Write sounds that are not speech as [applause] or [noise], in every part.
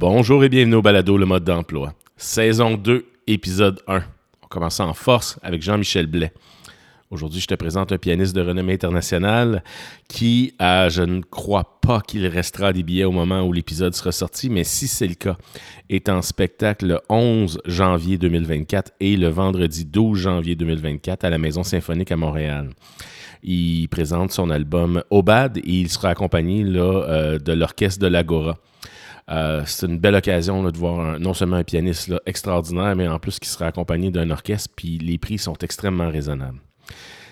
Bonjour et bienvenue au Balado Le mode d'emploi. Saison 2, épisode 1. On commence en force avec Jean-Michel Blais. Aujourd'hui, je te présente un pianiste de renommée internationale qui, je ne crois pas qu'il restera des billets au moment où l'épisode sera sorti, mais si c'est le cas, est en spectacle le 11 janvier 2024 et le vendredi 12 janvier 2024 à la Maison Symphonique à Montréal. Il présente son album Obad et il sera accompagné euh, de l'orchestre de l'Agora. Euh, c'est une belle occasion de voir non seulement un pianiste extraordinaire, mais en plus qui sera accompagné d'un orchestre, puis les prix sont extrêmement raisonnables.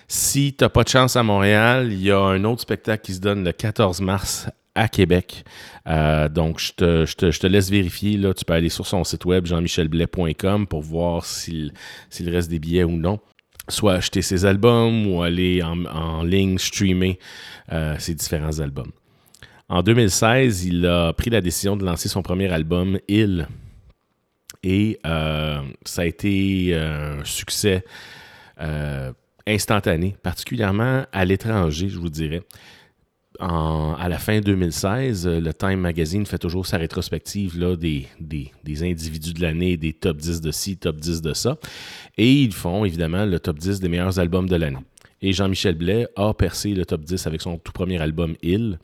Si tu n'as pas de chance à Montréal, il y a un autre spectacle qui se donne le 14 mars à Québec. Euh, donc, je te, laisse vérifier. Là, tu peux aller sur son site web jean-michelblais.com pour voir s'il reste des billets ou non. Soit acheter ses albums ou aller en, ligne streamer euh, ses différents albums. En 2016, il a pris la décision de lancer son premier album, Il. Et euh, ça a été un succès instantané, particulièrement à l'étranger, je vous dirais. à la fin 2016, le Time Magazine fait toujours sa rétrospective là, des, des, individus de l'année, des top 10 de ci, top 10 de ça. Et ils font évidemment le top 10 des meilleurs albums de l'année. Et Jean-Michel Blais a percé le top 10 avec son tout premier album Il.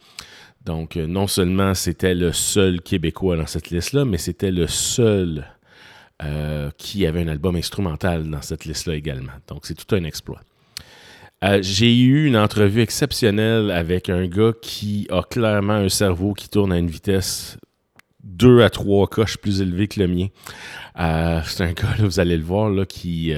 Donc, euh, non seulement c'était le seul Québécois dans cette liste-là, mais c'était le seul euh, qui avait un album instrumental dans cette liste-là également. Donc, c'est tout un exploit. Euh, j'ai eu une entrevue exceptionnelle avec un gars qui a clairement un cerveau qui tourne à une vitesse deux à trois coches plus élevée que le mien. C'est un [laughs] gars, vous allez le voir, là, qui,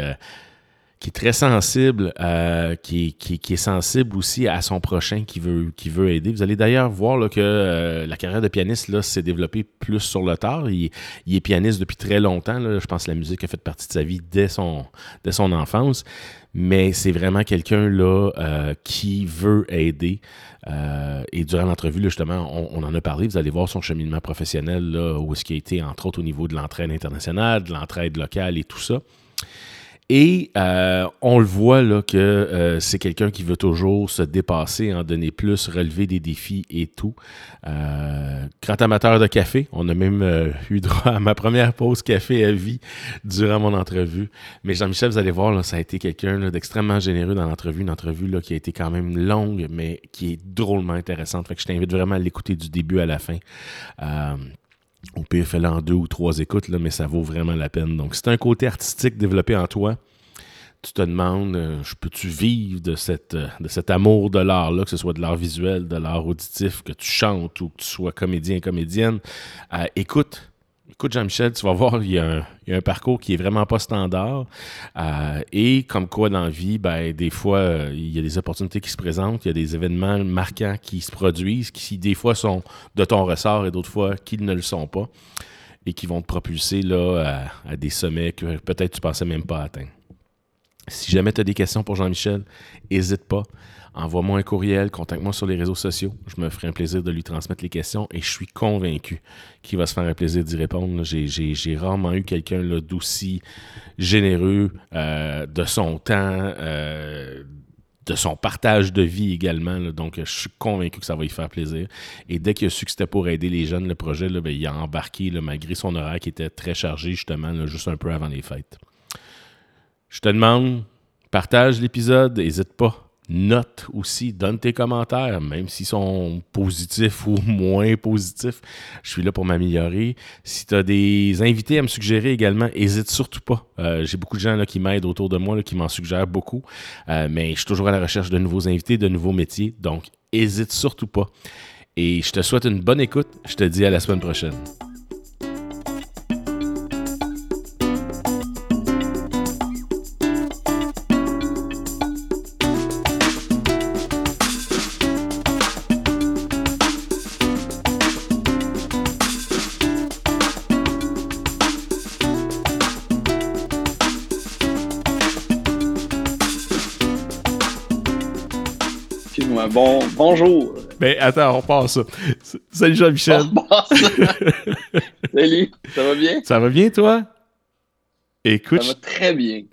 qui est très sensible, euh, qui, est sensible aussi à son prochain qui veut, aider. Vous allez d'ailleurs voir là, que euh, la carrière de pianiste s'est développée plus sur le tard. Il, est pianiste depuis très longtemps. Je pense que la musique a fait partie de sa vie dès son, dès son enfance. Mais c'est vraiment quelqu'un là euh, qui veut aider. et durant l'entrevue, justement, on, en a parlé. Vous allez voir son cheminement professionnel, là, où est-ce qu'il a été, entre autres, au niveau de l'entraide internationale, de l'entraide locale et tout ça. Et euh, on le voit là que euh, c'est quelqu'un qui veut toujours se dépasser, en donner plus, relever des défis et tout. Euh, grand amateur de café, on a même eu droit à ma première pause café à vie durant mon entrevue. Mais Jean-Michel, vous allez voir, là, ça a été quelqu'un d'extrêmement généreux dans l'entrevue, une entrevue là, qui a été quand même longue, mais qui est drôlement intéressante. Fait que je t'invite vraiment à l'écouter du début à la fin. Au pire, fais-le en deux ou trois écoutes, mais ça vaut vraiment la peine. Donc, c'est un côté artistique développé en toi. Tu te demandes, euh, peux-tu vivre euh, de cet amour de l'art-là, que ce soit de l'art visuel, de l'art auditif, que tu chantes ou que tu sois comédien, comédienne? Euh, écoute, Écoute, Jean-Michel, tu vas voir, il y, a un, parcours qui est vraiment pas standard. Euh, et comme quoi, dans la vie, ben, des fois, euh, il y a des opportunités qui se présentent, il y a des événements marquants qui se produisent, qui des fois sont de ton ressort et d'autres fois qui ne le sont pas, et qui vont te propulser là, à, des sommets que peut-être tu pensais même pas atteindre. Si jamais tu as des questions pour Jean-Michel, n'hésite pas envoie-moi un courriel, contacte-moi sur les réseaux sociaux. Je me ferai un plaisir de lui transmettre les questions et je suis convaincu qu'il va se faire un plaisir d'y répondre. J'ai rarement eu quelqu'un d'aussi généreux euh, de son temps, euh, de son partage de vie également. donc, je suis convaincu que ça va lui faire plaisir. Et dès qu'il a su que c'était pour aider les jeunes, le projet, ben, il a embarqué malgré son horaire qui était très chargé, justement, juste un peu avant les fêtes. Je te demande, partage l'épisode, n'hésite pas note aussi, donne tes commentaires, même s'ils sont positifs ou [laughs] moins positifs. Je suis là pour m'améliorer. Si tu as des invités à me suggérer également, hésite surtout pas. Euh, j'ai beaucoup de gens qui m'aident autour de moi, qui m'en suggèrent beaucoup, euh, mais je suis toujours à la recherche de nouveaux invités, de nouveaux métiers, donc hésite surtout pas. Et je te souhaite une bonne écoute. Je te dis à la semaine prochaine. Bon, bonjour. Ben, attends, on passe ça. Salut Jean-Michel. [laughs] Salut, ça va bien? Ça va bien, toi? Écoute. Ça va très bien.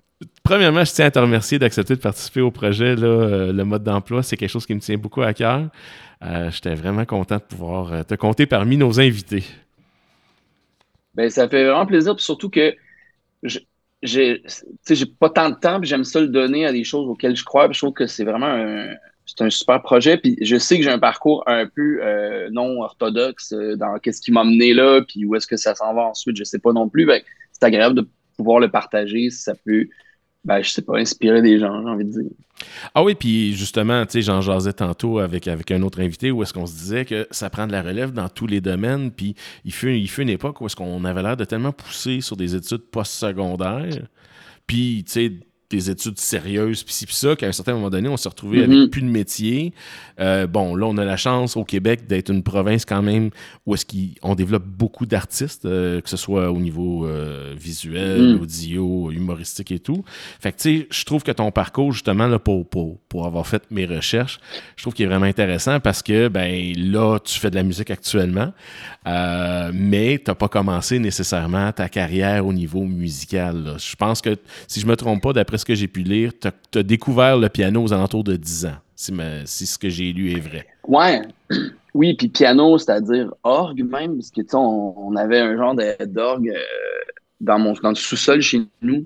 Premièrement, je tiens à te remercier d'accepter de participer au projet, là, euh, le mode d'emploi. C'est quelque chose qui me tient beaucoup à cœur. Euh, J'étais vraiment content de pouvoir euh, te compter parmi nos invités. Ben, ça fait vraiment plaisir, puis surtout que j'ai pas tant de temps, puis j'aime ça le donner à des choses auxquelles je crois, puis je trouve que c'est vraiment un, c'est un super projet. Puis je sais que j'ai un parcours un peu euh, non orthodoxe euh, dans qu'est-ce qui m'a mené là, puis où est-ce que ça s'en va ensuite, je sais pas non plus. Ben, c'est agréable de pouvoir le partager si ça peut, ben, je sais pas, inspirer des gens, j'ai envie de dire. Ah oui, puis justement, tu sais, j'en jasais tantôt avec, avec un autre invité où est-ce qu'on se disait que ça prend de la relève dans tous les domaines, puis il fut, il fut une époque où est-ce qu'on avait l'air de tellement pousser sur des études postsecondaires, puis, tu sais, des études sérieuses, puis ça, qu'à un certain moment donné, on s'est retrouvé avec mhm. plus de métier. Euh, bon, là, on a la chance au Québec d'être une province quand même où est-ce qu'on développe beaucoup d'artistes, euh, que ce soit au niveau euh, visuel, mhm. audio, humoristique et tout. Fait que, tu sais, je trouve que ton parcours, justement, là, pour, pour, pour avoir fait mes recherches, je trouve qu'il est vraiment intéressant parce que, ben là, tu fais de la musique actuellement, mais tu n'as pas commencé nécessairement ta carrière au niveau musical. Je pense que, si je me trompe pas, d'après ce que j'ai pu lire, tu as, découvert le piano aux alentours de 10 ans, si, ce que j'ai lu est vrai. Ouais. [clears throat] Oui, puis piano, c'est-à-dire orgue même, parce que on, on, avait un genre d'orgue euh, dans mon le sous-sol chez nous.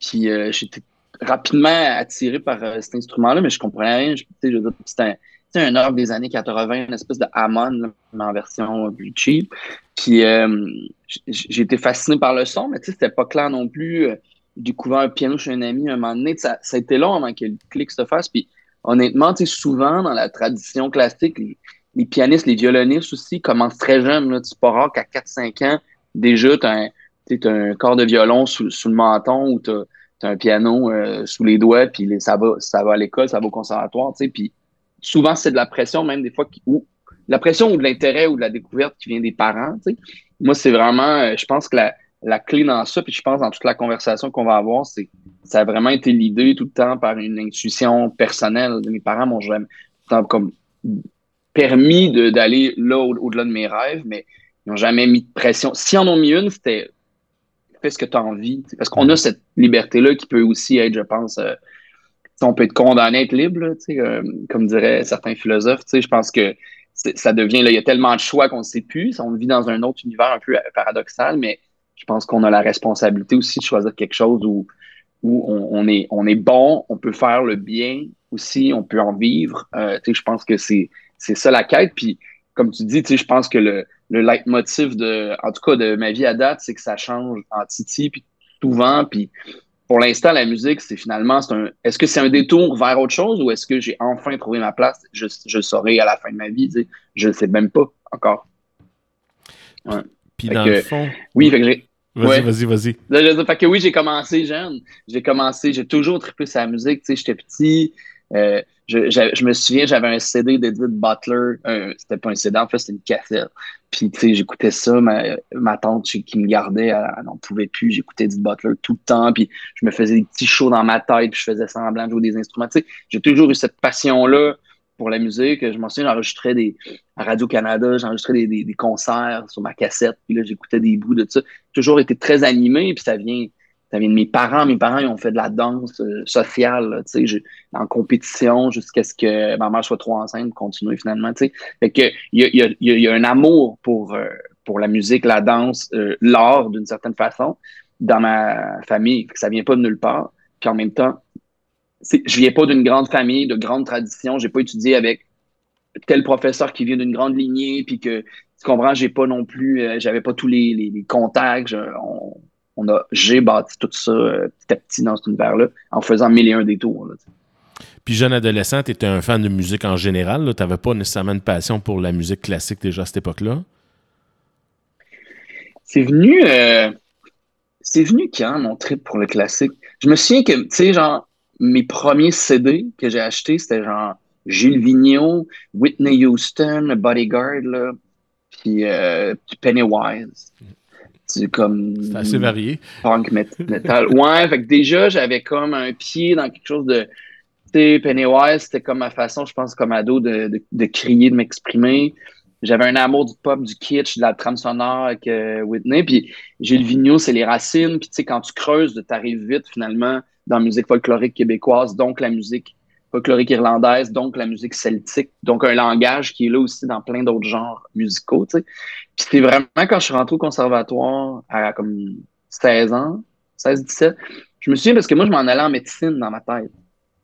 Puis euh, j'étais rapidement attiré par euh, cet instrument-là, mais je comprenais rien. C'était un, un orgue des années 80, une espèce de Hammond, mais en version plus cheap. Puis j'ai été fasciné par le son, mais tu sais, c'était pas clair non plus découvert un piano chez un ami un moment donné. Ça, ça a été long avant que le clic se fasse. Puis honnêtement, souvent dans la tradition classique, les, pianistes, les violonistes aussi commencent très jeunes. C'est pas rare qu'à 4-5 ans, déjà, tu as, un corps de violon sous, le menton ou tu as, un piano euh, sous les doigts, puis ça, va, ça va à l'école, ça va au conservatoire. Puis souvent, c'est de la pression, même des fois, ou la pression ou de l'intérêt ou de la découverte qui vient des parents. Moi, c'est vraiment, euh, je pense que la, la clé dans ça, puis je pense dans toute la conversation qu'on va avoir, c'est ça a vraiment été l'idée tout le temps par une intuition personnelle. Mes parents m'ont jamais comme permis d'aller là au-delà de mes rêves, mais ils n'ont jamais mis de pression. S'ils en ont mis une, c'était fais ce que tu as envie. Parce qu'on a cette liberté-là qui peut aussi être, je pense, euh, on peut être condamné à être libre, euh, comme diraient certains philosophes. Je pense que ça devient, il y a tellement de choix qu'on ne sait plus. On vit dans un autre univers un peu paradoxal, mais je pense qu'on a la responsabilité aussi de choisir quelque chose où, où on, est, on est bon, on peut faire le bien aussi, on peut en vivre. Euh, je pense que c'est ça la quête. Puis, comme tu dis, je pense que le, le leitmotiv de, en tout cas, de ma vie à date, c'est que ça change en titi, puis souvent. Puis, pour l'instant, la musique, c'est finalement, c'est un, est-ce que c'est un détour vers autre chose ou est-ce que j'ai enfin trouvé ma place? Je, je saurai à la fin de ma vie, je ne sais même pas encore. Ouais. Puis dans le fond. Oui, fait que j'ai. Vas-y, vas-y, vas-y. Fait que oui, j'ai commencé jeune. J'ai commencé, j'ai toujours trippé sa musique. Tu sais, j'étais petit. Euh, je, je, me souviens, j'avais un CD d'Edith Butler. c'était pas un CD, en fait, c'était une cassette. Puis, tu sais, j'écoutais ça. Ma, ma tante qui me gardait, elle n'en pouvait plus. J'écoutais Edith Butler tout le temps. Puis, je me faisais des petits shows dans ma tête. Puis, je faisais semblant de jouer des instruments. Tu sais, j'ai toujours eu cette passion-là pour la musique. Je m'en souviens, j'enregistrais des, à Radio-Canada, j'enregistrais des, des, concerts sur ma cassette, puis là, j'écoutais des bouts de ça. Toujours été très animé, puis ça vient, ça vient de mes parents. Mes parents, ils ont fait de la danse euh, sociale, tu sais, en compétition jusqu'à ce que ma mère soit trop enceinte pour continuer finalement, tu sais. Fait que, il y a, y, a, y a, un amour pour, euh, pour la musique, la danse, euh, l'art, d'une certaine façon, dans ma famille. Ça vient pas de nulle part. Puis en même temps, je viens pas d'une grande famille, de grande tradition. J'ai pas étudié avec tel professeur qui vient d'une grande lignée, puis que tu comprends, j'ai pas non plus, euh, j'avais pas tous les, les, contacts. on, a, j'ai bâti tout ça euh, petit à petit dans cet univers-là en faisant mille et un détours. puis jeune adolescent, tu étais un fan de musique en général. Tu n'avais pas nécessairement une passion pour la musique classique déjà à cette époque-là? C'est venu. Euh, c'est venu quand mon trip pour le classique? Je me souviens que, tu sais, genre, mes premiers CD que j'ai achetés, c'était genre Gilles Vigneault, Whitney Houston, Bodyguard, là, puis, euh, Pennywise. C'est comme. C'est assez varié. Punk metal. ouais, fait que déjà, j'avais comme un pied dans quelque chose de. Tu sais, Pennywise, c'était comme ma façon, je pense, comme ado, de, de, de crier, de m'exprimer. J'avais un amour du pop, du kitsch, de la trame sonore avec euh, Whitney. Puis Gilles Vigneault, c'est les racines. Puis tu sais, quand tu creuses, t'arrives vite finalement dans la musique folklorique québécoise, donc la musique folklorique irlandaise, donc la musique celtique, donc un langage qui est là aussi dans plein d'autres genres musicaux. Tu sais. Puis c'est vraiment quand je suis rentré au conservatoire à comme 16 ans, 16-17, je me souviens parce que moi, je m'en allais en médecine dans ma tête.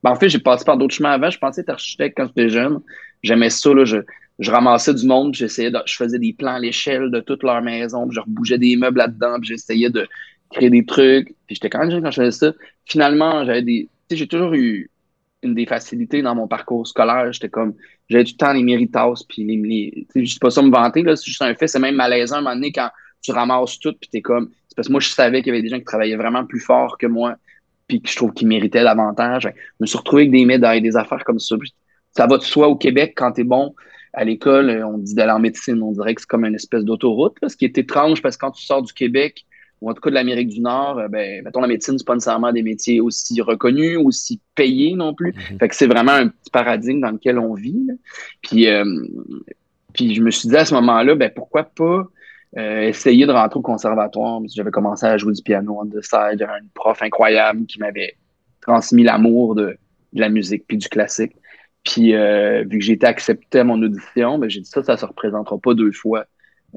Ben, en fait, j'ai passé par d'autres chemins avant. Je pensais être architecte quand j'étais jeune. J'aimais ça. Là. Je, je ramassais du monde, j'essayais je faisais des plans à l'échelle de toute leur maison, puis je rebougeais des meubles là-dedans, j'essayais de créer des trucs. Puis j'étais quand même jeune quand je faisais ça. Finalement, j'avais des. Tu sais, j'ai toujours eu une des facilités dans mon parcours scolaire. J'étais comme. J'avais du temps les méritas, puis les. les tu sais pas ça me vanter, là, c'est juste un fait. C'est même malaisant à un moment donné quand tu ramasses tout, puis t'es comme. C'est parce que moi, je savais qu'il y avait des gens qui travaillaient vraiment plus fort que moi, puis que je trouve qu'ils méritaient davantage. Je me suis retrouvé avec des médailles, des affaires comme ça. Ça va de soi au Québec quand t'es bon à l'école, on dit d'aller en médecine, on dirait que c'est comme une espèce d'autoroute, ce qui est étrange parce que quand tu sors du Québec, ou en tout cas de l'Amérique du Nord, euh, ben, mettons, la médecine, c'est pas nécessairement des métiers aussi reconnus, aussi payés non plus. Mm-hmm. Fait que c'est vraiment un petit paradigme dans lequel on vit. Puis, euh, puis je me suis dit à ce moment-là, ben, pourquoi pas euh, essayer de rentrer au conservatoire? J'avais commencé à jouer du piano en the side. J'avais un prof incroyable qui m'avait transmis l'amour de, de, la musique puis du classique. Puis, euh, vu que j'ai été accepté à mon audition, ben, j'ai dit ça, ça se représentera pas deux fois.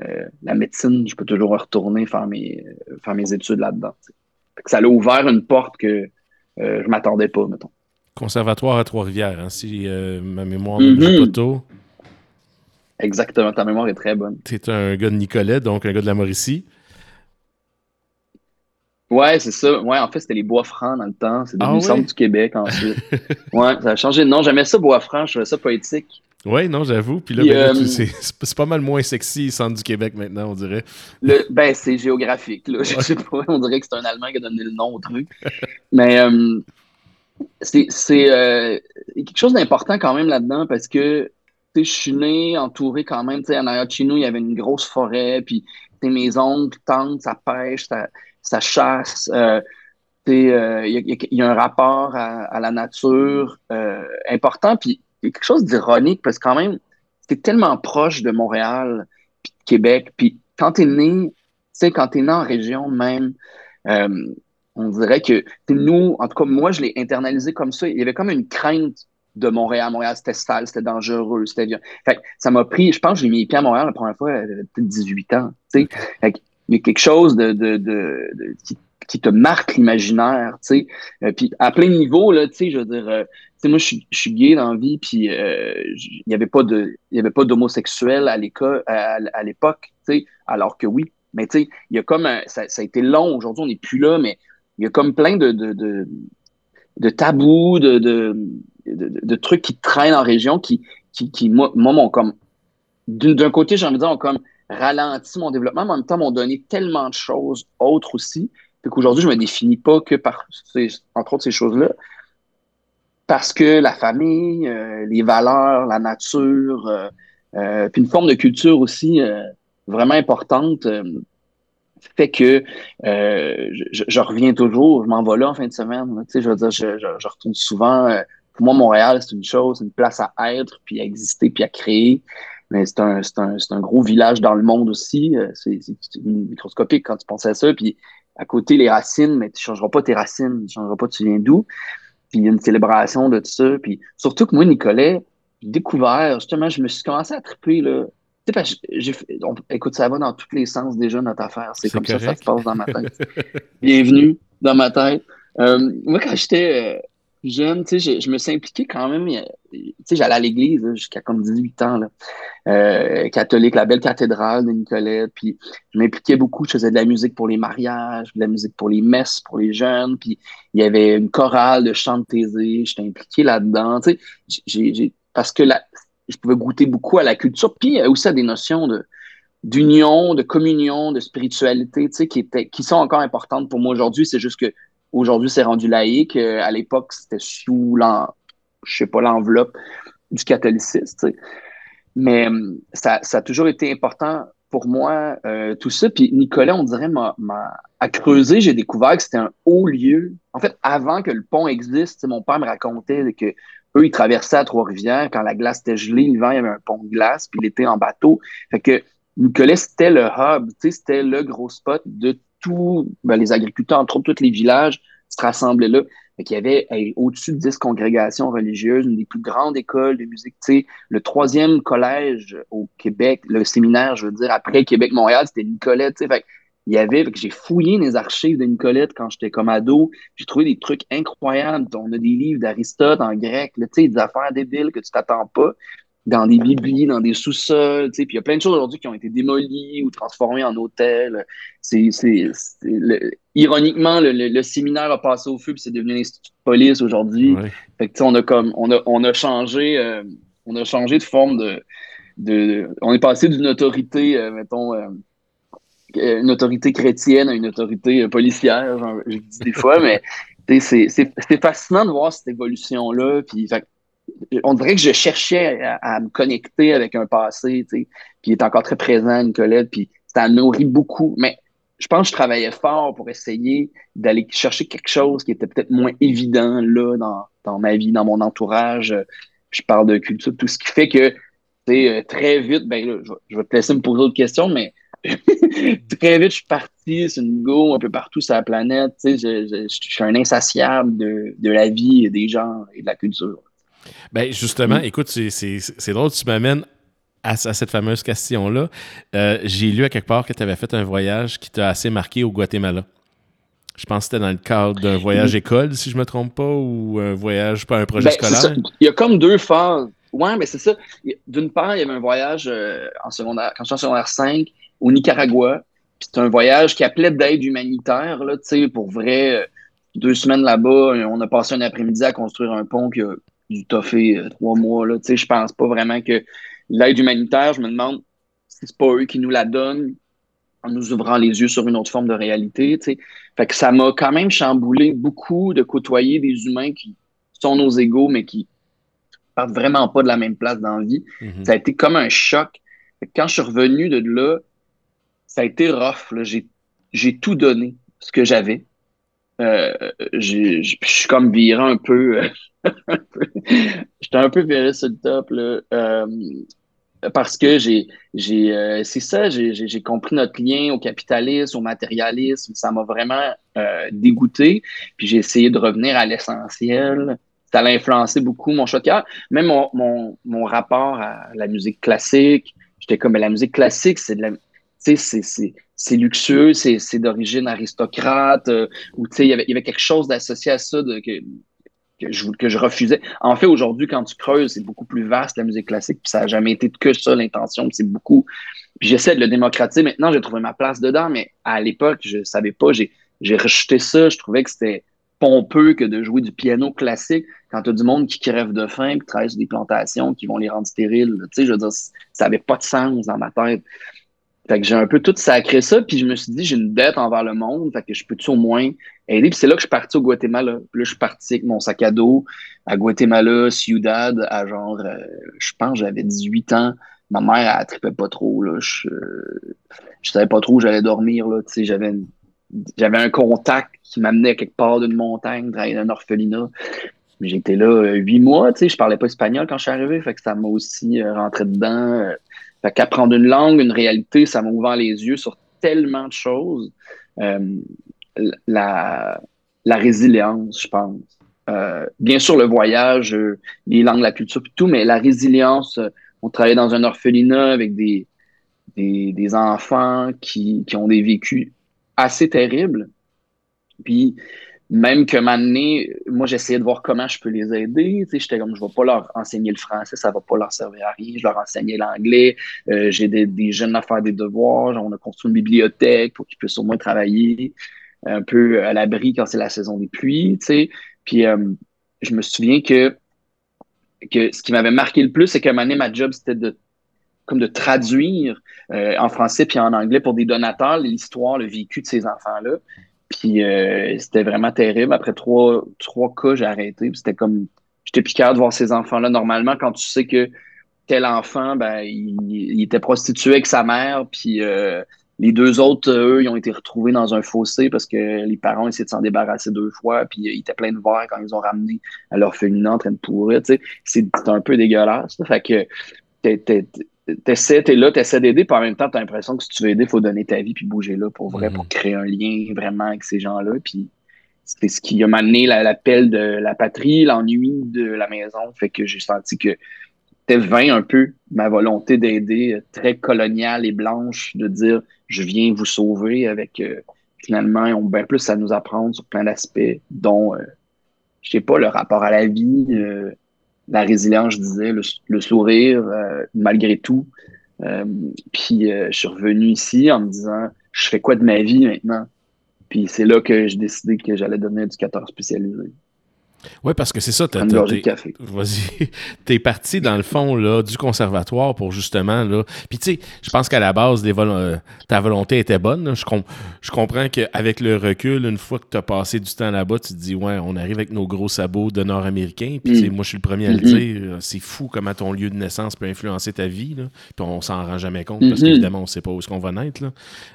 Euh, la médecine, je peux toujours retourner faire mes, faire mes études là-dedans. Ça a ouvert une porte que euh, je m'attendais pas, mettons. Conservatoire à Trois-Rivières, hein, si ma mémoire ne mm pas tôt. Exactement, ta mémoire est très bonne. Tu es un gars de Nicolet, donc un gars de la Mauricie. Ouais, c'est ça. Ouais, en fait, c'était les Bois Francs dans le temps. C'est devenu ah, Centre du Québec ensuite. [laughs] ouais, ça a changé de nom. J'aimais ça, Bois Francs. Je trouvais ça poétique. Ouais, non, j'avoue. Puis là, ben euh, [laughs] c'est pas mal moins sexy, Centre du Québec maintenant, on dirait. Le, ben, c'est géographique. Là. [laughs] Je sais pas, on dirait que c'est un Allemand qui a donné le nom au truc. Mais euh, c'est euh, quelque chose d'important quand même là-dedans parce que je suis né entouré quand même. En arrière de chez nous, il y avait une grosse forêt. Puis mes oncles, tantes, ça pêche, ça ça chasse. Euh, euh, il y, a un rapport à, la nature euh, important. Puis il y a quelque chose d'ironique parce que quand même, c'est tellement proche de Montréal, puis de Québec. Puis quand tu es né, tu sais, quand tu es né en région même, on dirait que nous, en tout cas, moi, je l'ai internalisé comme ça. Il y avait comme une crainte de Montréal. Montréal, c'était sale, c'était dangereux, c'était. Fait ça m'a pris, je pense que j'ai mis les pieds à Montréal la première fois, j'avais peut-être 18 ans. Fait il y a quelque chose de, de, de, qui, te marque l'imaginaire, tu sais. Euh, puis à plein niveau, là, tu sais, je veux dire, euh, moi, je suis, gay dans la vie, puis euh, il n'y avait pas de, y avait pas d'homosexuel à l'école, à, l'époque, tu sais, alors que oui. Mais tu sais, il y a comme, ça, ça, a été long, aujourd'hui, on n'est plus là, mais il y a comme plein de, de, de, de tabous, de, de, de, trucs qui traînent en région qui, qui, qui moi, m'ont comme, d'un côté, j'ai envie de dire, ont comme ralenti mon développement, mais en même temps m'ont donné tellement de choses autres aussi, qu'aujourd'hui, je me définis pas que par, entre autres, ces choses-là, parce que la famille, euh, les valeurs, la nature, euh, euh, puis une forme de culture aussi vraiment importante fait que je, reviens toujours, je m'en vais là en fin de semaine. je veux dire, je, retourne souvent. pour moi, Montréal, c'est une chose, une place à être, puis à exister, puis à créer mais c'est un, un, un, gros village dans le monde aussi. Euh, c'est microscopique quand tu penses à ça. Puis à côté, les racines, mais tu ne changeras pas tes racines, tu ne changeras pas tu viens d'où? Puis il y a une célébration de tout ça. Puis surtout que moi, Nicolet, j'ai découvert, justement, je me suis commencé à triper, là. Tu sais, écoute, ça va dans tous les sens déjà, notre affaire. C'est comme ça que ça se passe dans ma tête. [laughs] Bienvenue dans ma tête. Euh, moi, quand j'étais euh, jeune, je, me suis impliqué quand même. Sais, j'allais à l'église jusqu'à comme 18 ans, là, euh, catholique, la belle cathédrale de Nicolette. Puis je m'impliquais beaucoup. Je faisais de la musique pour les mariages, de la musique pour les messes, pour les jeunes. Puis il y avait une chorale de chant de. J'étais impliqué là-dedans. Parce que je pouvais goûter beaucoup à la culture. Puis aussi à des notions de d'union, de communion, de spiritualité, tu sais, qui, étaient, qui sont encore importantes pour moi aujourd'hui. C'est juste que Aujourd'hui, c'est rendu laïque. Euh, à l'époque, c'était sous je sais pas, l'enveloppe du catholicisme. Mais euh, ça, a toujours été important pour moi, euh, tout ça. Puis Nicolas, on dirait, m'a, à creuser, j'ai découvert que c'était un haut lieu. En fait, avant que le pont existe, mon père me racontait que eux, ils traversaient à Trois-Rivières. Quand la glace était gelée, l'hiver, il y avait un pont de glace, puis l'été en bateau. Fait que Nicolas, c'était le hub, c'était le gros spot de tous ben, les agriculteurs, entre autres, tous les villages se rassemblaient là. il y avait au-dessus de 10 congrégations religieuses, une des plus grandes écoles de musique. le troisième collège au Québec, le séminaire, je veux dire, après Québec-Montréal, c'était Nicolette. Il y avait, j'ai fouillé les archives de Nicolette quand j'étais comme ado. J'ai trouvé des trucs incroyables. On a des livres d'Aristote en grec, là, des affaires débiles que tu t'attends pas dans des biblies, dans des sous-sols, tu sais, puis il y a plein de choses aujourd'hui qui ont été démolies ou transformées en hôtels. C'est, c'est, ironiquement, le, le, séminaire a passé au feu puis c'est devenu l'institut de police aujourd'hui. Fait que, on a comme, on a, on a changé, euh, on a changé de forme de, de, on est passé d'une autorité, euh, mettons, euh, une autorité chrétienne à une autorité policière, genre, je dis des fois, mais c'est, c'est, c'est fascinant de voir cette évolution-là. Puis, fait, on dirait que je cherchais à, me connecter avec un passé, tu sais, puis il est encore très présent, Nicolette, puis ça nourrit beaucoup. Mais je pense que je travaillais fort pour essayer d'aller chercher quelque chose qui était peut-être moins évident là dans, ma vie, dans mon entourage. Je parle de culture, tout ce qui fait que sais, très vite, ben là, je, vais te laisser me poser d'autres questions, mais [laughs] très vite, je suis parti, c'est une go un peu partout sur la planète. Tu sais, je, suis un insatiable de la vie, des gens et de la culture. Ben justement, écoute, c'est drôle, tu m'amènes à, cette fameuse question-là. Euh, j'ai lu à quelque part que tu avais fait un voyage qui t'a assez marqué au Guatemala. Je pense que c'était dans le cadre d'un voyage école, si je me trompe pas, ou un voyage, pas un projet ben, scolaire. Il y a comme deux phases. Ouais, mais c'est ça. D'une part, il y avait un voyage euh, en secondaire, quand j'étais en secondaire 5 au Nicaragua. C'est un voyage qui appelait d'aide humanitaire, là, pour vrai. Euh, deux semaines là-bas, on a passé un après-midi à construire un pont qui a du toffé euh, trois mois. Là. Je pense pas vraiment que l'aide humanitaire, je me demande si c'est pas eux qui nous la donnent en nous ouvrant les yeux sur une autre forme de réalité. Fait que ça m'a quand même chamboulé beaucoup de côtoyer des humains qui sont nos égaux, mais qui partent vraiment pas de la même place dans la vie. Mm-hmm. Ça a été comme un choc. quand je suis revenu de là, ça a été rough. J'ai tout donné, ce que j'avais. Euh, je suis comme viré un peu. Euh, [laughs] J'étais un peu viré sur le top, là. Euh, parce que j'ai, j'ai, euh, c'est ça, j'ai, j'ai compris notre lien au capitalisme, au matérialisme. Ça m'a vraiment euh, dégoûté. Puis j'ai essayé de revenir à l'essentiel. Ça a influencé beaucoup mon cœur. Même mon, mon, mon, rapport à la musique classique. J'étais comme, la musique classique, c'est de la, c'est, luxueux, c'est, d'origine aristocrate, ou tu sais, il y avait, quelque chose d'associé à ça, que, je, refusais. En fait, aujourd'hui, quand tu creuses, c'est beaucoup plus vaste la musique classique, puis ça n'a jamais été que ça l'intention, c'est beaucoup. J'essaie de le démocratiser. Maintenant, j'ai trouvé ma place dedans, mais à l'époque, je ne savais pas. J'ai, rejeté ça. Je trouvais que c'était pompeux que de jouer du piano classique quand tu as du monde qui crève de faim, qui travaille sur des plantations, qui vont les rendre stériles. Tu je veux ça n'avait pas de sens dans ma tête. Fait que j'ai un peu tout sacré ça, puis je me suis dit, j'ai une dette envers le monde, fait que je peux-tu au moins aider? Puis c'est là que je suis parti au Guatemala. Là, je suis parti avec mon sac à dos à Guatemala, Ciudad, à genre, euh, je pense j'avais 18 ans. Ma mère, elle trippait pas trop, là. Je, savais pas trop où j'allais dormir, là. Tu sais, j'avais, un contact qui m'amenait quelque part d'une montagne, dans un orphelinat. J'étais là euh, huit mois, tu sais, je parlais pas espagnol quand je suis arrivé, fait que ça m'a aussi euh, rentré dedans. Fait qu'apprendre une langue, une réalité, ça m'a ouvert les yeux sur tellement de choses. Euh, la, la résilience, je pense. Euh, bien sûr, le voyage, euh, les langues, la culture, tout, mais la résilience, on travaillait dans un orphelinat avec des, des, des enfants qui, qui ont des vécus assez terribles. Puis même que m'amener, moi j'essayais de voir comment je peux les aider. J'étais comme je vais pas leur enseigner le français, ça va pas leur servir à rien. Je leur enseignais l'anglais. Euh, j'ai des, jeunes à faire des devoirs. on a construit une bibliothèque pour qu'ils puissent au moins travailler un peu à l'abri quand c'est la saison des pluies. Puis euh, je me souviens que, que ce qui m'avait marqué le plus, c'est qu'à un moment donné, ma job, c'était de comme de traduire euh, en français puis en anglais pour des donateurs l'histoire, le vécu de ces enfants-là. Puis euh, c'était vraiment terrible. Après trois, trois cas, j'ai arrêté. C'était comme. J'étais piqué de voir ces enfants-là. Normalement, quand tu sais que tel enfant, ben, il, était prostitué avec sa mère, puis euh, les deux autres, eux, ils ont été retrouvés dans un fossé parce que les parents essayaient de s'en débarrasser deux fois, puis ils étaient pleins de verre quand ils ont ramené à leur féminin en train de pourrir. C'est un peu dégueulasse. Fait que t'essaies, t'es là, t'essaies d'aider, puis en même temps, t'as l'impression que si tu veux aider, il faut donner ta vie puis bouger là pour vrai, pour mhm. créer un lien vraiment avec ces gens-là. Puis c'est ce qui a mené l'appel de la patrie, l'ennui de la maison. Fait que j'ai senti que c'était vain un peu ma volonté d'aider, très coloniale et blanche, de dire je viens vous sauver avec euh, finalement, ils ont bien plus à nous apprendre sur plein d'aspects, dont, euh, je sais pas, le rapport à la vie, euh, la résilience, je disais, le, sourire, malgré tout. puis je suis revenu ici en me disant, je fais quoi de ma vie maintenant? Puis c'est là que j'ai décidé que j'allais devenir éducateur spécialisé. Oui, parce que c'est ça. [laughs] Vas-y. T'es parti, dans le fond, là, du conservatoire pour justement, là. Puis, tu sais, je pense qu'à la base, euh, ta volonté était bonne. Je, je comprends qu'avec le recul, une fois que tu as passé du temps là-bas, tu te dis, ouais, on arrive avec nos gros sabots de Nord-Américains. Puis, mm. moi, je suis le premier à le mm-hmm. dire. C'est fou comment ton lieu de naissance peut influencer ta vie, là. Puis, on s'en rend jamais compte parce mm-hmm. qu'évidemment, on sait pas où est-ce qu'on va naître, là.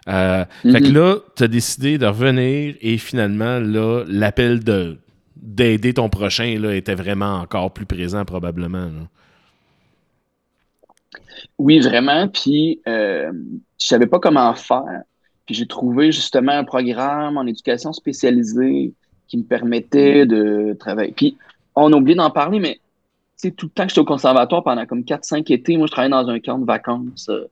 Euh, fait que mm-hmm. là, tu as décidé de revenir et finalement, là, l'appel de d'aider ton prochain là, était vraiment encore plus présent probablement. Oui, vraiment. Puis euh, je savais pas comment faire. Puis j'ai trouvé justement un programme en éducation spécialisée qui me permettait de travailler. Puis on a oublié d'en parler, mais tout le temps que j'étais au conservatoire pendant comme 4-5 étés, moi je travaillais dans un camp de vacances euh,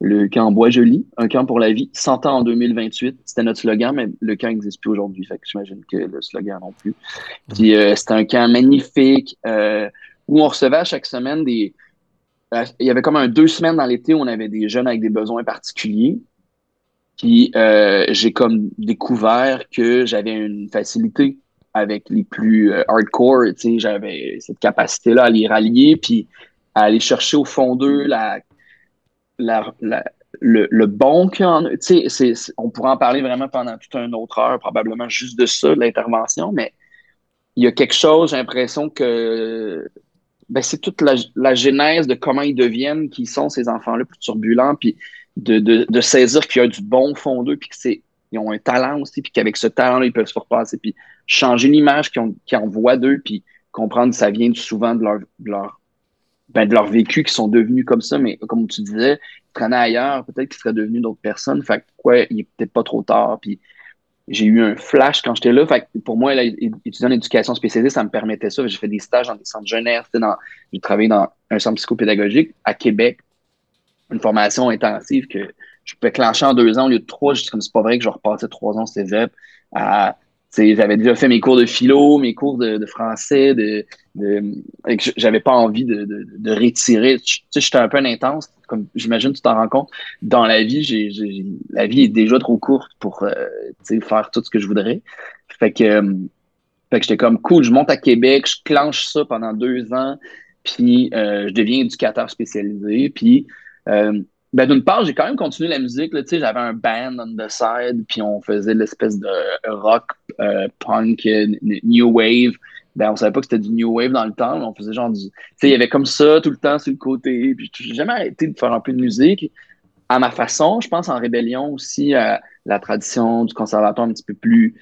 le camp Bois-Joli, un camp pour la vie, 100 ans en 2028. C'était notre slogan, mais le camp n'existe plus aujourd'hui. Fait que j'imagine que le slogan non plus. Puis euh, c'était un camp magnifique euh, où on recevait à chaque semaine des. Il y avait comme un deux semaines dans l'été où on avait des jeunes avec des besoins particuliers. Puis j'ai comme découvert que j'avais une facilité avec les plus hardcore. Tu sais, j'avais cette capacité-là à les rallier, puis à aller chercher au fond d'eux la le, bon qu'il y en a. On pourrait en parler vraiment pendant toute une autre heure, probablement juste de ça, de l'intervention, mais il y a quelque chose, j'ai l'impression que ben, c'est toute la, genèse de comment ils deviennent, qui sont ces enfants-là plus turbulents, puis de, saisir qu'il y a du bon fond d'eux, puis qu'ils ont un talent aussi, puis qu'avec ce talent-là, ils peuvent se repasser, puis changer l'image qu'ils envoient d'eux, puis comprendre que ça vient souvent de leur, de leur ben, de leur vécu qui sont devenus comme ça, mais comme tu disais, ils traînaient ailleurs, peut-être qu'ils seraient devenus d'autres personnes. Fait que, quoi, il est peut-être pas trop tard. Puis j'ai eu un flash quand j'étais là. Fait que pour moi, là, étudiant en éducation spécialisée, ça me permettait ça. J'ai fait des stages dans des centres jeunesse. J'ai travaillé dans un centre psychopédagogique à Québec, une formation intensive que je peux clencher en deux ans au lieu de trois. Je comme c'est pas vrai que je repassais trois ans au cégep j'avais déjà fait mes cours de philo, mes cours de, français, de, j'avais pas envie de, de, de retirer. J'étais un peu intense, comme j'imagine tu t'en rends compte. Dans la vie, la vie est déjà trop courte pour euh, faire tout ce que je voudrais. Fait que, euh, fait que j'étais comme cool, je monte à Québec, je clenche ça pendant deux ans, puis euh, je deviens éducateur spécialisé, puis ben, d'une part, j'ai quand même continué la musique. J'avais un band on the side, puis on faisait l'espèce de rock, euh, punk, new wave. Ben, on savait pas que c'était du new wave dans le temps, mais on faisait genre du. Il y avait comme ça tout le temps sur le côté. Puis j'ai jamais arrêté de faire un peu de musique. À ma façon, je pense en rébellion aussi à la tradition du conservatoire un petit peu plus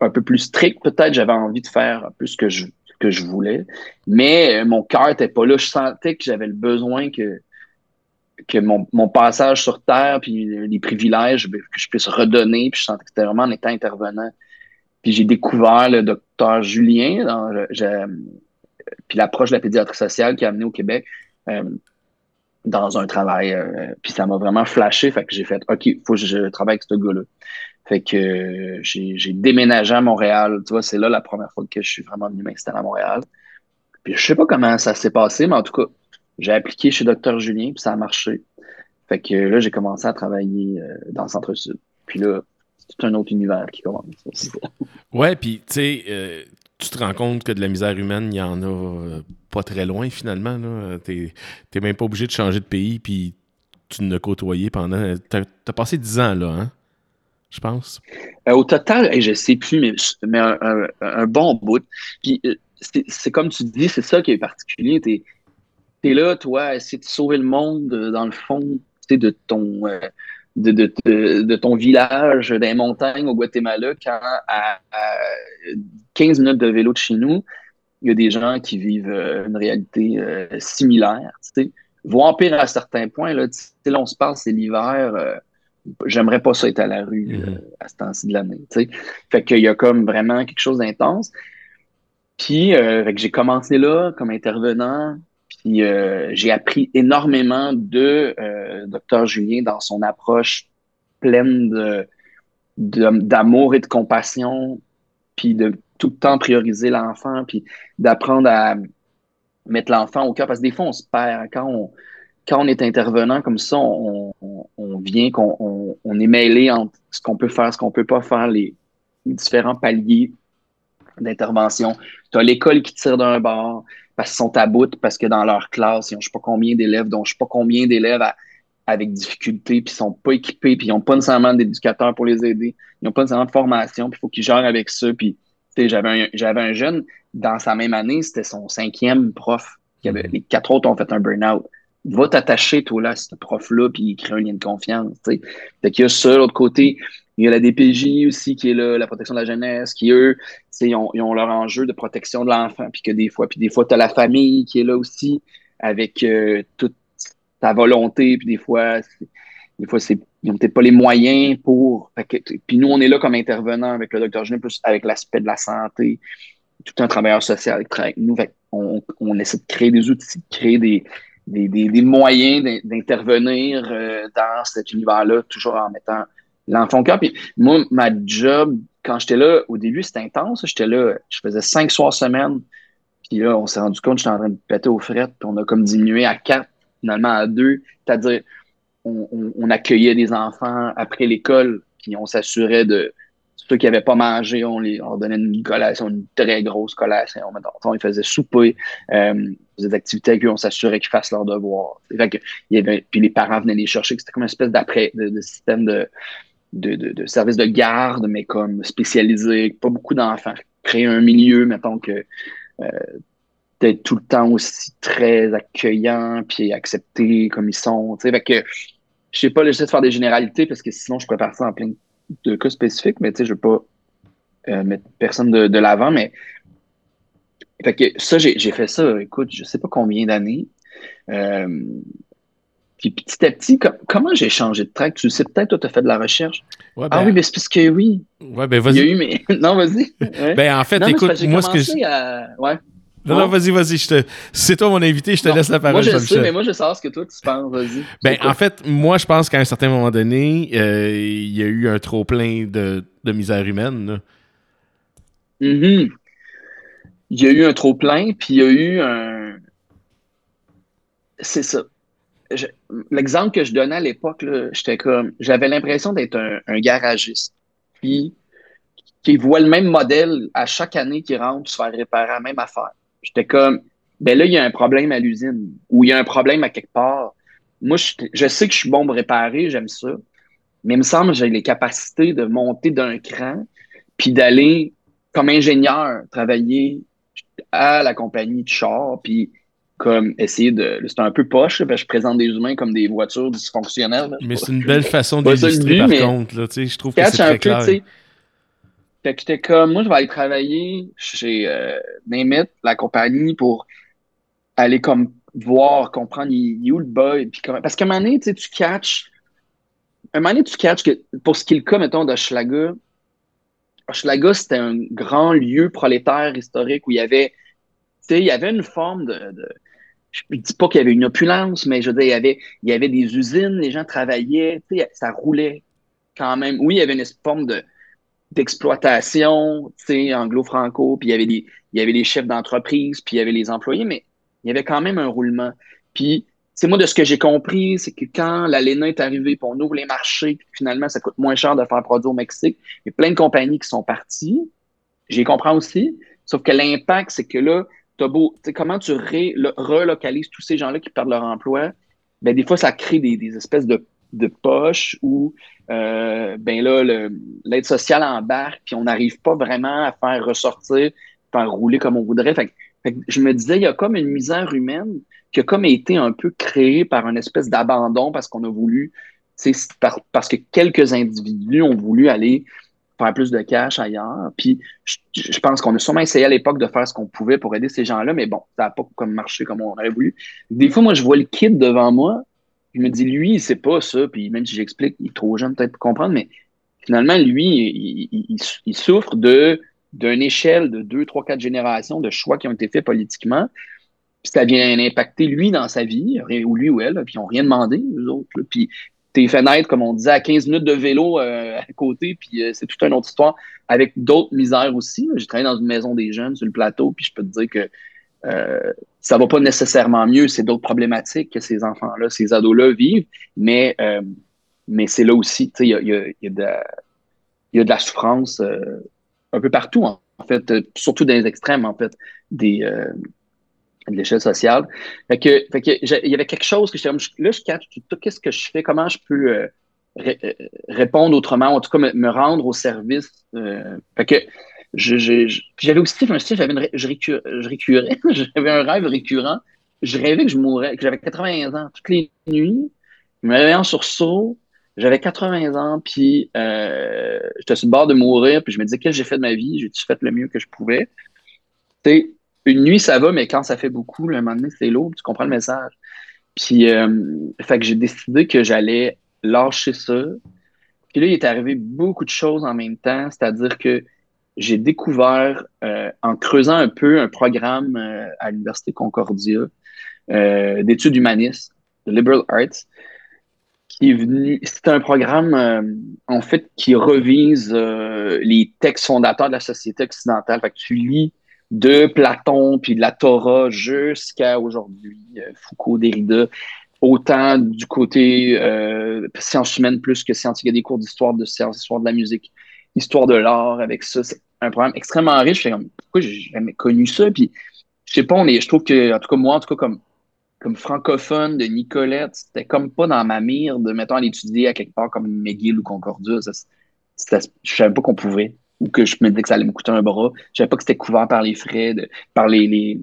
un peu plus strict, peut-être. J'avais envie de faire un peu ce que je, que je voulais. Mais euh, mon cœur était pas là. Je sentais que j'avais le besoin que que mon, mon, passage sur Terre, puis les privilèges ben, que je puisse redonner, puis je sentais que c'était vraiment en étant intervenant. Puis j'ai découvert le docteur Julien, puis l'approche de la pédiatrie sociale qui a amené au Québec euh, dans un travail. Euh, puis ça m'a vraiment flashé, fait que j'ai fait OK, faut que je travaille avec ce gars-là. Fait que euh, j'ai déménagé à Montréal. Tu vois, c'est là la première fois que je suis vraiment venu m'installer à Montréal. Puis je sais pas comment ça s'est passé, mais en tout cas, j'ai appliqué chez Dr Julien, puis ça a marché. Fait que là, j'ai commencé à travailler euh, dans le centre-sud. Puis là, c'est tout un autre univers qui commence. [laughs] ouais, puis tu sais, euh, tu te rends compte que de la misère humaine, il y en a euh, pas très loin finalement. Tu n'es même pas obligé de changer de pays, puis tu ne côtoyé pendant. Tu as, passé 10 ans là, hein? Je pense. au total, je sais plus, mais, mais un, bon bout. Puis c'est comme tu dis, c'est ça qui est particulier. Tu t'es là, toi, à essayer de sauver le monde euh, dans le fond de ton, euh, de, de, de, ton village des montagnes au Guatemala, quand à, 15 minutes de vélo de chez nous, il y a des gens qui vivent euh, une réalité similaire, voire pire à certains points. Là, là on se parle, c'est l'hiver, j'aimerais pas ça être à la rue euh, à ce temps-ci de l'année. Fait qu'il y a comme vraiment quelque chose d'intense. Puis j'ai commencé là comme intervenant, puis euh, j'ai appris énormément de Dr Julien dans son approche pleine de, d'amour et de compassion, puis de tout le temps prioriser l'enfant, puis d'apprendre à mettre l'enfant au cœur. Parce que des fois, on se perd. Quand on, quand on est intervenant comme ça, on, vient, qu'on on, est mêlé entre ce qu'on peut faire, ce qu'on peut pas faire, les, différents paliers d'intervention. Tu as l'école qui tire d'un bord parce qu'ils sont à bout, parce que dans leur classe, ils ont je sais pas combien d'élèves, dont je sais pas combien d'élèves avec difficulté, puis ils sont pas équipés, puis ils n'ont pas nécessairement d'éducateurs pour les aider, ils n'ont pas nécessairement de formation, puis il faut qu'ils gèrent avec ça. Puis j'avais un, j'avais un jeune, dans sa même année, c'était son cinquième prof. Qui avait, mm-hmm. les quatre autres ont fait un burn-out va t'attacher, toi, là, à ce prof-là, puis crée un lien de confiance. T'sais. Fait qu'il y a ça, l'autre côté, il y a la DPJ aussi qui est là, la protection de la jeunesse, qui eux, ils ont, ils ont, leur enjeu de protection de l'enfant, puis que des fois, puis des fois, tu as la famille qui est là aussi, avec euh, toute ta volonté, puis des fois, des fois, c'est, ils n'ont peut-être pas les moyens pour. puis nous, on est là comme intervenant avec le docteur Genet, plus avec l'aspect de la santé, tout un travailleur social qui travaille avec nous. on, on essaie de créer des outils, de créer des, des, moyens d'intervenir euh, dans cet univers-là, toujours en mettant l'enfant cœur. Puis moi, ma job, quand j'étais là, au début, c'était intense. J'étais là, je faisais cinq soirs semaine. Puis là, on s'est rendu compte que j'étais en train de péter aux frettes. Puis on a comme diminué à quatre, finalement à deux. C'est-à-dire, on, accueillait des enfants après l'école, puis on s'assurait de, ceux qui n'avaient pas mangé, on, les, leur donnait une collation, une très grosse collation. On ils faisaient souper, euh, des activités avec eux, on s'assurait qu'ils fassent leur devoir. que, puis les parents venaient les chercher, c'était comme une espèce d'après de, système de, de, de, service de garde, mais comme spécialisé, pas beaucoup d'enfants. Créer un milieu, mettons que euh, d'être tout le temps aussi très accueillant, puis accepté comme ils sont. Fait que je sais pas, j'essaie de faire des généralités parce que sinon je pourrais partir en plein de cas spécifiques, mais tu sais, je veux pas euh, mettre personne de, de l'avant, mais que ça, j'ai fait ça, écoute, je sais pas combien d'années. Euh, puis petit à petit, comment j'ai changé de track? Tu sais, peut-être, toi, tu as fait de la recherche? ah ben oui, mais c'est parce que oui. Ouais, ben vas-y. Il y a eu, mais. [laughs] non, vas-y. Ben en fait, écoute, moi, ce que je. À... Ouais. Non, non, vas-y, vas-y. Te... C'est toi mon invité, je te laisse la parole. Moi, je sais, mais moi, je sais ce que toi, tu penses. Vas-y. Ben, en fait, moi, je pense qu'à un certain moment donné, euh, il y a eu un trop-plein de, de, misère humaine. Mm Il y a eu un trop-plein, puis il y a eu un. C'est ça. L'exemple que je donnais à l'époque, j'étais comme. J'avais l'impression d'être un, garagiste. Puis, qui voit le même modèle à chaque année qui rentre se faire réparer la même affaire. J'étais comme, ben là, il y a un problème à l'usine ou il y a un problème à quelque part. Moi, je, sais que je suis bon pour réparer, j'aime ça. Mais il me semble que j'ai les capacités de monter d'un cran puis d'aller comme ingénieur travailler à la compagnie de char puis comme essayer de. C'est un peu poche, parce que je présente des humains comme des voitures dysfonctionnelles. Mais c'est une belle façon d'illustrer, par contre. Là, je trouve que c'est très clair. Fait que j'étais comme, moi, je vais aller travailler chez euh, la compagnie, pour aller comme voir, comprendre, il, est où le bug. Puis parce qu'à un moment donné, tu catches. Un moment donné, tu catches que pour ce qui est le cas, mettons, d'Hochelaga, Hochelaga, c'était un grand lieu prolétaire historique où il y avait, tu sais, il y avait une forme de, je ne dis pas qu'il y avait une opulence, mais je veux dire, il y avait, il y avait des usines, les gens travaillaient, ça roulait quand même. Oui, il y avait une forme de, d'exploitation, anglo-franco, puis il y avait des, il y avait les chefs d'entreprise, puis il y avait les employés, mais il y avait quand même un roulement. Puis, c'est moi de ce que j'ai compris, c'est que quand l'ALENA est arrivée, puis on ouvre les marchés, finalement, ça coûte moins cher de faire produire au Mexique, il y a plein de compagnies qui sont parties. J'y comprends aussi. Sauf que l'impact, c'est que là, as beau, comment tu relocalises tous ces gens-là qui perdent leur emploi? Ben, des fois, ça crée des, espèces de de poche où euh, ben là, l'aide sociale embarque, puis on n'arrive pas vraiment à faire ressortir, faire rouler comme on voudrait. Fait, je me disais, il y a comme une misère humaine qui a comme été un peu créée par une espèce d'abandon parce qu'on a voulu, parce que quelques individus ont voulu aller faire plus de cash ailleurs. Puis je, pense qu'on a sûrement essayé à l'époque de faire ce qu'on pouvait pour aider ces gens-là, mais bon, ça n'a pas comme marché comme on aurait voulu. Des fois, moi, je vois le kit devant moi, Je me dis, lui, il sait pas ça, puis même si j'explique, il est trop jeune peut-être pour comprendre, mais finalement, lui, il, souffre de d'une échelle de deux, trois, quatre générations de choix qui ont été faits politiquement. Puis ça vient impacter lui dans sa vie, ou lui ou elle, puis ils n'ont rien demandé, eux autres. Puis t'es fenêtres, comme on disait, à 15 minutes de vélo euh, à côté, puis euh, c'est toute une autre histoire, avec d'autres misères aussi. J'ai travaillé dans une maison des jeunes sur le plateau, puis je peux te dire que euh, ça va pas nécessairement mieux, c'est d'autres problématiques que ces enfants-là, ces ados-là vivent, mais, euh, mais c'est là aussi, il y a, y, a, y, a de, la souffrance un peu partout, en, fait, surtout dans les extrêmes, en fait, des, de l'échelle sociale. Fait que, fait que il y avait quelque chose que je là, je catch qu'est-ce que je fais, comment je peux répondre autrement, en tout cas me, rendre au service. fait que j'avais aussi, un style, j'avais je, récurais, [laughs] j'avais un rêve récurrent. Je rêvais que je mourrais, que j'avais 80 ans toutes les nuits. Je me réveillais en sursaut. J'avais 80 ans, puis euh, j'étais sur le bord de mourir, puis je me disais, qu'est-ce que j'ai fait de ma vie? J'ai-tu fait le mieux que je pouvais? Une nuit, ça va, mais quand ça fait beaucoup, le moment donné, c'est lourd, tu comprends le message. Puis, euh, que j'ai décidé que j'allais lâcher ça. Puis là, il est arrivé beaucoup de choses en même temps, c'est-à-dire que j'ai découvert, euh, en creusant un peu, un programme euh, à l'Université Concordia d'études humanistes, de liberal arts, qui est venu. C'est un programme, en fait, qui revise les textes fondateurs de la société occidentale. Fait que tu lis de Platon puis de la Torah jusqu'à aujourd'hui, Foucault, Derrida, autant du côté sciences humaines plus que scientifique. Il y a des cours d'histoire de sciences, histoire de la musique, histoire de l'art avec ça un programme extrêmement riche. Comme, pourquoi j'ai jamais connu ça? Puis, je sais pas, on je trouve que, en tout cas, moi, en tout cas, comme, francophone de Nicolette, c'était comme pas dans ma mire de, mettons, l'étudier à quelque part comme McGill ou Concordia. Ça, je savais pas qu'on pouvait ou que je me disais que ça allait me coûter un bras. Je savais pas que c'était couvert par les frais, de, par les, les,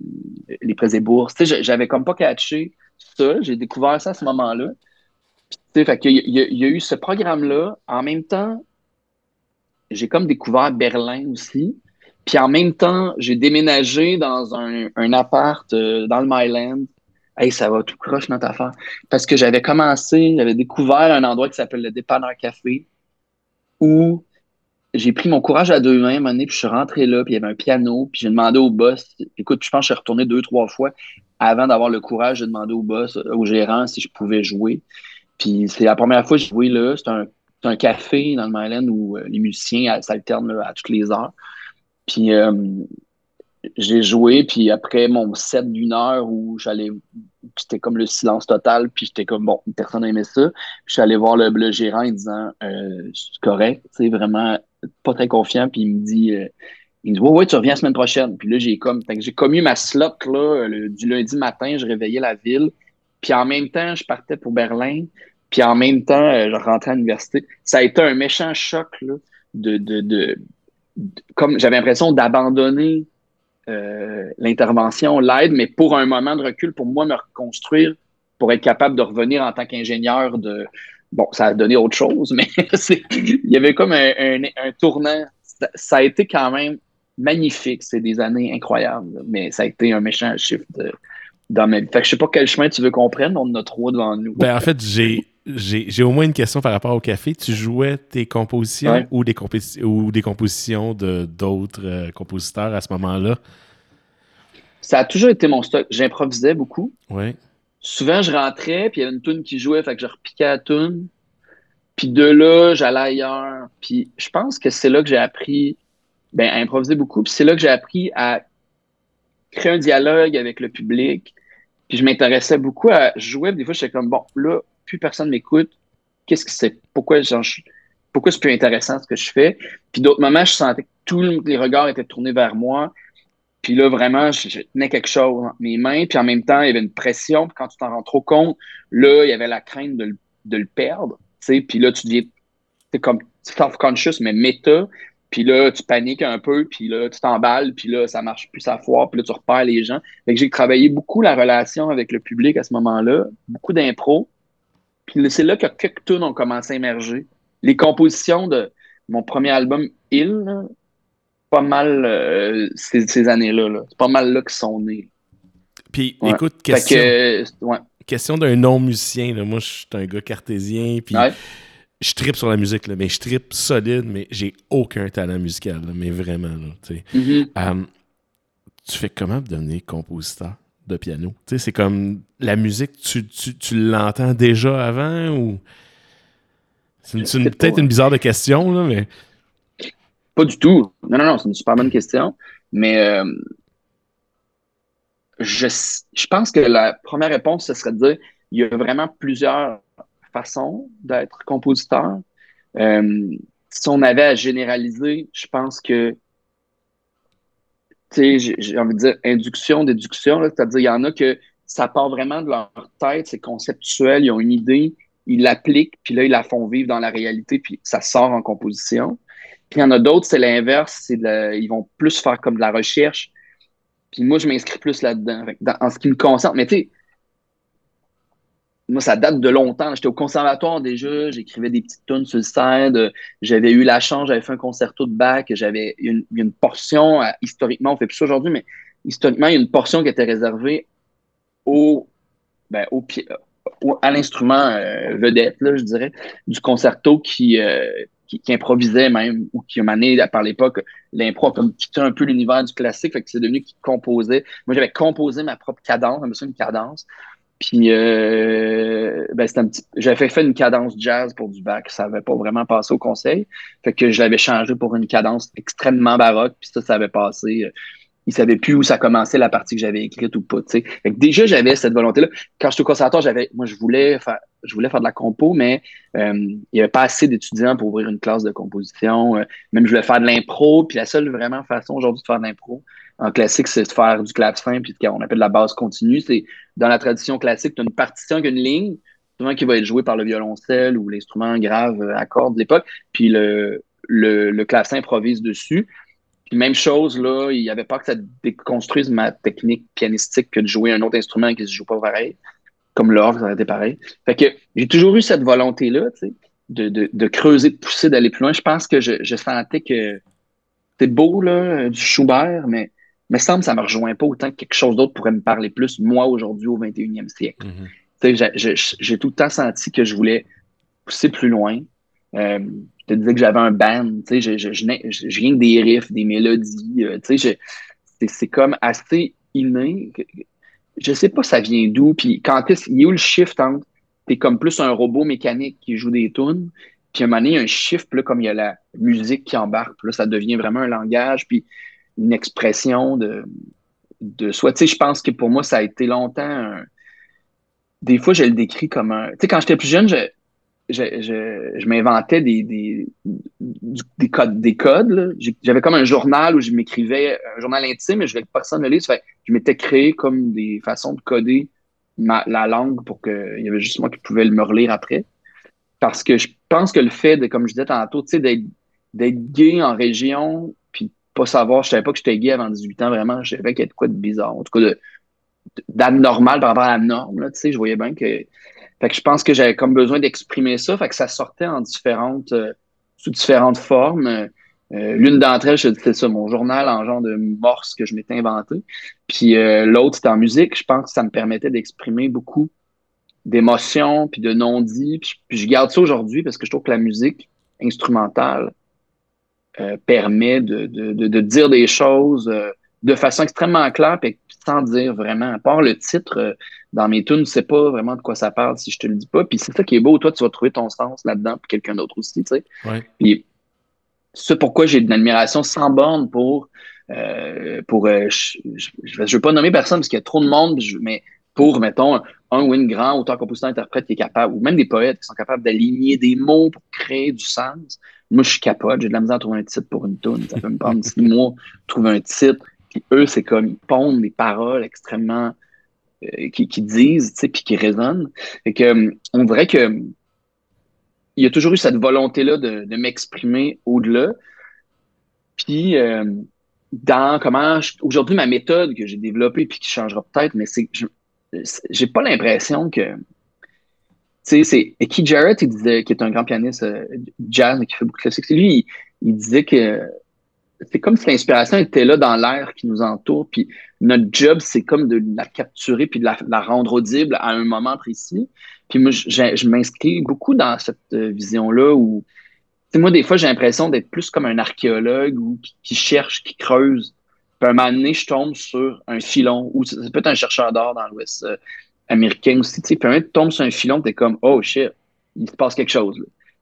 les prêts et bourses. J'avais comme pas catché ça. J'ai découvert ça à ce moment-là. Qu'il y, il y a eu ce programme-là. En même temps, j'ai comme découvert Berlin aussi. Puis en même temps, j'ai déménagé dans un, un appart euh, dans le Myland. Hey, ça va tout croche notre affaire. Parce que j'avais commencé, j'avais découvert un endroit qui s'appelle le Dépanneur Café où j'ai pris mon courage à deux mains, un puis je suis rentré là, puis il y avait un piano, puis j'ai demandé au boss, écoute, je pense que je suis retourné deux, trois fois avant d'avoir le courage de demander au boss, au gérant, si je pouvais jouer. Puis c'est la première fois que j'ai joué là, c'est un un café dans le Myland où euh, les musiciens s'alternent à toutes les heures. Puis euh, j'ai joué, puis après mon set d'une heure où j'allais, c'était comme le silence total, puis j'étais comme, bon, personne n'aimait ça. Puis je suis allé voir le, gérant en disant, euh, c'est correct, c'est vraiment pas très confiant, puis il me dit, il me dit, ouais, ouais, tu reviens la semaine prochaine. Puis là, j'ai comme, j'ai commis ma slot, là, du lundi matin, je réveillais la ville, puis en même temps, je partais pour Berlin, puis en même temps, euh, je rentrais à l'université. Ça a été un méchant choc là, de, de, de, comme j'avais l'impression d'abandonner euh, l'intervention, l'aide, mais pour un moment de recul, pour moi, me reconstruire, pour être capable de revenir en tant qu'ingénieur de. Bon, ça a donné autre chose, mais [laughs] il y avait comme un, un, tournant. Ça, a été quand même magnifique. C'est des années incroyables, mais ça a été un méchant shift dans ma vie. Fait que je sais pas quel chemin tu veux qu'on prenne. On en a trois devant nous. Ben, en fait, j'ai j'ai au moins une question par rapport au café. Tu jouais tes compositions ou, des ou des compositions de d'autres euh, compositeurs à ce moment-là? Ça a toujours été mon stock. J'improvisais beaucoup. Ouais. Souvent, je rentrais, puis il y avait une tune qui jouait, fait que je repiquais la tune. Puis de là, j'allais ailleurs. Puis je pense que c'est là que j'ai appris ben, à improviser beaucoup. Puis c'est là que j'ai appris à créer un dialogue avec le public. Puis je m'intéressais beaucoup à jouer. Des fois, j'étais comme, bon, là, plus personne m'écoute. Qu'est-ce que c'est? Pourquoi, c'est plus intéressant ce que je fais? Puis d'autres moments, je sentais que tous les regards étaient tournés vers moi. Puis là, vraiment, je, tenais quelque chose entre mes mains. Puis en même temps, il y avait une pression. Puis quand tu t'en rends trop compte, là, il y avait la crainte de, le perdre. Puis là, tu deviens comme self-conscious, mais méta. Puis là, tu paniques un peu, puis là, tu t'emballes, puis là, ça marche plus à foire, puis là, tu repères les gens. Fait que j'ai travaillé beaucoup la relation avec le public à ce moment-là, beaucoup d'impro. Puis c'est là que quelques tunes ont commencé à émerger. Les compositions de mon premier album, Il, pas mal euh, ces, années-là. C'est pas mal là qu'ils sont nés. Puis écoute, question. question d'un non-musicien, moi, je suis un gars cartésien, puis je tripe sur la musique, là, mais je tripe solide, mais j'ai aucun talent musical, mais vraiment, là, mm-hmm. euh, tu fais comment devenir compositeur de piano? c'est comme la musique, tu, tu, l'entends déjà avant ou... C'est peut-être une bizarre de question, là, mais... Pas du tout. Non, non, non, c'est une super bonne question. Mais euh, je, je pense que la première réponse, ce serait de dire il y a vraiment plusieurs façons d'être compositeur. Euh, si on avait à généraliser, je pense que, tu sais, j'ai envie de dire induction, déduction, c'est-à-dire il y en a que ça part vraiment de leur tête, c'est conceptuel, ils ont une idée, ils l'appliquent, puis là, ils la font vivre dans la réalité, puis ça sort en composition. Puis il y en a d'autres, c'est l'inverse, ils vont plus faire comme de la recherche, puis moi, je m'inscris plus là-dedans, en ce qui me concerne. Mais tu sais, moi, ça date de longtemps. J'étais au conservatoire déjà, j'écrivais des petites tunes sur le side. J'avais eu la chance, j'avais fait un concerto de bac. J'avais une, une portion, historiquement, on fait plus ça aujourd'hui, mais historiquement, il y a une portion qui était réservée au, ben, au, à l'instrument euh, vedette, là, je dirais, du concerto qui, euh, qui, improvisait même, ou qui m'a amené, par l'époque, l'impro a comme quitté un peu l'univers du classique, fait que c'est devenu qui composait. Moi, j'avais composé ma propre cadence, un peu une cadence. Puis, euh, ben, c'était un petit... j'avais fait une cadence jazz pour du bac. Ça n'avait pas vraiment passé au conseil. Fait que je l'avais changé pour une cadence extrêmement baroque. Puis ça, ça avait passé. Euh, il savait plus où ça commençait la partie que j'avais écrite ou pas. Fait déjà, j'avais cette volonté-là. Quand j'étais au conservatoire, j'avais, moi, je voulais faire, je voulais faire de la compo, mais euh, il n'y avait pas assez d'étudiants pour ouvrir une classe de composition. Euh, même je voulais faire de l'impro. Puis la seule vraiment façon aujourd'hui de faire de l'impro en classique, c'est de faire du clavecin, puis on appelle la base continue. C'est dans la tradition classique, tu as une partition une ligne, souvent qui va être jouée par le violoncelle ou l'instrument grave à cordes de l'époque, puis le, le, le clavecin improvise dessus. Puis même chose, là, il n'y avait pas que ça déconstruise ma technique pianistique que de jouer un autre instrument qui ne se joue pas pareil, comme l'orgue, ça aurait été pareil. Fait que j'ai toujours eu cette volonté-là, tu sais, de, de, de, creuser, de pousser, d'aller plus loin. Je pense que je, je sentais que c'est beau, là, du Schubert, mais me semble que ça ne me rejoint pas autant que quelque chose d'autre pourrait me parler plus, moi, aujourd'hui, au 21e siècle. Mm-hmm. J'ai tout le temps senti que je voulais pousser plus loin. Euh, je te disais que j'avais un band, tu sais, je, je, je, viens des riffs, des mélodies, euh, tu sais, c'est comme assez inné. Je sais pas ça vient d'où, puis quand il y a où le shift entre, t'es comme plus un robot mécanique qui joue des tunes, puis à un moment donné, il y a un shift, là, comme il y a la musique qui embarque, là, ça devient vraiment un langage, puis une expression de, de soi. Tu sais, je pense que pour moi, ça a été longtemps Des fois, je le décris comme un... Tu sais, quand j'étais plus jeune, je, je, m'inventais des, des, des, codes. Des codes J'avais comme un journal où je m'écrivais, un journal intime, mais je voulais que personne ne lise. je m'étais créé comme des façons de coder la langue pour qu'il y avait juste moi qui pouvais me relire après. Parce que je pense que le fait de, comme je disais tantôt, d'être, gay en région, puis pas savoir, je savais pas que j'étais gay avant 18 ans, vraiment, je savais qu'il y avait quoi de bizarre, en tout cas d'anormal par rapport à la norme, là, je voyais bien que fait que je pense que j'avais comme besoin d'exprimer ça. Fait que ça sortait en différentes, euh, sous différentes formes. Euh, l'une d'entre elles, c'était ça, mon journal en genre de morse que je m'étais inventé. Puis euh, l'autre, c'était en musique. Je pense que ça me permettait d'exprimer beaucoup d'émotions, puis de non-dits. Puis, je garde ça aujourd'hui parce que je trouve que la musique instrumentale permet de, de, de, dire des choses de façon extrêmement claire, puis sans dire vraiment, à part le titre, euh, dans mes tunes, tu sais pas vraiment de quoi ça parle si je te le dis pas. Puis c'est ça qui est beau, toi, tu vas trouver ton sens là-dedans, puis quelqu'un d'autre aussi, tu sais. Puis c'est pourquoi j'ai une admiration sans borne pour, euh, pour euh, je, ne veux pas nommer personne parce qu'il y a trop de monde, mais pour, mettons, un ou une grand auteur, compositeur, interprète qui est capable, ou même des poètes qui sont capables d'aligner des mots pour créer du sens. Moi, je suis capable, j'ai de la misère à trouver un titre pour une tune. Ça peut me prendre six mois trouver un titre eux, c'est comme ils pondent des paroles extrêmement euh, qui, disent, tu sais, puis qui résonnent. Et que on dirait que il y a toujours eu cette volonté-là de, m'exprimer au-delà. Puis euh, dans comment aujourd'hui ma méthode que j'ai développée puis qui changera peut-être, mais c'est j'ai pas l'impression que tu sais, c'est Keith Jarrett, il disait, qui est un grand pianiste euh, jazz, qui fait beaucoup de classiques. Lui, il, disait que c'est comme si l'inspiration était là dans l'air qui nous entoure, puis notre job, c'est comme de la capturer puis de la, rendre audible à un moment précis. Puis moi, je, m'inscris beaucoup dans cette euh, vision-là où, moi, des fois, j'ai l'impression d'être plus comme un archéologue ou qui, cherche, qui creuse. Puis à un moment donné, je tombe sur un filon, ou ça peut être un chercheur d'or dans l'Ouest euh, américain aussi. Puis un moment, tu tombes sur un filon, tu es comme, oh shit, il se passe quelque chose.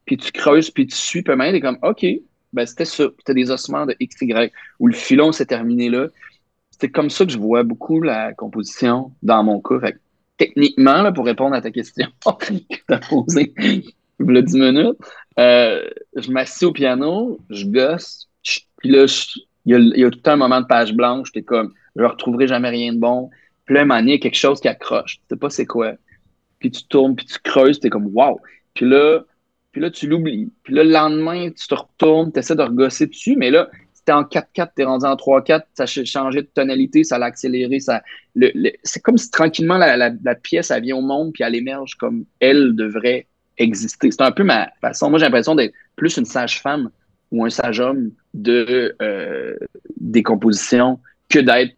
Puis tu creuses, puis tu suis, puis un moment, tu es comme, OK, ben, c'était ça. C'était des ossements de XY où le filon s'est terminé là. C'est comme ça que je vois beaucoup la composition dans mon cas. techniquement, là, pour répondre à ta question [laughs] que tu as posée il y a 10 minutes, euh, je m'assieds au piano, je gosse, puis là, il y, a, tout un moment de page blanche, j'étais comme, je retrouverai jamais rien de bon. Puis là, il y a quelque chose qui accroche. Tu sais pas c'est quoi. Puis tu tournes, puis tu creuses, tu es comme, wow. Puis là, puis là, tu l'oublies. Puis là, le lendemain, tu te retournes, tu essaies de regosser dessus, mais là, c'était en 4-4, tu es rendu en 3-4, ça a changé de tonalité, ça l'a accéléré. Ça, c'est comme si tranquillement la, pièce, elle vient au monde, puis elle émerge comme elle devrait exister. C'est un peu ma façon. Moi, j'ai l'impression d'être plus une sage-femme ou un sage-homme de euh, des compositions que d'être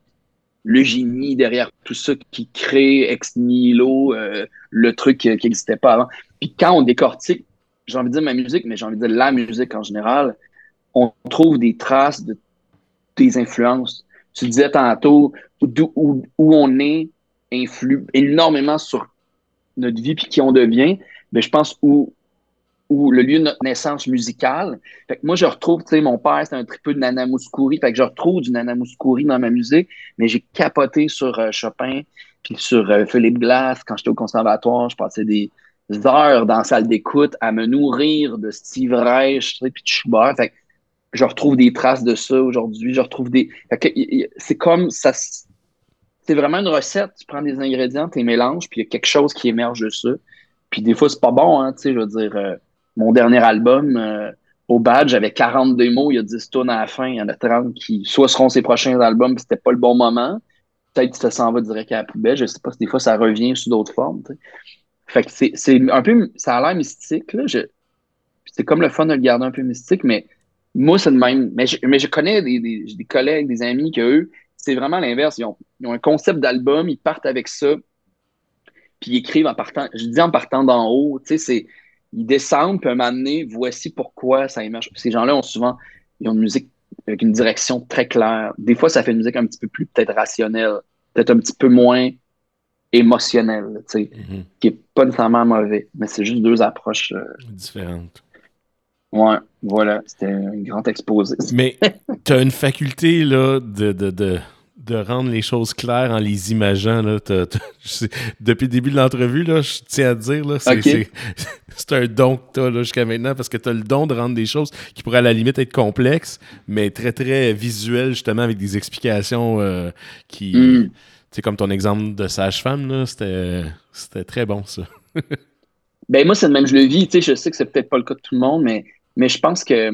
le génie derrière tout ça qui crée ex nihilo euh, le truc qui n'existait pas avant. Puis quand on décortique j'ai envie de dire ma musique, mais j'ai envie de dire la musique en général, on trouve des traces de des influences. Tu disais tantôt où, où on est influe énormément sur notre vie puis qui on devient, mais je pense où, où le lieu de notre naissance musicale. Fait que moi, je retrouve, tu sais, mon père, c'est un peu de Nana Mouskouri, fait que je retrouve du Nana Mouskouri dans ma musique, mais j'ai capoté sur euh, Chopin, puis sur euh, Philippe Glass. Quand j'étais au conservatoire, je passais des, heures dans la salle d'écoute à me nourrir de Steve Reich, puis de Schubert. Fait je retrouve des traces de ça aujourd'hui. Je retrouve des. C'est comme ça. C'est vraiment une recette. Tu prends des ingrédients, tu les mélanges, puis il y a quelque chose qui émerge de ça. Puis des fois, c'est pas bon, hein, tu sais, je veux dire, euh, mon dernier album, euh, au badge, j'avais 40 démos, il y a 10 tonnes à la fin, il y en a 30 qui soit seront ses prochains albums, c'était pas le bon moment. Peut-être que ça s'en va direct à la poubelle, je sais pas si des fois ça revient sous d'autres formes. Fait que c'est un peu, ça a l'air mystique, là. C'est comme le fun de le garder un peu mystique, mais moi, c'est le même. Mais je, mais je connais des, des, collègues, des amis que eux, c'est vraiment l'inverse. Ils ont, ils ont, un concept d'album, ils partent avec ça, puis ils écrivent en partant, je dis en partant d'en haut, tu sais, c'est, ils descendent, puis à un moment donné, voici pourquoi ça émerge. Ces gens-là ont souvent, ils ont une musique avec une direction très claire. Des fois, ça fait une musique un petit peu plus peut-être rationnelle, peut-être un petit peu moins émotionnel, tu sais, mm-hmm. qui est pas nécessairement mauvais, mais c'est juste deux approches euh, différentes. Ouais, voilà, c'était un grand exposé. [laughs] Mais tu as une faculté là, de, de, de, de, rendre les choses claires en les imaginant. Là, depuis le début de l'entrevue, je tiens à te dire, [laughs] c'est, un don que tu as jusqu'à maintenant parce que tu as le don de rendre des choses qui pourraient à la limite être complexes, mais très, très visuelles, justement, avec des explications euh, qui. Mm. C'est comme ton exemple de sage-femme, c'était, c'était très bon, ça. [laughs] ben, moi, c'est le même, je le vis. Je sais que c'est peut-être pas le cas de tout le monde, mais, mais je pense que.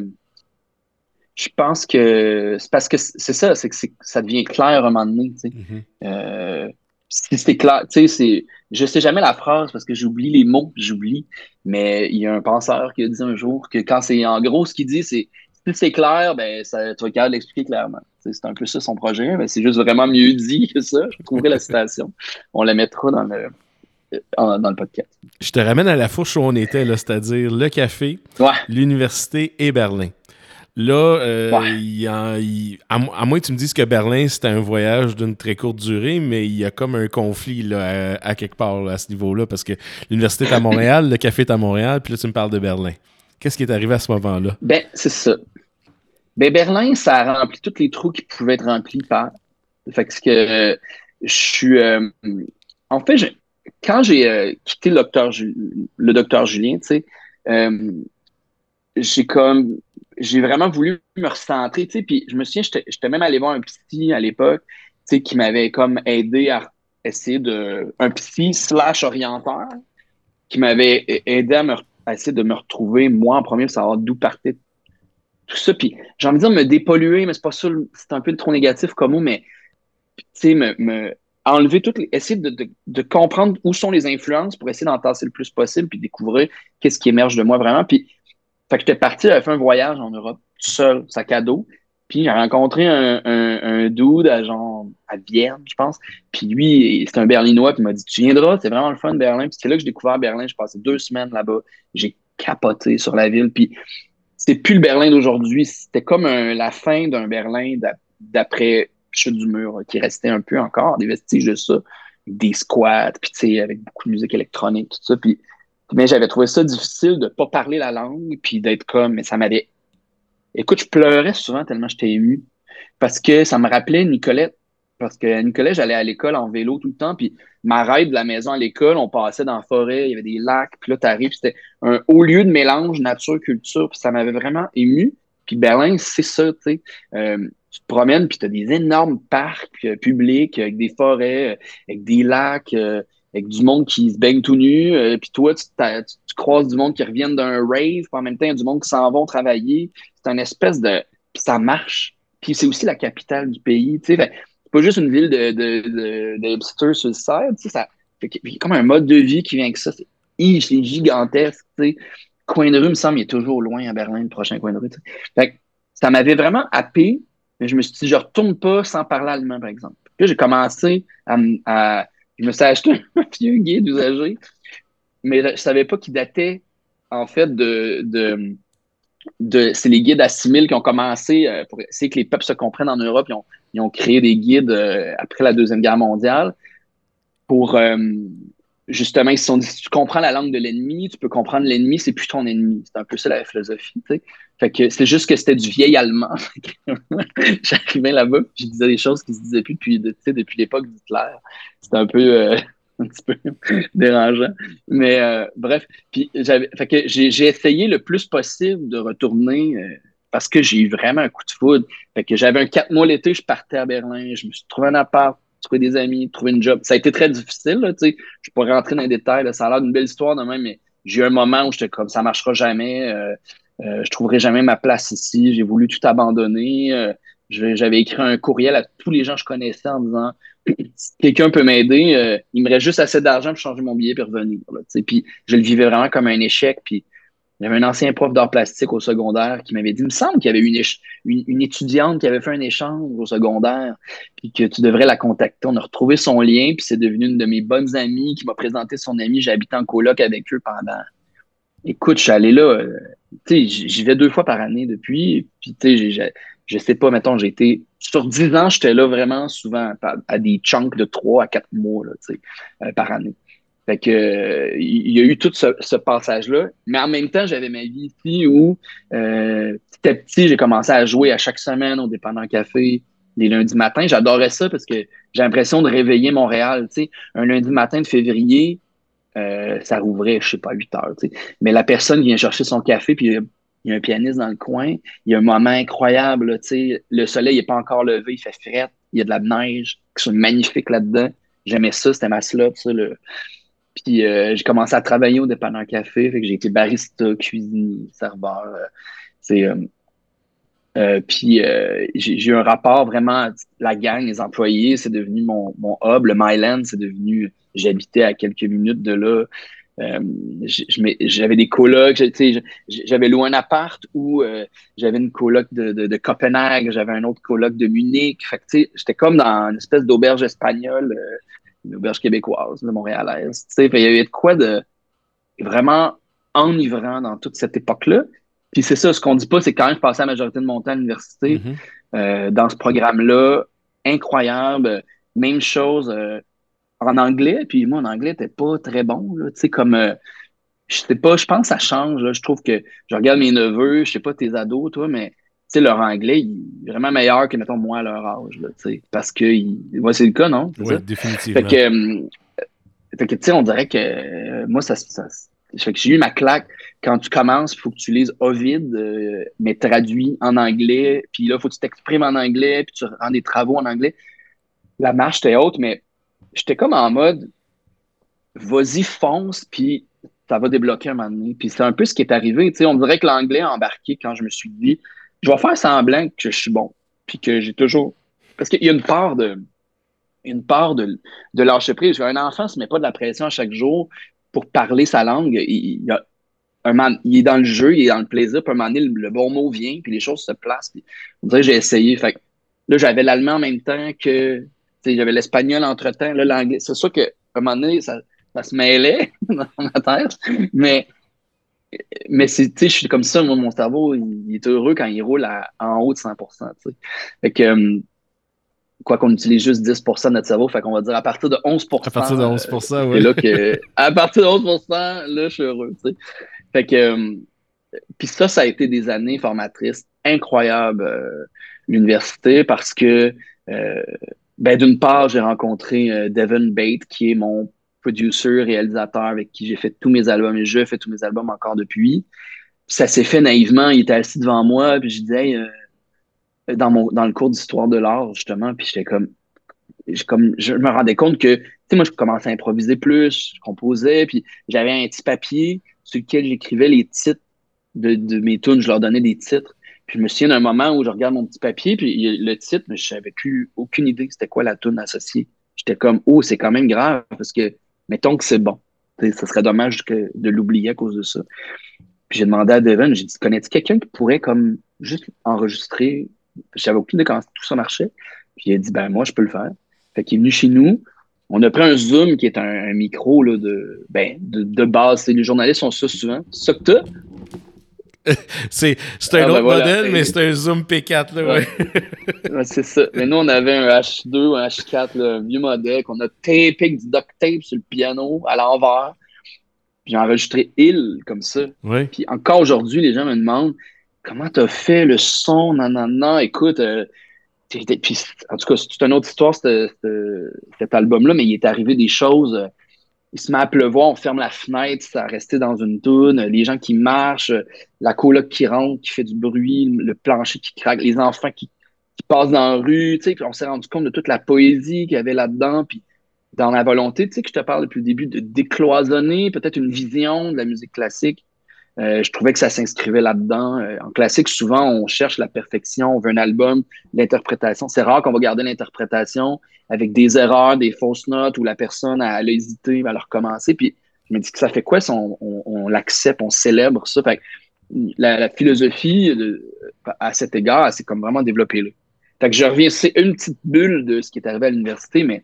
Je pense que c'est parce que c'est ça, c'est que ça devient clair à un moment donné. Mm-hmm. Euh, si c'est clair, tu sais, c'est. Je sais jamais la phrase parce que j'oublie les mots, j'oublie. Mais il y a un penseur qui a dit un jour que quand c'est en gros, ce qu'il dit, c'est si c'est clair, ben, ça, tu vas capable l'expliquer clairement. C'est un peu ça son projet, mais c'est juste vraiment mieux dit que ça. Je trouverai la citation. [laughs] On la mettra dans le, dans le podcast. Je te ramène à la fourche où on était, c'est-à-dire le café, l'université et Berlin. Là, euh, à, moins que tu me dises que Berlin, c'était un voyage d'une très courte durée, mais il y a comme un conflit là, à, quelque part à ce niveau-là, parce que l'université est à Montréal, le café est à Montréal, puis là, tu me parles de Berlin. Qu'est-ce qui est arrivé à ce moment-là? Ben, c'est ça. Ben, Berlin, ça a rempli tous les trous qui pouvaient être remplis par. Fait que, que je suis. Euh, en fait, quand j'ai euh, quitté le docteur, le docteur Julien, tu euh, j'ai comme. J'ai vraiment voulu me recentrer, tu sais, puis je me souviens, j'étais même allé voir un psy à l'époque, tu sais, qui m'avait comme aidé à essayer de. Un psy slash orienteur, qui m'avait aidé à me essayer de me retrouver, moi en premier, pour savoir d'où partait tout ça. Puis j'ai envie de dire me dépolluer, mais c'est pas ça, c'est un peu trop négatif comme mot, mais tu sais, me, enlever toutes les. essayer de, comprendre où sont les influences pour essayer d'en tasser le plus possible, puis découvrir qu'est-ce qui émerge de moi vraiment. Puis, fait que j'étais parti, j'avais fait un voyage en Europe, seul, sac à dos. Puis j'ai rencontré un, un, dude à genre à Vienne, je pense. Puis lui, c'est un Berlinois, puis il m'a dit Tu viendras, c'est vraiment le fun de Berlin. Puis c'est là que j'ai découvert Berlin. J'ai passé deux semaines là-bas. J'ai capoté sur la ville. Puis c'est plus le Berlin d'aujourd'hui. C'était comme la fin d'un Berlin d'après Chute du mur, qui restait un peu encore, des vestiges de ça, des squats, puis tu sais, avec beaucoup de musique électronique, tout ça. Puis mais j'avais trouvé ça difficile de pas parler la langue, puis d'être comme, mais ça m'avait Écoute, je pleurais souvent tellement j'étais ému. Parce que ça me rappelait Nicolette. Parce que Nicolette, j'allais à l'école en vélo tout le temps. Puis ma ride de la maison à l'école, on passait dans la forêt, il y avait des lacs. Puis là, t'arrives, c'était un haut lieu de mélange nature-culture. Puis ça m'avait vraiment ému. Puis Berlin, c'est ça, tu sais. Euh, tu te promènes, puis tu as des énormes parcs euh, publics avec des forêts, euh, avec des lacs avec du monde qui se baigne tout nu, euh, puis toi, tu, croises du monde qui reviennent d'un rave, puis en même temps, il y a du monde qui s'en vont travailler. C'est une espèce de... Puis ça marche. Puis c'est aussi la capitale du pays, tu sais. C'est pas juste une ville de, de, de, de hipsters tu sais, ça... Il y a comme un mode de vie qui vient avec ça. C'est gigantesque, tu sais. Coin de rue, me semble, il est toujours loin à Berlin, le prochain coin de rue, Fait ça m'avait vraiment happé, mais je me suis dit, je retourne pas sans parler allemand, par exemple. Puis j'ai commencé à je me suis acheté [laughs] un vieux guide usagé, mais je ne savais pas qu'il datait, en fait, de. de, c'est les guides à 6000 qui ont commencé euh, pour essayer que les peuples se comprennent en Europe. Ils ont, ils ont créé des guides euh, après la Deuxième Guerre mondiale pour. Euh, justement, ils se sont dit si tu comprends la langue de l'ennemi, tu peux comprendre l'ennemi, c'est plus ton ennemi. C'est un peu ça la philosophie. Fait que c'est juste que c'était du vieil allemand. [laughs] [laughs] J'arrivais là-bas, je disais des choses qui se disaient plus depuis, depuis l'époque d'Hitler. C'était un peu euh, [laughs] un petit peu dérangeant. Mais euh, bref, j'avais fait que j'ai essayé le plus possible de retourner euh, parce que j'ai eu vraiment un coup de foudre. Fait que j'avais un quatre mois l'été, je partais à Berlin, je me suis trouvé un appart, trouver des amis, trouver une job. Ça a été très difficile, tu sais. Je pourrais rentrer dans les détails, ça a l'air d'une belle histoire de même, mais j'ai eu un moment où j'étais comme ça marchera jamais, je trouverai jamais ma place ici, j'ai voulu tout abandonner. Euh, j'avais écrit un courriel à tous les gens que je connaissais en disant [clears throat] si quelqu'un peut m'aider, il me reste juste assez d'argent pour changer mon billet et revenir. Je le vivais vraiment comme un échec. Puis un ancien prof d'art plastique au secondaire qui m'avait dit, il me semble qu'il y avait une, étudiante qui avait fait un échange au secondaire, puis que tu devrais la contacter. On a retrouvé son lien, puis c'est devenu une de mes bonnes amies qui m'a présenté son amie. Habité en coloc avec eux pendant. Écoute, je suis allé là, euh, j'y vais deux fois par année depuis, puis tu sais, je sais pas, mettons, j'ai été. Sur dix ans, j'étais là vraiment souvent à, des chunks de trois à quatre mois, là, euh, par année. Fait que il y a eu tout ce, passage-là. Mais en même temps, j'avais ma vie ici où euh, petit à petit, j'ai commencé à jouer à chaque semaine au dépendant café les lundis matins. J'adorais ça parce que j'ai l'impression de réveiller Montréal. Tu sais, un lundi matin de février, euh, ça rouvrait, je sais pas, 8 heures. Mais la personne vient chercher son café, puis il y a un pianiste dans le coin. Il y a un moment incroyable. Le soleil n'est pas encore levé, il fait fret. Il y a de la neige qui sont magnifiques là-dedans. J'aimais ça, c'était ma slot, puis euh, j'ai commencé à travailler au dépanneur café, j'ai été barista, cuisinier, serveur. Euh, puis j'ai eu un rapport vraiment, la gang, les employés, c'est devenu mon, mon hub. Le Myland, c'est devenu, j'habitais à quelques minutes de là. j'avais des colocs, j'avais loué un appart où j'avais une coloc de, de, de Copenhague, j'avais un autre coloc de Munich. Fait que j'étais comme dans une espèce d'auberge espagnole une auberge québécoise, de montréalaise. Il y avait de quoi de vraiment enivrant dans toute cette époque-là. Puis c'est ça, ce qu'on dit pas, c'est quand même je passais la majorité de mon temps à l'université mm-hmm. euh, dans ce programme-là, incroyable. Même chose euh, en anglais. Puis moi, en anglais, n'était pas très bon. Tu sais, comme euh, je sais pas, je pense que ça change. Je trouve que je regarde mes neveux, je sais pas tes ados, toi, mais sais, leur anglais il est vraiment meilleur que, mettons, moi à leur âge, là, parce que c'est le cas, non? Oui, définitivement. Fait que, euh, fait que tu sais, on dirait que euh, moi, ça, ça fait que j'ai eu ma claque. Quand tu commences, il faut que tu lises Ovid, euh, mais traduit en anglais. Puis là, il faut que tu t'exprimes en anglais, puis tu rends des travaux en anglais. La marche était haute, mais j'étais comme en mode, vas-y, fonce, puis ça va débloquer un moment donné. Puis c'est un peu ce qui est arrivé. On dirait que l'anglais a embarqué quand je me suis dit, je vais faire semblant que je suis bon. Puis que j'ai toujours. Parce qu'il y a une part de. Une part de, de prise. Un enfant ne se met pas de la pression à chaque jour pour parler sa langue. Il, un il est dans le jeu, il est dans le plaisir, puis un moment donné, le, bon mot vient, puis les choses se placent. On dirait que j'ai essayé. Fait là, j'avais l'allemand en même temps que j'avais l'espagnol entre-temps, l'anglais. C'est sûr qu'à un moment donné, ça, ça se mêlait [laughs] dans ma tête, mais mais c'est, je suis comme ça, moi, mon cerveau, il, est heureux quand il roule en haut de 100 Fait que, euh, quoi qu'on utilise juste 10% de notre cerveau, fait qu'on va dire à partir de 11% À partir de 11% euh, oui. là que, à partir de 11% là, je suis heureux. Fait que, euh, puis ça, ça a été des années formatrices incroyables, euh, l'université, parce que, ben, d'une part, j'ai rencontré Devin Bate, qui est mon producer, réalisateur avec qui j'ai fait tous mes albums et je fais tous mes albums encore depuis. ça s'est fait naïvement. Il était assis devant moi, puis je disais, euh, dans, mon, dans le cours d'histoire de l'art, justement, puis j'étais comme, comme, je me rendais compte que, tu sais, moi, je commençais à improviser plus, je composais, puis j'avais un petit papier sur lequel j'écrivais les titres de, de mes tunes, je leur donnais des titres. Puis je me souviens d'un moment où je regarde mon petit papier, puis le titre, mais je n'avais plus aucune idée c'était quoi la tune associée. J'étais comme, oh, c'est quand même grave, parce que mettons que c'est bon. Ce serait dommage de l'oublier à cause de ça. Puis j'ai demandé à Devin, j'ai dit, connais-tu quelqu'un qui pourrait comme juste enregistrer? J'avais aucune idée comment tout ça marchait. Puis il a dit, ben moi, je peux le faire. Fait qu'il est venu chez nous. On a pris un Zoom qui est un, micro là, de, ben, de, base. Les journalistes ont ça souvent. Ça que [laughs] c'est un ah, autre ben modèle, mais c'est un Zoom P4. Là, ouais. c'est ça. Mais nous, on avait un H2 ou un H4, un vieux modèle qu'on a tapé avec du duct tape sur le piano à l'envers. Puis j'ai enregistré Il comme ça. Puis encore aujourd'hui, les gens me demandent comment tu as fait le son, non, non, non. Écoute, euh, puis, en tout cas, c'est une autre histoire, cet album-là, mais il est arrivé des choses. Euh, il se met à pleuvoir, on ferme la fenêtre, ça resté dans une toune, les gens qui marchent, la coloc qui rentre, qui fait du bruit, le plancher qui craque, les enfants qui, passent dans la rue, tu sais, on s'est rendu compte de toute la poésie qu'il y avait là-dedans, puis dans la volonté, tu sais, que je te parle depuis le début, de décloisonner peut-être une vision de la musique classique, euh, je trouvais que ça s'inscrivait là-dedans. Euh, en classique, souvent, on cherche la perfection, on veut un album, l'interprétation. C'est rare qu'on va garder l'interprétation avec des erreurs, des fausses notes où la personne a, hésité à le recommencer. Puis je me dis que ça fait quoi si on, l'accepte, on célèbre ça? Fait la, philosophie à cet égard, c'est comme vraiment développé là. Fait que je reviens, c'est une petite bulle de ce qui est arrivé à l'université, mais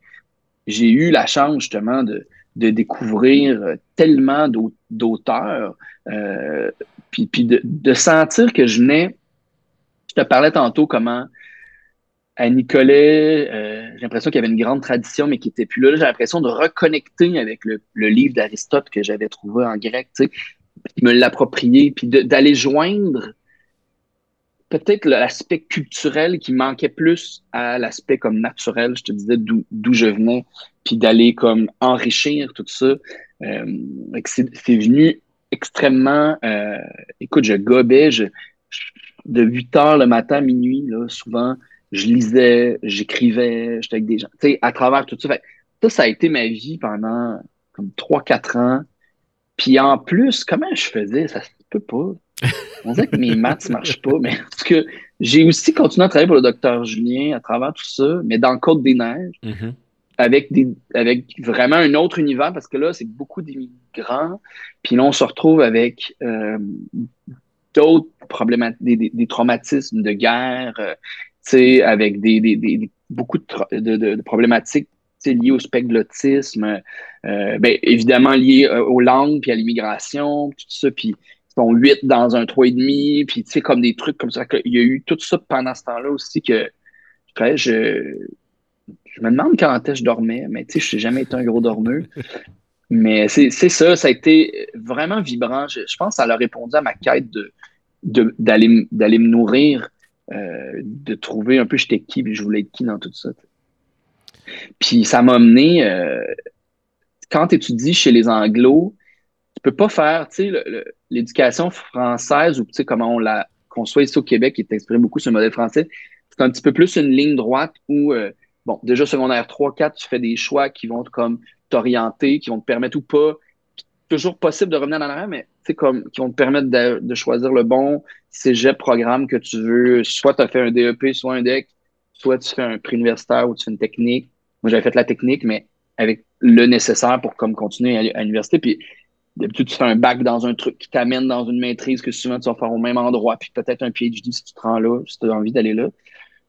j'ai eu la chance justement de, de découvrir tellement d'auteurs, euh, puis, de, sentir que je venais, je te parlais tantôt comment à Nicolet, euh, j'ai l'impression qu'il y avait une grande tradition, mais qui n'était plus là. J'ai l'impression de reconnecter avec le, livre d'Aristote que j'avais trouvé en grec, tu sais, puis me l'approprier, puis d'aller joindre peut-être l'aspect culturel qui manquait plus à l'aspect comme naturel, je te disais d'où je venais, puis d'aller comme enrichir tout ça. Euh, c'est venu extrêmement. Euh, écoute, je gobais, je, de 8 heures le matin à minuit, là, souvent, je lisais, j'écrivais, j'étais avec des gens. Tu sais, à travers tout ça. ça, ça a été ma vie pendant comme 3-4 ans. Puis en plus, comment je faisais? Ça se peut pas. On dirait que mes maths ne marchent pas, mais parce que j'ai aussi continué à travailler pour le docteur Julien à travers tout ça, mais dans le Côte des Neiges, mm-hmm. avec, des, avec vraiment un autre univers, parce que là, c'est beaucoup d'immigrants. Puis là, on se retrouve avec euh, d'autres problématiques, des, traumatismes de guerre, euh, avec des, des, beaucoup de, de, problématiques liées au spectlotisme, euh, ben, évidemment liées aux langues, puis à l'immigration, tout ça. Puis sont 8 dans un 3,5, puis tu sais, comme des trucs comme ça. Il y a eu tout ça pendant ce temps-là aussi que je, je me demande quand est-ce que je dormais, mais tu sais, je n'ai jamais été un gros dormeur. [laughs] mais c'est ça, ça a été vraiment vibrant. Je, pense que ça a répondu à ma quête de, d'aller, d'aller me nourrir, euh, de trouver un peu j'étais qui, puis je voulais être qui dans tout ça. Puis ça m'a amené, euh, quand tu étudies chez les Anglos, tu peux pas faire, tu sais, l'éducation française ou tu sais comment on la conçoit ici au Québec, qui est exprimé beaucoup sur le modèle français, c'est un petit peu plus une ligne droite où, euh, bon, déjà secondaire 3, 4, tu fais des choix qui vont comme t'orienter, qui vont te permettre ou pas, toujours possible de revenir en arrière, mais tu sais, comme, qui vont te permettre de, choisir le bon cégep programme que tu veux. Soit tu as fait un DEP, soit un DEC, soit tu fais un prix universitaire ou tu fais une technique. Moi, j'avais fait la technique, mais avec le nécessaire pour comme continuer à, à l'université. Puis d'habitude, tu fais un bac dans un truc qui t'amène dans une maîtrise que souvent tu vas faire au même endroit, puis peut-être un PhD si tu te rends là, si tu as envie d'aller là.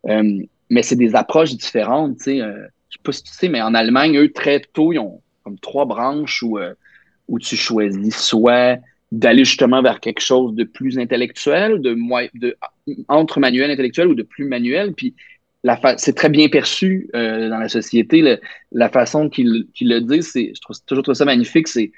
Euh, mais c'est des approches différentes, tu sais. Euh, je sais pas si tu sais, mais en Allemagne, eux, très tôt, ils ont comme trois branches où, euh, où tu choisis soit d'aller justement vers quelque chose de plus intellectuel, de, de entre manuel intellectuel ou de plus manuel. Puis c'est très bien perçu dans la société. la façon qu'ils le disent, je trouve toujours ça magnifique, c'est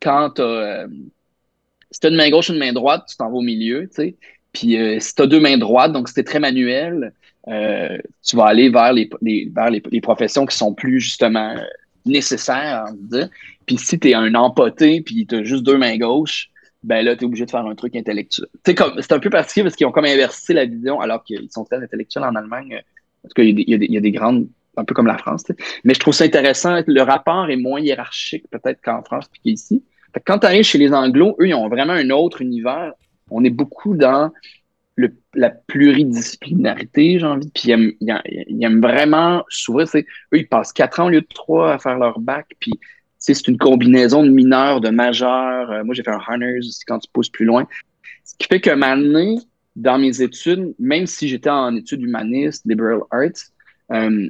quand tu euh, as une main gauche et une main droite, tu t'en vas au milieu, tu sais. Puis euh, si tu as deux mains droites, donc c'était très manuel, tu vas aller vers les, vers les, professions qui sont plus justement nécessaires, Puis si tu es un empoté, puis tu as juste deux mains gauches, ben là, tu es obligé de faire un truc intellectuel. C'est un peu particulier parce qu'ils ont comme inversé la vision alors qu'ils sont très intellectuels en Allemagne. En tout cas, il y, a des, grandes, un peu comme la France. Mais je trouve ça intéressant. Le rapport est moins hiérarchique peut-être qu'en France puis qu'ici. Quand tu arrives chez les Anglos, eux, ils ont vraiment un autre univers. On est beaucoup dans la pluridisciplinarité, j'ai envie. Puis ils aiment, vraiment, souvent, eux, ils passent quatre ans au lieu de trois à faire leur bac. Puis c'est une combinaison de mineurs, de majeurs. Euh, moi, j'ai fait un honors quand tu pousses plus loin. Ce qui fait moment donné, dans mes études, même si j'étais en études humanistes, liberal arts, euh,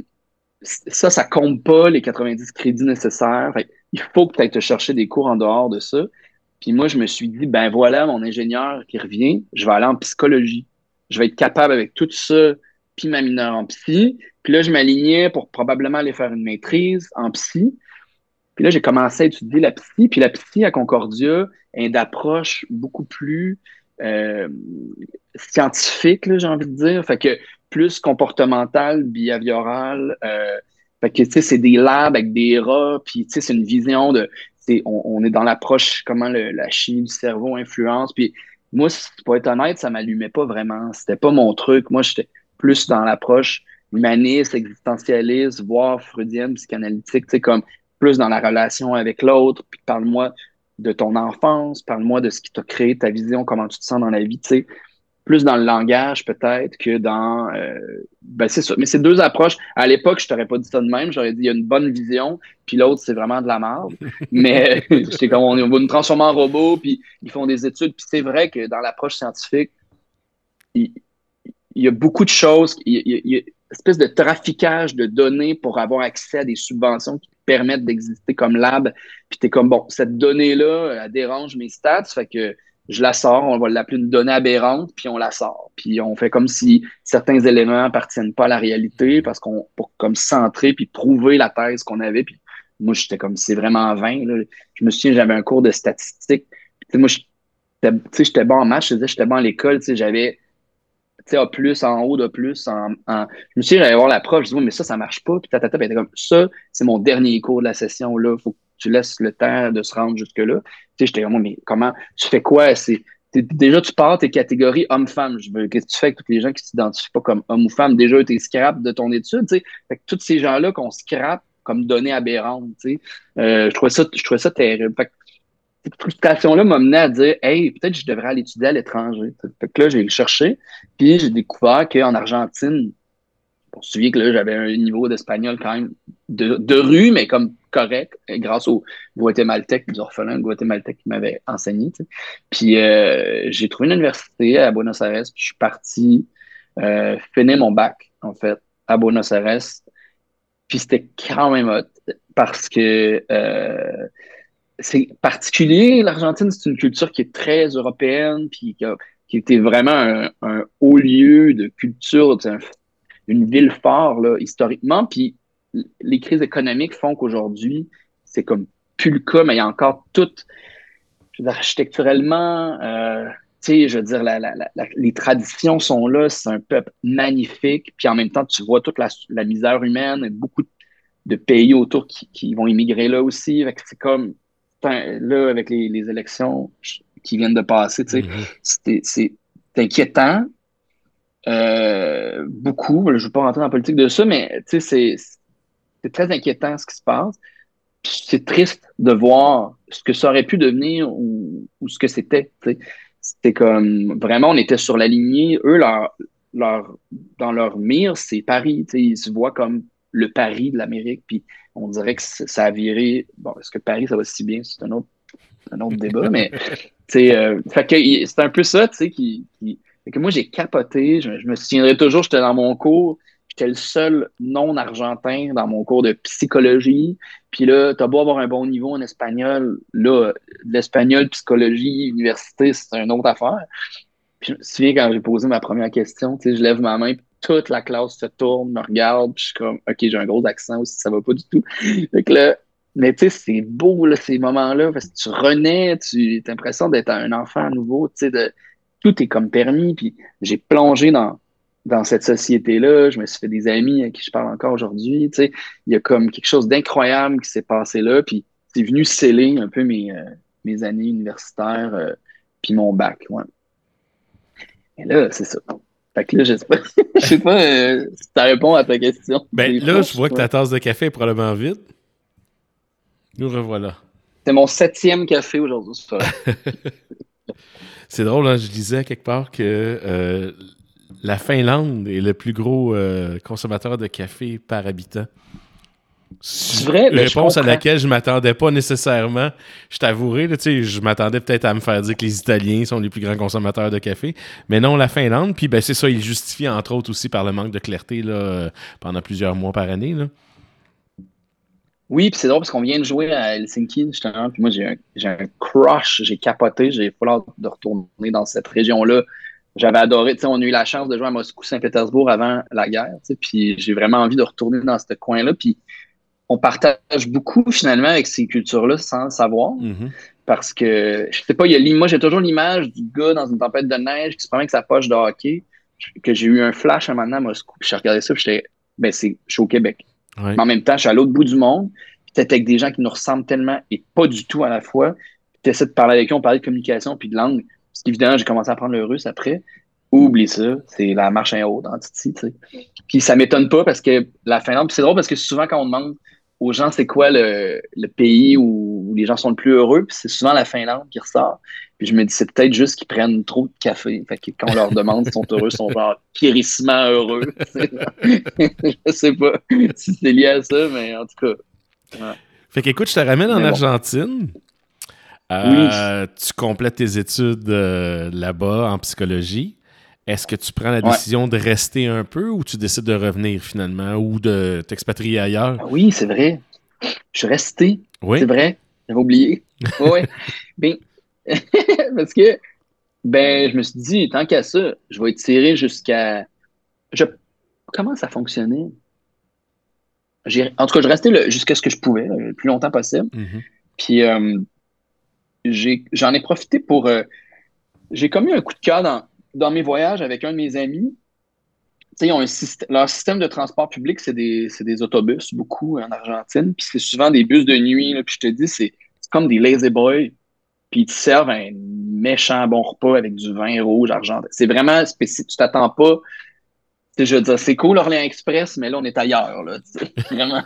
ça, ça compte pas les 90 crédits nécessaires. il faut ailles te chercher des cours en dehors de ça. Puis moi, je me suis dit, ben voilà, mon ingénieur qui revient, je vais aller en psychologie. Je vais être capable avec tout ça, puis ma mineure en psy. Puis là, je m'alignais pour probablement aller faire une maîtrise en psy. Puis là, j'ai commencé à étudier la psy. Puis la psy à Concordia est d'approche beaucoup plus euh, scientifique, j'ai envie de dire. Fait que plus comportemental, behavioral. Euh, fait que, tu sais, c'est des labs avec des rats. Puis, tu sais, c'est une vision de... On, on, est dans l'approche, comment la chimie du cerveau influence. Puis moi, pour être honnête, ça m'allumait pas vraiment. C'était pas mon truc. Moi, j'étais plus dans l'approche humaniste, existentialiste, voire freudienne, psychanalytique, tu sais, comme plus dans la relation avec l'autre, puis parle-moi de ton enfance, parle-moi de ce qui t'a créé ta vision, comment tu te sens dans la vie, tu sais, plus dans le langage peut-être que dans... Euh, ben c'est ça, mais c'est deux approches. À l'époque, je t'aurais pas dit ça de même, j'aurais dit il y a une bonne vision, puis l'autre, c'est vraiment de la merde. [laughs] mais [laughs] c'est comme on, va nous transformer en robot, puis ils font des études, puis c'est vrai que dans l'approche scientifique, il, y a beaucoup de choses, il, il y a une espèce de traficage de données pour avoir accès à des subventions qui permettre d'exister comme lab. Puis tu es comme, bon, cette donnée-là, elle dérange mes stats, fait que je la sors, on va l'appeler une donnée aberrante, puis on la sort. Puis on fait comme si certains éléments appartiennent pas à la réalité, parce qu'on pour comme centrer puis prouver la thèse qu'on avait. Puis moi, j'étais comme, c'est vraiment vain. Là. Je me souviens, j'avais un cours de statistique. Puis, moi, j'étais bon en maths, je disais, j'étais bon à l'école, j'avais A plus en haut, de plus en, Je me dit, j'allais voir la prof, je dis, mais ça, ça marche pas. Puis tata, elle était comme, ça, c'est mon dernier cours de la session, là. Tu laisses le temps de se rendre jusque-là. Tu sais, j'étais comme, mais comment, tu fais quoi? C'est, déjà, tu pars tes catégories homme-femme. Je veux, qu'est-ce que tu fais avec tous les gens qui s'identifient pas comme homme ou femme? Déjà, tu es scrap de ton étude, tu sais. Fait que tous ces gens-là qu'on scrape comme données aberrantes, tu sais. Euh, je trouvais ça, je trouvais ça terrible. Fait que, cette frustration-là m'a mené à dire Hey, peut-être que je devrais aller étudier à l'étranger. Fait que là, j'ai cherché, puis j'ai découvert qu'en Argentine, on se que là, j'avais un niveau d'espagnol quand même de, rue, mais comme correct, grâce aux guatémaltèques, les orphelins guatémaltèques qui m'avaient enseigné. Puis euh, j'ai trouvé une université à Buenos Aires, puis je suis parti euh, mon bac, en fait, à Buenos Aires. Puis c'était quand même hot parce que euh, c'est particulier. L'Argentine, c'est une culture qui est très européenne, puis qui, qui était vraiment un, haut lieu de culture, une ville forte là, historiquement. Puis les crises économiques font qu'aujourd'hui, c'est comme plus le cas, mais il y a encore tout, architecturellement, euh, tu sais, je veux dire, la, la, les traditions sont là, c'est un peuple magnifique, puis en même temps, tu vois toute la, misère humaine, beaucoup de pays autour qui, qui vont immigrer là aussi. C'est comme là, avec les, élections qui viennent de passer, mm-hmm. c'est inquiétant. Euh, beaucoup, je ne veux pas rentrer dans la politique de ça, mais c'est très inquiétant ce qui se passe. C'est triste de voir ce que ça aurait pu devenir ou, ce que c'était. C'était comme vraiment, on était sur la lignée. Eux, leur, leur, dans leur mire, c'est Paris. Ils se voient comme le Paris de l'Amérique. Puis on dirait que ça a viré. Bon, est-ce que Paris, ça va si bien? C'est un autre un autre débat, mais [laughs] euh, c'est un peu ça, qui, que moi j'ai capoté, je, me souviendrai toujours, j'étais dans mon cours, j'étais le seul non-argentin dans mon cours de psychologie, puis là, t'as beau avoir un bon niveau en espagnol, là, l'espagnol, psychologie, université, c'est une autre affaire. Puis je me souviens quand j'ai posé ma première question, tu sais, je lève ma main, toute la classe se tourne, me regarde, puis je suis comme, OK, j'ai un gros accent aussi, ça va pas du tout. Fait là, mais tu sais, c'est beau, là, ces moments-là, parce que tu renais, tu as l'impression d'être un enfant à nouveau, tu sais, de, tout est comme permis, puis j'ai plongé dans, dans cette société-là, je me suis fait des amis à qui je parle encore aujourd'hui, tu sais, il y a comme quelque chose d'incroyable qui s'est passé là, puis c'est venu sceller un peu mes, euh, mes années universitaires, euh, puis mon bac, ouais. Et là, c'est ça. Fait que là, je sais pas, [laughs] je sais pas euh, si ça répond à ta question. Ben là, je vois que ta tasse de café est probablement vide. Nous revoilà. C'est mon septième café aujourd'hui. [laughs] c'est drôle, hein? je disais quelque part que euh, la Finlande est le plus gros euh, consommateur de café par habitant. C'est vrai, mais réponse à laquelle je m'attendais pas nécessairement. Je t'avouerai, je m'attendais peut-être à me faire dire que les Italiens sont les plus grands consommateurs de café, mais non, la Finlande. Puis ben, c'est ça, il justifie entre autres aussi par le manque de clarté là, pendant plusieurs mois par année. Là. Oui, puis c'est drôle parce qu'on vient de jouer à Helsinki, justement, puis moi j'ai un, un, crush, j'ai capoté, j'ai pas l'air de retourner dans cette région-là. J'avais adoré, tu sais, on a eu la chance de jouer à Moscou-Saint-Pétersbourg avant la guerre, tu sais, puis j'ai vraiment envie de retourner dans ce coin-là, puis on partage beaucoup finalement avec ces cultures-là sans le savoir. Mm-hmm. Parce que, je sais pas, il y a, moi j'ai toujours l'image du gars dans une tempête de neige qui se promène avec sa poche de hockey, que j'ai eu un flash un moment à Moscou, puis j'ai regardé ça, puis j'étais, ben c'est, je suis au Québec. Mais en même temps, je suis à l'autre bout du monde. Puis avec des gens qui nous ressemblent tellement et pas du tout à la fois. Tu essaies de parler avec eux, on parlait de communication puis de langue. Parce qu'évidemment, j'ai commencé à apprendre le russe après. Oublie ça, c'est la marche en haut dans Titi. Puis ça m'étonne pas parce que la Finlande, c'est drôle parce que souvent quand on demande aux gens c'est quoi le, pays où, les gens sont le plus heureux, puis c'est souvent la Finlande qui ressort. Puis je me dis, c'est peut-être juste qu'ils prennent trop de café. Fait que quand on leur demande s'ils sont heureux, ils sont genre périssement heureux. [laughs] je sais pas si c'est lié à ça, mais en tout cas. Fait qu'écoute, je te ramène en Argentine. Euh, tu complètes tes études euh, là-bas en psychologie. Est-ce que tu prends la décision de rester un peu ou tu décides de revenir finalement ou de t'expatrier ailleurs? Ah oui, c'est vrai. Je suis resté. Oui. C'est vrai. J'avais oublié. [laughs] oui. Bien, [laughs] parce que, ben, je me suis dit, tant qu'à ça, je vais tirer jusqu'à. Je... Comment ça fonctionnait? En tout cas, je restais jusqu'à ce que je pouvais, le plus longtemps possible. Mm-hmm. Puis, euh, j'en ai, profité pour. Euh, j'ai commis un coup de cœur dans, dans mes voyages avec un de mes amis. Ils ont un leur système de transport public, c'est des, des, autobus, beaucoup en Argentine. Puis c'est souvent des bus de nuit. Puis je te dis, c'est comme des lazy boys puis ils te servent un méchant bon repas avec du vin rouge argentin. C'est vraiment spécifique. Tu t'attends pas. Je veux dire, c'est cool Orléans Express, mais là, on est ailleurs. Là, [laughs] vraiment.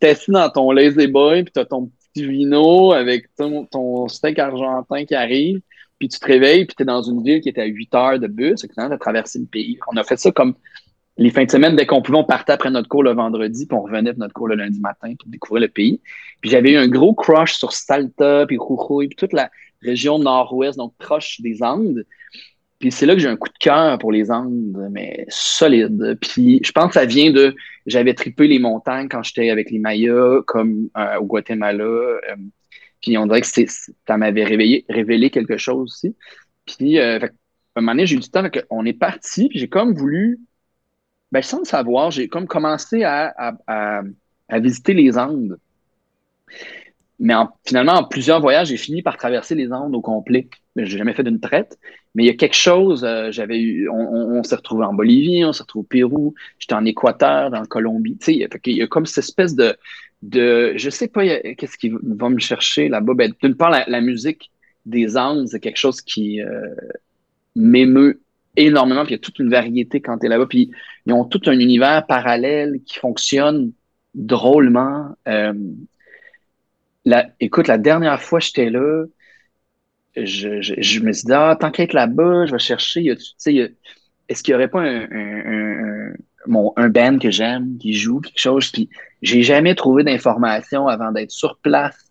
tu assis dans ton Lazy Boy, puis tu as ton petit vino avec ton, steak argentin qui arrive, puis tu te réveilles, puis tu es dans une ville qui était à 8 heures de bus, tu as traversé le pays. On a fait ça comme les fins de semaine, dès qu'on pouvait, on partait après notre cours le vendredi, puis on revenait pour notre cours le lundi matin pour découvrir le pays. Puis j'avais eu un gros crush sur Salta, puis Jujuy, puis toute la région nord-ouest, donc proche des Andes. Puis c'est là que j'ai un coup de cœur pour les Andes, mais solide. Puis je pense que ça vient de... J'avais tripé les montagnes quand j'étais avec les Mayas, comme euh, au Guatemala. Euh, puis on dirait que ça m'avait révélé quelque chose aussi. Puis euh, fait, un moment donné, j'ai eu du temps, on est parti, puis j'ai comme voulu ben, sans le savoir, j'ai comme commencé à, visiter les Andes. Mais finalement, en plusieurs voyages, j'ai fini par traverser les Andes au complet. Je n'ai jamais fait d'une traite. Mais il y a quelque chose, euh, j'avais eu, on, s'est retrouvé en Bolivie, on s'est retrouvé au Pérou, j'étais en Équateur, dans Colombie. Tu sais, il y a comme cette espèce de, de je sais pas, qu'est-ce qui va me chercher là-bas? Ben, d'une part, la, musique des Andes, c'est quelque chose qui euh, m'émeut énormément, puis il y a toute une variété quand tu es là-bas, puis ils ont tout un univers parallèle qui fonctionne drôlement. Euh, la, écoute, la dernière fois j'étais là, je, me suis dit, ah, tant qu'être là-bas, je vais chercher, est-ce qu'il n'y aurait pas un, un, band que j'aime qui joue quelque chose, puis j'ai jamais trouvé d'informations avant d'être sur place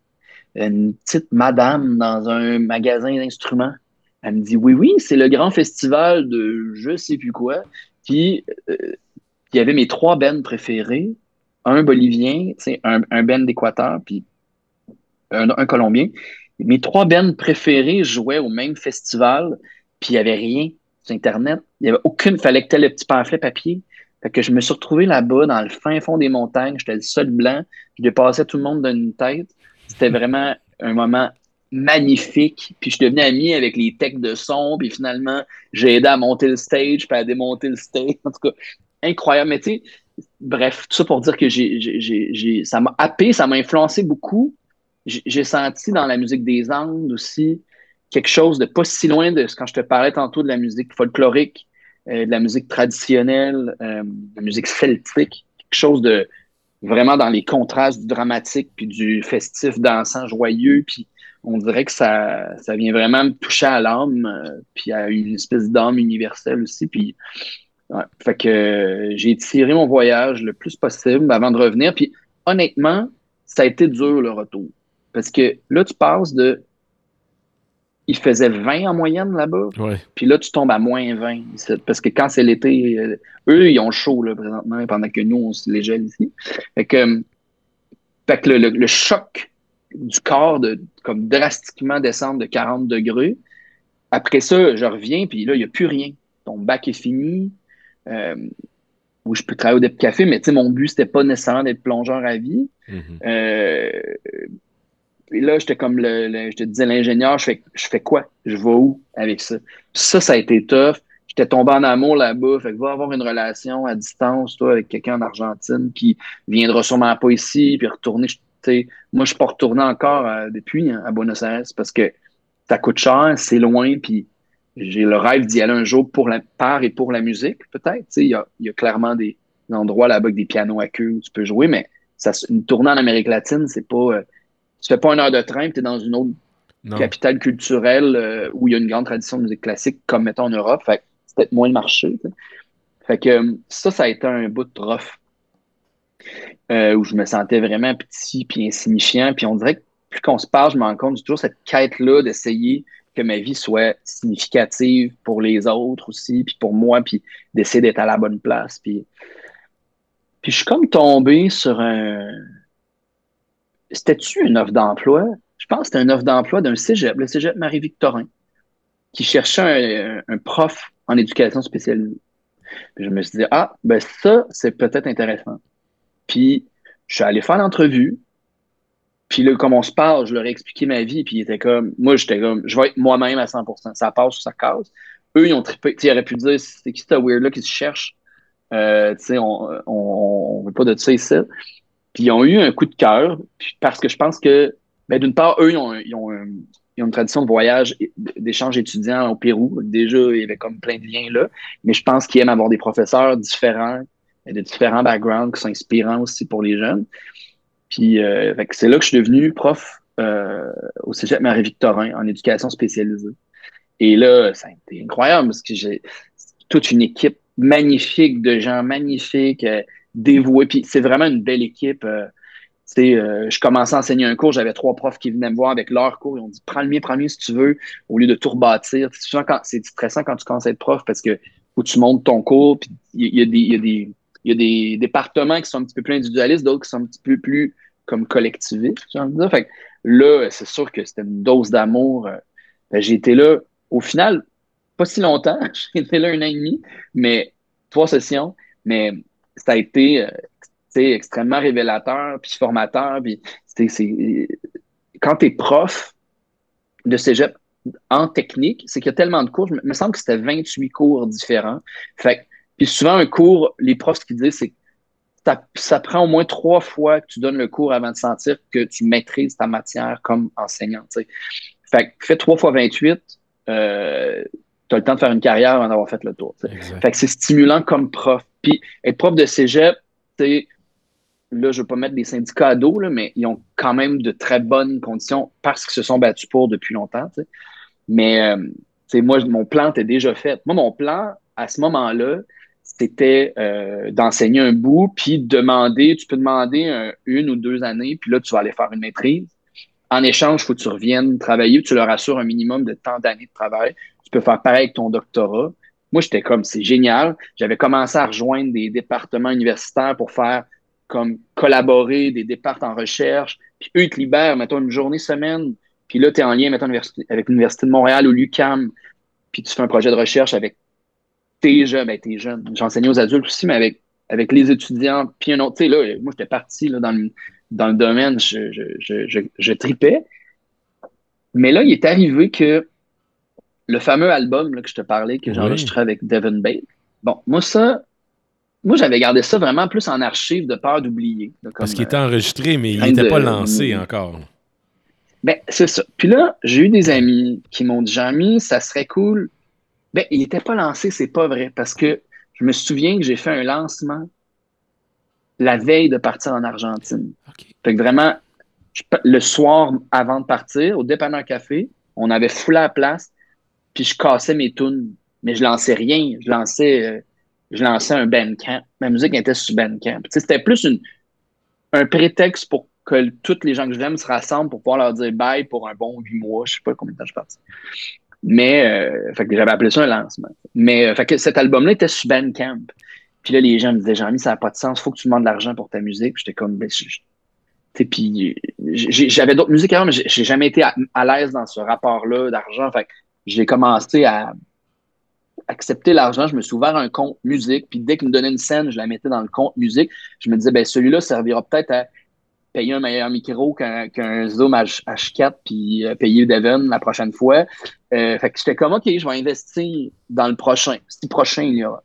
une petite madame dans un magasin d'instruments. Elle me dit Oui, oui, c'est le grand festival de je sais plus quoi. Puis, euh, il y avait mes trois bands préférés un bolivien, un, un band d'Équateur, puis un, colombien. Mes trois bands préférés jouaient au même festival, puis il n'y avait rien sur Internet. Il n'y avait aucune, fallait que tu aies le petit pamphlet papier. Fait que je me suis retrouvé là-bas, dans le fin fond des montagnes. J'étais le seul blanc. Je dépassais tout le monde d'une tête. C'était [laughs] vraiment un moment magnifique. Puis je suis devenu ami avec les techs de son. Puis finalement, j'ai aidé à monter le stage, puis à démonter le stage. [laughs] En tout cas, incroyable. Mais tu sais, bref, tout ça pour dire que j'ai, ça m'a happé, ça m'a influencé beaucoup. J'ai senti dans la musique des Andes aussi quelque chose de pas si loin de quand je te parlais tantôt de la musique folklorique, euh, de la musique traditionnelle, euh, de la musique celtique, quelque chose de vraiment dans les contrastes du dramatique puis du festif dansant joyeux puis on dirait que ça, ça vient vraiment me toucher à l'âme euh, puis à une espèce d'âme universelle aussi puis fait que j'ai tiré mon voyage le plus possible avant de revenir. Puis honnêtement, ça a été dur le retour. Parce que là, tu passes de. Il faisait 20 en moyenne là-bas. Puis là, tu tombes à moins 20. Parce que quand c'est l'été, euh, eux, ils ont chaud là, présentement, pendant que nous, on se les gèle ici. Fait que, euh, fait que le, choc du corps de comme drastiquement descendre de 40 degrés. Après ça, je reviens, puis là, il n'y a plus rien. Ton bac est fini, euh, où je peux travailler au Dep Café, mais mon but, c'était pas nécessairement d'être plongeur à vie. Mm-hmm. Euh, et là, j'étais comme le, je te disais l'ingénieur, je fais, je fais quoi? Je vais où avec ça? ça, ça a été tough. J'étais tombé en amour là-bas. Fait que va avoir une relation à distance, toi, avec quelqu'un en Argentine qui viendra sûrement pas ici, puis retourner. Moi, je suis pas retourné encore depuis hein, à Buenos Aires parce que ça coûte cher, c'est loin, puis j'ai le rêve d'y aller un jour pour la part et pour la musique, peut-être. Il y a, y a, clairement des, endroits là-bas avec des pianos à queue où tu peux jouer, mais une tournée en Amérique latine, c'est pas. Euh, tu fais pas une heure de train, tu es dans une autre capitale culturelle euh, où il y a une grande tradition de musique classique, comme mettons en Europe. Fait c'est peut-être moins le marché. Fait que euh, ça, ça a été un bout de rough. où je me sentais vraiment petit puis insignifiant. Puis on dirait que plus qu'on se parle, je me rends compte toujours cette quête-là d'essayer que ma vie soit significative pour les autres aussi, puis pour moi, puis d'essayer d'être à la bonne place. Puis, puis je suis comme tombé sur un. C'était-tu une offre d'emploi? Je pense que c'était une offre d'emploi d'un cégep, le cégep Marie-Victorin, qui cherchait un, prof en éducation spécialisée. Puis je me suis dit, ah, ben ça, c'est peut-être intéressant. Puis je suis allé faire l'entrevue, puis là, comme on se parle, je leur ai expliqué ma vie, puis ils étaient comme, moi, j'étais comme, je vais être moi-même à 100%. Ça passe ou ça casse. Eux, ils ont trippé. Tu auraient pu dire, c'est qui ce weird-là qui se cherche? Euh, tu sais, on, on, veut pas de ça ici. Puis ils ont eu un coup de cœur, parce que je pense que, ben, d'une part, eux, ils ont, ils, ont, ils ont, une tradition de voyage, d'échange étudiant au Pérou. Déjà, il y avait comme plein de liens là. Mais je pense qu'ils aiment avoir des professeurs différents, de différents backgrounds qui sont inspirants aussi pour les jeunes. Puis euh, c'est là que je suis devenu prof euh, au Cégep Marie-Victorin en éducation spécialisée. Et là, ça a été incroyable parce que j'ai toute une équipe magnifique de gens magnifiques, euh, dévoués. Puis c'est vraiment une belle équipe. Euh, euh, je commençais à enseigner un cours, j'avais trois profs qui venaient me voir avec leur cours. Ils ont dit prends le mien, prends le mien si tu veux, au lieu de tout rebâtir. C'est stressant quand tu commences à être prof parce que où tu montes ton cours, puis il y, a des, y a des il y a des départements qui sont un petit peu plus individualistes, d'autres qui sont un petit peu plus comme collectivistes, j'ai envie de dire. Fait là, c'est sûr que c'était une dose d'amour. Euh, ben, j'ai été là, au final, pas si longtemps. [laughs] j'ai été là un an et demi, mais trois sessions. Mais ça a été euh, extrêmement révélateur, puis formateur. Puis quand tu es prof de cégep en technique, c'est qu'il y a tellement de cours. Il me semble que c'était 28 cours différents. Fait puis souvent, un cours, les profs, ce qu'ils disent, c'est que ça, prend au moins trois fois que tu donnes le cours avant de sentir que tu maîtrises ta matière comme enseignant. Fait que fais trois fois 28, euh, tu as le temps de faire une carrière avant d'avoir fait le tour. Fait que c'est stimulant comme prof. Puis être prof de cégep, là, je ne veux pas mettre des syndicats à dos, là, mais ils ont quand même de très bonnes conditions parce qu'ils se sont battus pour depuis longtemps. Mais euh, moi, mon plan était déjà fait. Moi, mon plan, à ce moment-là, c'était euh, d'enseigner un bout, puis demander, tu peux demander une ou deux années, puis là, tu vas aller faire une maîtrise en échange, il faut que tu reviennes travailler, tu leur assures un minimum de temps d'années de travail. Tu peux faire pareil avec ton doctorat. Moi, j'étais comme, c'est génial. J'avais commencé à rejoindre des départements universitaires pour faire comme collaborer, des départements en recherche. Puis eux, ils te libèrent, mettons, une journée, semaine. Puis là, tu es en lien, mettons, avec l'Université de Montréal ou l'UCAM. Puis tu fais un projet de recherche avec tes jeunes, ben, tes jeunes. J'enseignais aux adultes aussi, mais avec, avec les étudiants. Puis un autre, tu sais, là, moi, j'étais parti là, dans, le, dans le domaine, je, je, je, je, tripais. Mais là, il est arrivé que le fameux album là, que je te parlais, que j'ai enregistré avec Devin Bate, bon, moi, ça, moi, j'avais gardé ça vraiment plus en archive de peur d'oublier. Parce qu'il était enregistré, mais il n'était pas lancé encore. Ben, c'est ça. Puis là, j'ai eu des amis qui m'ont dit Jean-Mi, ça serait cool. Ben, il n'était pas lancé, c'est pas vrai. Parce que je me souviens que j'ai fait un lancement la veille de partir en Argentine. Fait que vraiment, le soir avant de partir, au dépanneur café, on avait foulé la place, puis je cassais mes tunes. Mais je lançais rien. Je lançais. Euh, je lançais un Bandcamp. Ma musique était sur Bandcamp. C'était plus un prétexte pour que tous les gens que j'aime se rassemblent pour pouvoir leur dire bye pour un bon huit mois. Je sais pas combien de temps je parti. Mais, euh, fait que j'avais appelé ça un lancement. Mais, euh, fait que cet album-là était sur Bandcamp. Puis là, les gens me disaient, Jean-Mi, ça n'a pas de sens, faut que tu demandes de l'argent pour ta musique. J'étais comme, ben, puis j'avais d'autres musiques avant, mais j'ai jamais été à, à l'aise dans ce rapport-là d'argent. Fait que j'ai commencé à, accepter l'argent, je me suis ouvert un compte musique, puis dès qu'il me donnait une scène, je la mettais dans le compte musique. Je me disais, ben celui-là servira peut-être à payer un meilleur micro qu'un Zoom H4, puis euh, payer Devon la prochaine fois. Euh, fait que j'étais comme, OK, je vais investir dans le prochain. Si prochain il y aura.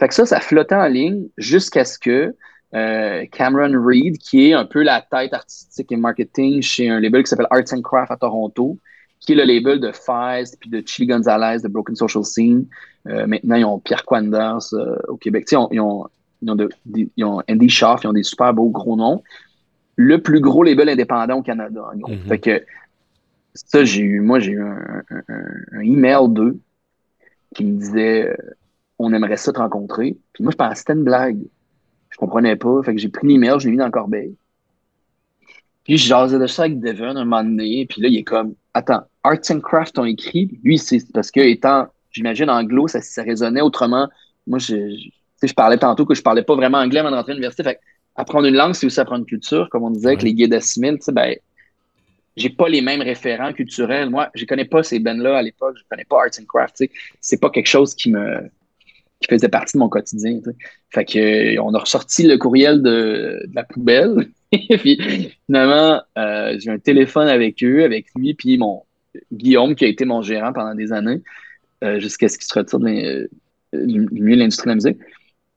Fait que ça, ça flottait en ligne jusqu'à ce que euh, Cameron Reed, qui est un peu la tête artistique et marketing chez un label qui s'appelle Arts and Craft à Toronto, qui est le label de Feist, puis de Chili Gonzalez, de Broken Social Scene. Euh, maintenant, ils ont Pierre Quanders euh, au Québec. Ils ont, ils, ont, ils, ont ils ont Andy Schaff, ils ont des super beaux gros noms. Le plus gros label indépendant au Canada. Mm Fait que ça, j'ai eu, moi, j'ai eu un, un, email d'eux qui me disait euh, on aimerait ça te rencontrer. Puis moi, je pensais c'était une blague. Je comprenais pas. Fait que j'ai pris l'email, je l'ai mis dans le corbeille. Puis je jasais de ça avec Devon un moment donné. Puis là, il est comme Attends, Arts and Craft ont écrit? Lui, c'est parce que étant, j'imagine, anglo, ça, ça résonnait autrement. Moi, je, je, parlais tantôt que je parlais pas vraiment anglais avant d'entrer à l'université. Fait apprendre une langue, c'est aussi apprendre une culture. Comme on disait avec les guides sais, ben, j'ai pas les mêmes référents culturels. Moi, je connais pas ces bands-là à l'époque. Je connais pas Arts and Craft. Tu sais. C'est pas quelque chose qui me qui faisait partie de mon quotidien. Fait que on a ressorti le courriel de, la poubelle. [laughs] puis finalement, euh, j'ai un téléphone avec eux, avec lui, puis mon Guillaume, qui a été mon gérant pendant des années, euh, jusqu'à ce qu'il se retire de, du milieu de l'industrie de la musique.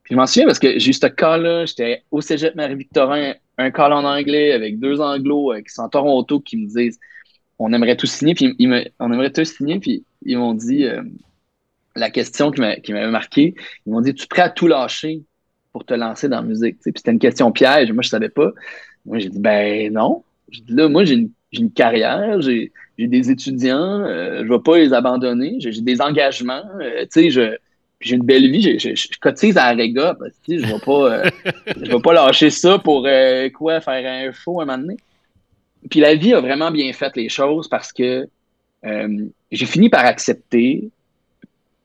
Puis je m'en souviens parce que j'ai eu ce cas-là, j'étais au Cégep Marie-Victorin, un call en anglais avec deux anglos euh, qui sont à Toronto qui me disent on aimerait tout signer, puis on aimerait tout signer, puis ils m'ont dit la question qui m'avait marqué, ils m'ont dit Tu es prêt à tout lâcher pour te lancer dans la musique. Puis c'était une question piège, moi je savais pas. Moi j'ai dit ben non. J'ai dit là, moi j'ai une, carrière, j'ai des étudiants, euh, je vais pas les abandonner, j'ai des engagements, euh, tu sais, je j'ai une belle vie, je, cotise à Rega, parce que je vais pas euh, [laughs] je vais pas lâcher ça pour quoi faire un faux un moment donné. Puis la vie a vraiment bien fait les choses parce que j'ai fini par accepter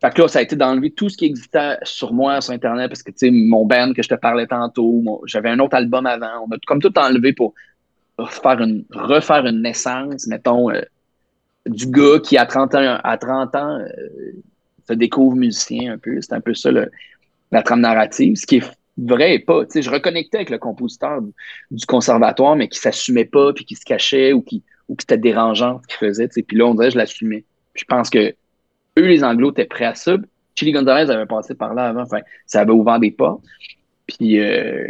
fait que là, ça a été d'enlever tout ce qui existait sur moi sur Internet parce que, tu sais, mon band que je te parlais tantôt, j'avais un autre album avant. On a comme tout enlevé pour faire une, refaire une naissance, mettons, euh, du gars qui, à 30 ans, à 30 ans euh, se découvre musicien un peu. C'est un peu ça la trame narrative. Ce qui est vrai et pas. Tu sais, je reconnectais avec le compositeur du, conservatoire, mais qui s'assumait pas, puis qui se cachait ou qui, ou qui était dérangeant ce qu'il faisait. Tu sais. Puis là, on dirait que je l'assumais. Je pense que eux, les Anglos, étaient prêts à ça. Chili Gonzalez avait passé par là avant. Enfin, ça avait ouvert des pas. Puis, euh,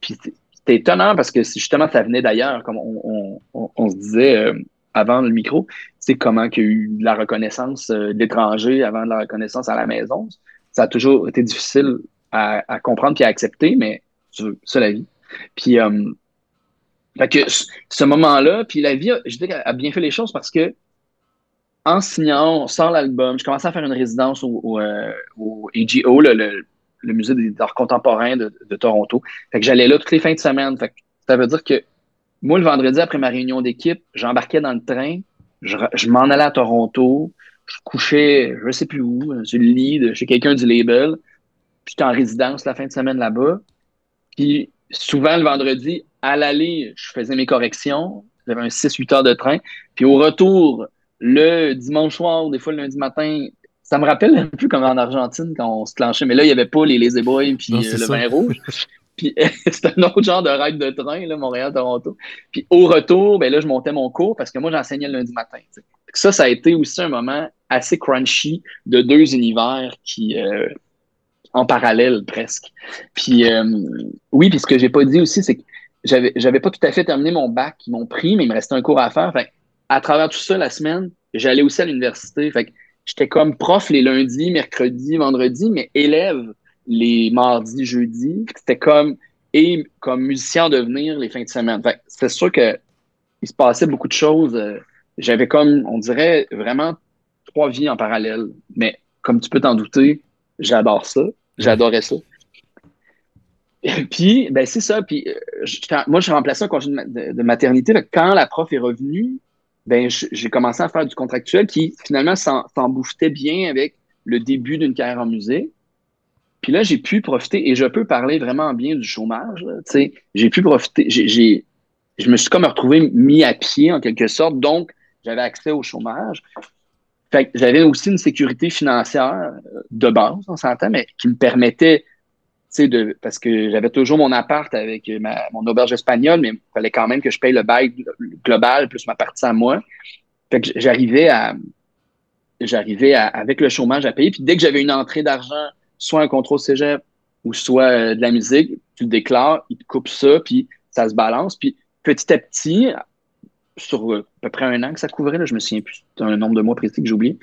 puis c'était étonnant parce que justement, ça venait d'ailleurs, comme on, se disait euh, avant le micro, c'est comment qu'il y a eu de la reconnaissance euh, d'étrangers avant de la reconnaissance à la maison. Ça a toujours été difficile à, comprendre et à accepter, mais c'est la vie. Puis, euh, que ce moment-là, puis la vie, je dis, a bien fait les choses parce que en signant, on sort l'album. Je commençais à faire une résidence au, au, euh, le, musée des arts contemporains de, Toronto. Fait que j'allais là toutes les fins de semaine. Fait que ça veut dire que moi, le vendredi, après ma réunion d'équipe, j'embarquais dans le train, je, m'en allais à Toronto, je couchais, je sais plus où, sur le lit de chez quelqu'un du label. J'étais en résidence la fin de semaine là-bas. Puis souvent, le vendredi, à l'aller, je faisais mes corrections. J'avais un 6-8 heures de train. Puis au retour, le dimanche soir, des fois le lundi matin, ça me rappelle un peu comme en Argentine quand on se clenchait. Mais là, il n'y avait pas les Lazy Boys puis euh, le vin rouge. [laughs] Puis [laughs] c'était un autre genre de ride de train, là, Montréal-Toronto. Puis au retour, ben là, je montais mon cours parce que moi, j'enseignais le lundi matin. Ça, ça a été aussi un moment assez crunchy de deux univers qui, euh, en parallèle presque. Puis euh, oui, puis ce que j'ai pas dit aussi, c'est que j'avais, j'avais pas tout à fait terminé mon bac, ils m'ont pris, mais il me restait un cours à faire. Fait, à travers tout ça, la semaine, j'allais aussi à l'université. Fait j'étais comme prof les lundis, mercredis, vendredis, mais élève les mardis, jeudis. C'était comme et comme musicien en devenir les fins de semaine. Fait c'est sûr que il se passait beaucoup de choses. Euh, j'avais comme, on dirait, vraiment trois vies en parallèle. Mais comme tu peux t'en douter, j'adore ça. J'adorais ça. [laughs] puis, ben c'est ça. Puis, euh, moi, je remplaçais un congé de, maternité. quand la prof est revenue, ben j'ai commencé à faire du contractuel qui, finalement, s'embouffait bien avec le début d'une carrière en musique. Puis là, j'ai pu profiter, et je peux parler vraiment bien du chômage. J'ai pu profiter, j'ai, je me suis comme retrouvé mis à pied en quelque sorte, donc j'avais accès au chômage. Fait j'avais aussi une sécurité financière euh, de base, on s'entend, mais qui me permettait, parce que j'avais toujours mon appart avec ma, mon auberge espagnole, mais il fallait quand même que je paye le bail global plus ma partie à moi. Fait que j'arrivais à, j'arrivais avec le chômage à payer. Puis dès que j'avais une entrée d'argent soit un contrôle cégep ou soit euh, de la musique, tu le déclares, il te coupe ça, puis ça se balance. Puis petit à petit, sur euh, à peu près un an que ça couvrait, là, je me souviens plus un nombre de mois précis que j'ai oublié,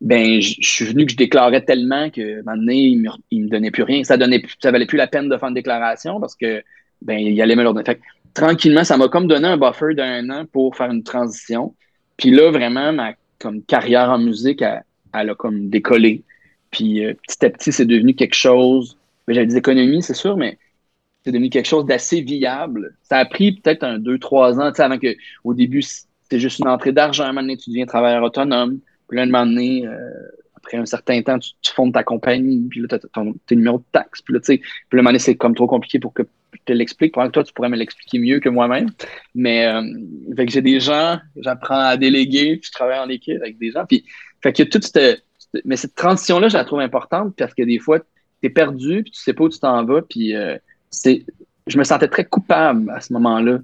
ben, je suis venu que je déclarais tellement que maintenant, il me, me donnait plus rien. Ça donnait ça valait plus la peine de faire une déclaration parce que ben, il allait me l'ordonner. Fait tranquillement, ça m'a comme donné un buffer d'un an pour faire une transition. Puis là, vraiment, ma comme carrière en musique, elle, a comme décollé. Puis euh, petit à petit, c'est devenu quelque chose. Ben, j'avais des économies, c'est sûr, mais c'est devenu quelque chose d'assez viable. Ça a pris peut-être un deux, trois ans, avant que au début, c'était juste une entrée d'argent. Un moment donné, tu deviens travailleur autonome. Puis là, un moment donné, euh, après un certain temps, tu, fondes ta compagnie, puis là, tu as ton, tes numéros de taxes. Puis là, tu sais, puis là, un moment donné, c'est comme trop compliqué pour que je te l'explique. Pour que toi, tu pourrais me l'expliquer mieux que moi-même. Mais, euh, fait que j'ai des gens, j'apprends à déléguer, puis je travaille en équipe avec des gens. Puis, fait que toute cette, mais cette transition-là, je la trouve importante parce que des fois, tu es perdu, puis tu sais pas où tu t'en vas, puis euh, c'est, je me sentais très coupable à ce moment-là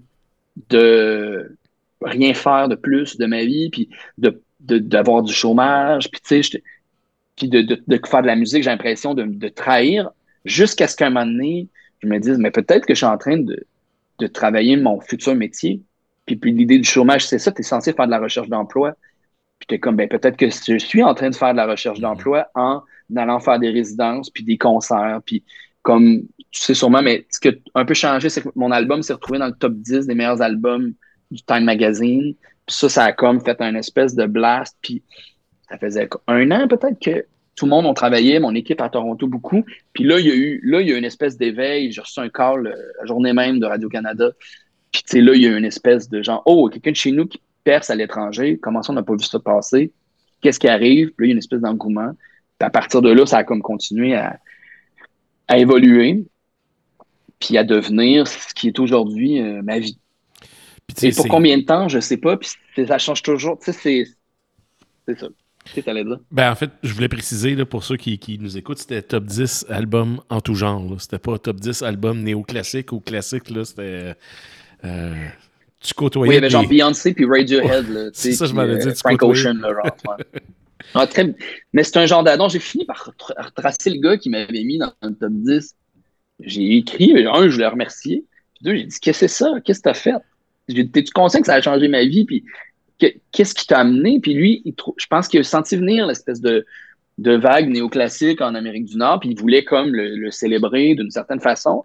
de rien faire de plus de ma vie, puis de, d'avoir du chômage, puis tu sais, puis de, de, de, faire de la musique, j'ai l'impression de, de trahir, jusqu'à ce qu'à un moment donné, je me dise, mais peut-être que je suis en train de, de travailler mon futur métier. Puis, puis l'idée du chômage, c'est ça, tu es censé faire de la recherche d'emploi. Puis comme, ben, peut-être que je suis en train de faire de la recherche mhm. d'emploi en allant faire des résidences, puis des concerts, puis comme, tu sais sûrement, mais ce qui a un peu changé, c'est que mon album s'est retrouvé dans le top 10 des meilleurs albums du Time Magazine. Ça, ça a comme fait un espèce de blast. Puis ça faisait un an peut-être que tout le monde a travaillé, mon équipe à Toronto beaucoup. Puis là, il y a eu, là, il y a une espèce d'éveil. J'ai reçu un call euh, la journée même de Radio-Canada. Puis tu sais, là, il y a eu une espèce de genre, oh, quelqu'un de chez nous qui perce à l'étranger. Comment ça, on n'a pas vu ça passer? Qu'est-ce qui arrive? Puis là, il y a une espèce d'engouement. Puis à partir de là, ça a comme continué à, évoluer, puis à devenir ce qui est aujourd'hui euh, ma vie. Et pour combien de temps, je ne sais pas, puis ça change toujours. Tu sais, c'est ça. Ben, en fait, je voulais préciser là, pour ceux qui, nous écoutent, c'était top 10 albums en tout genre. C'était pas top 10 albums néo-classiques ou classiques. C'était. Euh, tu côtoyais. Oui, avait genre Beyoncé puis Radiohead. [laughs] c'est ça, je m'avais dit. Euh, Frank Ocean, là, genre. [laughs] ah, très... Mais c'est un genre d'adon. J'ai fini par retracer le gars qui m'avait mis dans le top 10. J'ai écrit, un, je voulais remercier. Puis deux, j'ai dit, qu'est-ce que c'est ça? Qu'est-ce que t'as fait? T'es-tu conscient que ça a changé ma vie? Puis qu'est-ce qui t'a amené? Puis lui, je pense qu'il a senti venir l'espèce de, de vague néoclassique en Amérique du Nord, puis il voulait comme le célébrer d'une certaine façon.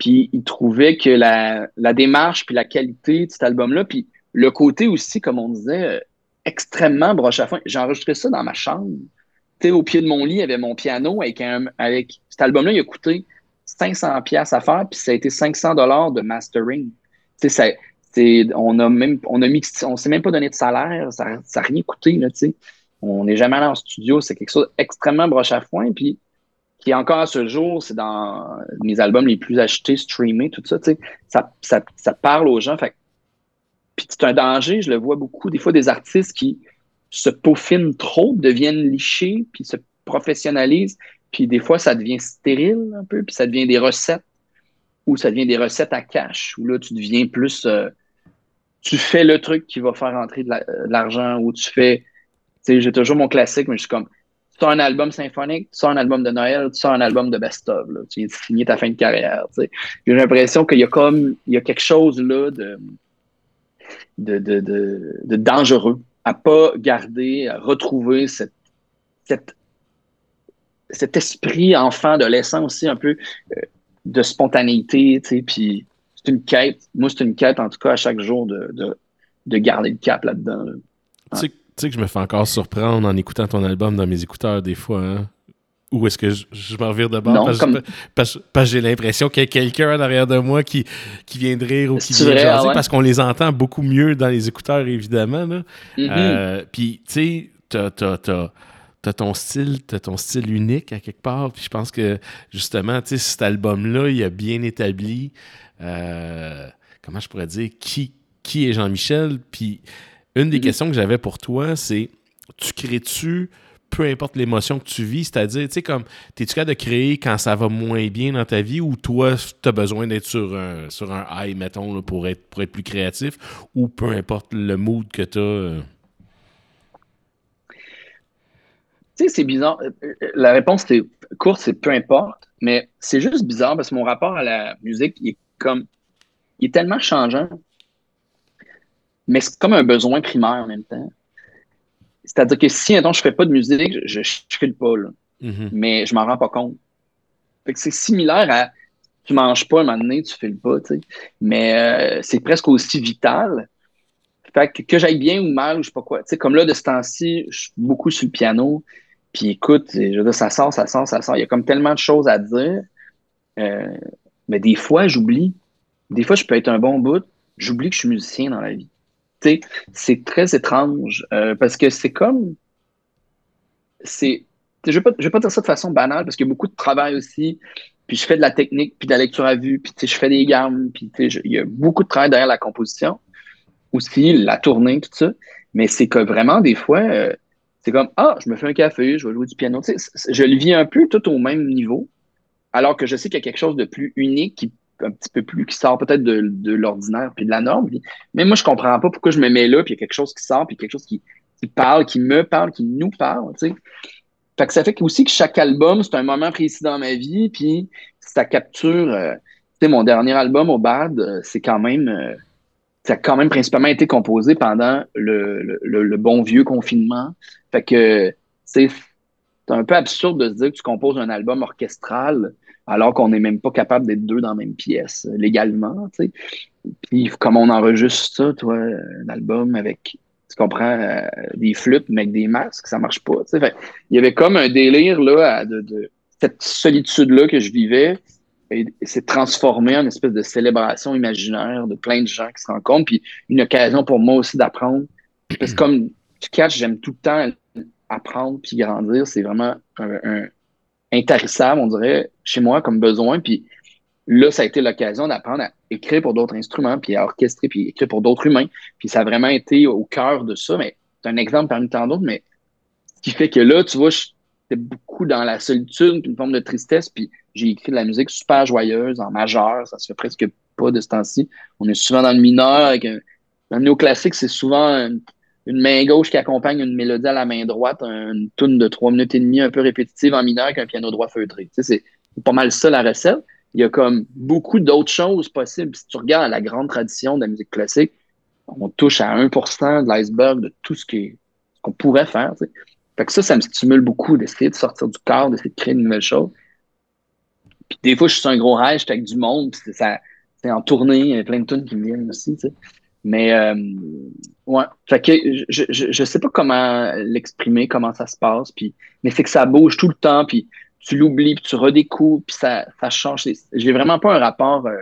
Puis il trouvait que la, la démarche puis la qualité de cet album-là, puis le côté aussi, comme on disait, euh, extrêmement broche à fond. J'ai enregistré ça dans ma chambre. Tu au pied de mon lit, il y avait mon piano avec un, avec cet album-là, il a coûté 500 pièces à faire, puis ça a été 500 dollars de mastering. Tu sais, on a même, on a on s'est même pas donné de salaire, ça n'a rien coûté, là. On n'est jamais allé en studio, c'est quelque chose d'extrêmement broche à foin, puis qui encore à ce jour, c'est dans mes albums les plus achetés, streamés, tout ça, ça, ça, ça, parle aux gens. Fait, puis c'est un danger, je le vois beaucoup, des fois des artistes qui se peaufinent trop, deviennent lichés, puis se professionnalisent, puis des fois ça devient stérile un peu, puis ça devient des recettes, ou ça devient des recettes à cash, où là tu deviens plus... Euh, tu fais le truc qui va faire entrer de l'argent, ou tu fais... Tu sais, j'ai toujours mon classique, mais je suis comme tu as un album symphonique, tu as un album de Noël, tu as un album de best-of. Tu viens ta fin de carrière. J'ai l'impression qu'il y a comme il y a quelque chose là de, de, de, de, dangereux à pas garder, à retrouver cette, cette, cet esprit enfant de laissant aussi un peu euh, de spontanéité. Puis c'est une quête. Moi, c'est une quête, en tout cas, à chaque jour de, de, garder le cap là-dedans. Tu sais que je me fais encore surprendre en écoutant ton album dans mes écouteurs des fois. Hein? Ou est-ce que je, m'en vire de bord parce, que j'ai l'impression qu'il y a quelqu'un en arrière de moi qui, qui vient de rire ou qui vient de jaser parce qu'on les entend beaucoup mieux dans les écouteurs, évidemment. Mm-hmm. Euh, puis, tu sais, t'as, t'as, ton style, t'as ton style unique à quelque part. Puis je pense que, justement, tu sais, cet album-là, il a bien établi, euh, comment je pourrais dire, qui, qui est Jean-Michel? Puis une des mhm. questions que j'avais pour toi, c'est tu crées-tu peu importe l'émotion que tu vis, c'est-à-dire, tu sais, comme, t'es-tu capable de créer quand ça va moins bien dans ta vie ou toi, tu as besoin d'être sur un, sur un high, mettons, pour, être, pour être plus créatif ou peu importe le mood que tu as? Euh? Tu sais, c'est bizarre. La réponse c'est courte, c'est peu importe, mais c'est juste bizarre parce que mon rapport à la musique, il est comme, il est tellement changeant mais c'est comme un besoin primaire en même temps. C'est-à-dire que si, attends, je fais pas de musique, je ne pas, là. Mm-hmm. mais je m'en rends pas compte. c'est similaire à tu manges pas un moment donné, tu files pas, tu sais. Mais euh, c'est presque aussi vital. Fait que, que j'aille bien ou mal, ou je sais pas quoi. Tu sais, comme là, de ce temps-ci, je suis beaucoup sur le piano. Puis écoute, je veux dire, ça sort, ça sort, ça sort. Il y a comme tellement de choses à dire. Euh, mais des fois, j'oublie. Des fois, je peux être un bon bout. J'oublie que je suis musicien dans la vie c'est très étrange euh, parce que c'est comme. c'est Je ne vais, vais, pas dire ça de façon banale parce qu'il y a beaucoup de travail aussi. Puis je fais de la technique, puis de la lecture à vue, puis je fais des gammes, puis il y a beaucoup de travail derrière la composition. Aussi, la tournée, tout ça. Mais c'est que vraiment, des fois, euh, c'est comme Ah, je me fais un café, je vais jouer du piano. je le vis un peu tout au même niveau. Alors que je sais qu'il y a quelque chose de plus unique qui un petit peu plus, qui sort peut-être de, l'ordinaire puis de la norme. mais moi, je comprends pas pourquoi je me mets là, puis il y a quelque chose qui sort, puis quelque chose qui, parle, qui me parle, qui nous parle, tu sais. Fait que ça fait aussi que chaque album, c'est un moment précis dans ma vie, puis ça capture, euh, tu sais, mon dernier album au BAD, euh, c'est quand même, euh, ça a quand même principalement été composé pendant le, bon vieux confinement. Fait que, c'est un peu absurde de se dire que tu composes un album orchestral alors qu'on n'est même pas capable d'être deux dans la même pièce euh, légalement. Puis comme on enregistre ça, toi, un album avec, tu comprends, euh, des flûtes, mais avec des masques, ça marche pas. Il y avait comme un délire là, de, cette solitude-là que je vivais. Et c'est transformé en une espèce de célébration imaginaire de plein de gens qui se rencontrent. Puis une occasion pour moi aussi d'apprendre. Parce que comme tu catches, j'aime tout le temps apprendre puis grandir. C'est vraiment un intarissable, on dirait, chez moi comme besoin. Puis là, ça a été l'occasion d'apprendre à écrire pour d'autres instruments, puis à orchestrer, puis écrire pour d'autres humains. Puis ça a vraiment été au cœur de ça. Mais c'est un exemple parmi tant d'autres, mais ce qui fait que là, tu vois, j'étais beaucoup dans la solitude, une forme de tristesse, puis j'ai écrit de la musique super joyeuse, en majeur. Ça se fait presque pas de ce temps-ci. On est souvent dans le mineur. Dans le néoclassique, c'est souvent une main gauche qui accompagne une mélodie à la main droite, une tune de trois minutes et demie un peu répétitive en mineur qu'un piano droit feutré. Tu sais, c'est pas mal ça la recette. Il y a comme beaucoup d'autres choses possibles. Si tu regardes la grande tradition de la musique classique, on touche à 1% de l'iceberg de tout ce qu'on pourrait faire. Fait que ça, ça me stimule beaucoup d'essayer de sortir du corps, d'essayer de créer une nouvelle chose. Puis des fois, je suis sur un gros rêve, je suis avec du monde, puis c'est en tournée, il y a plein de tunes qui me viennent aussi. Mais euh, ouais, fait que je, je, je sais pas comment l'exprimer, comment ça se passe, puis mais c'est que ça bouge tout le temps, puis tu l'oublies, puis tu redécouvres, puis ça, ça change. J'ai vraiment pas un rapport. Euh,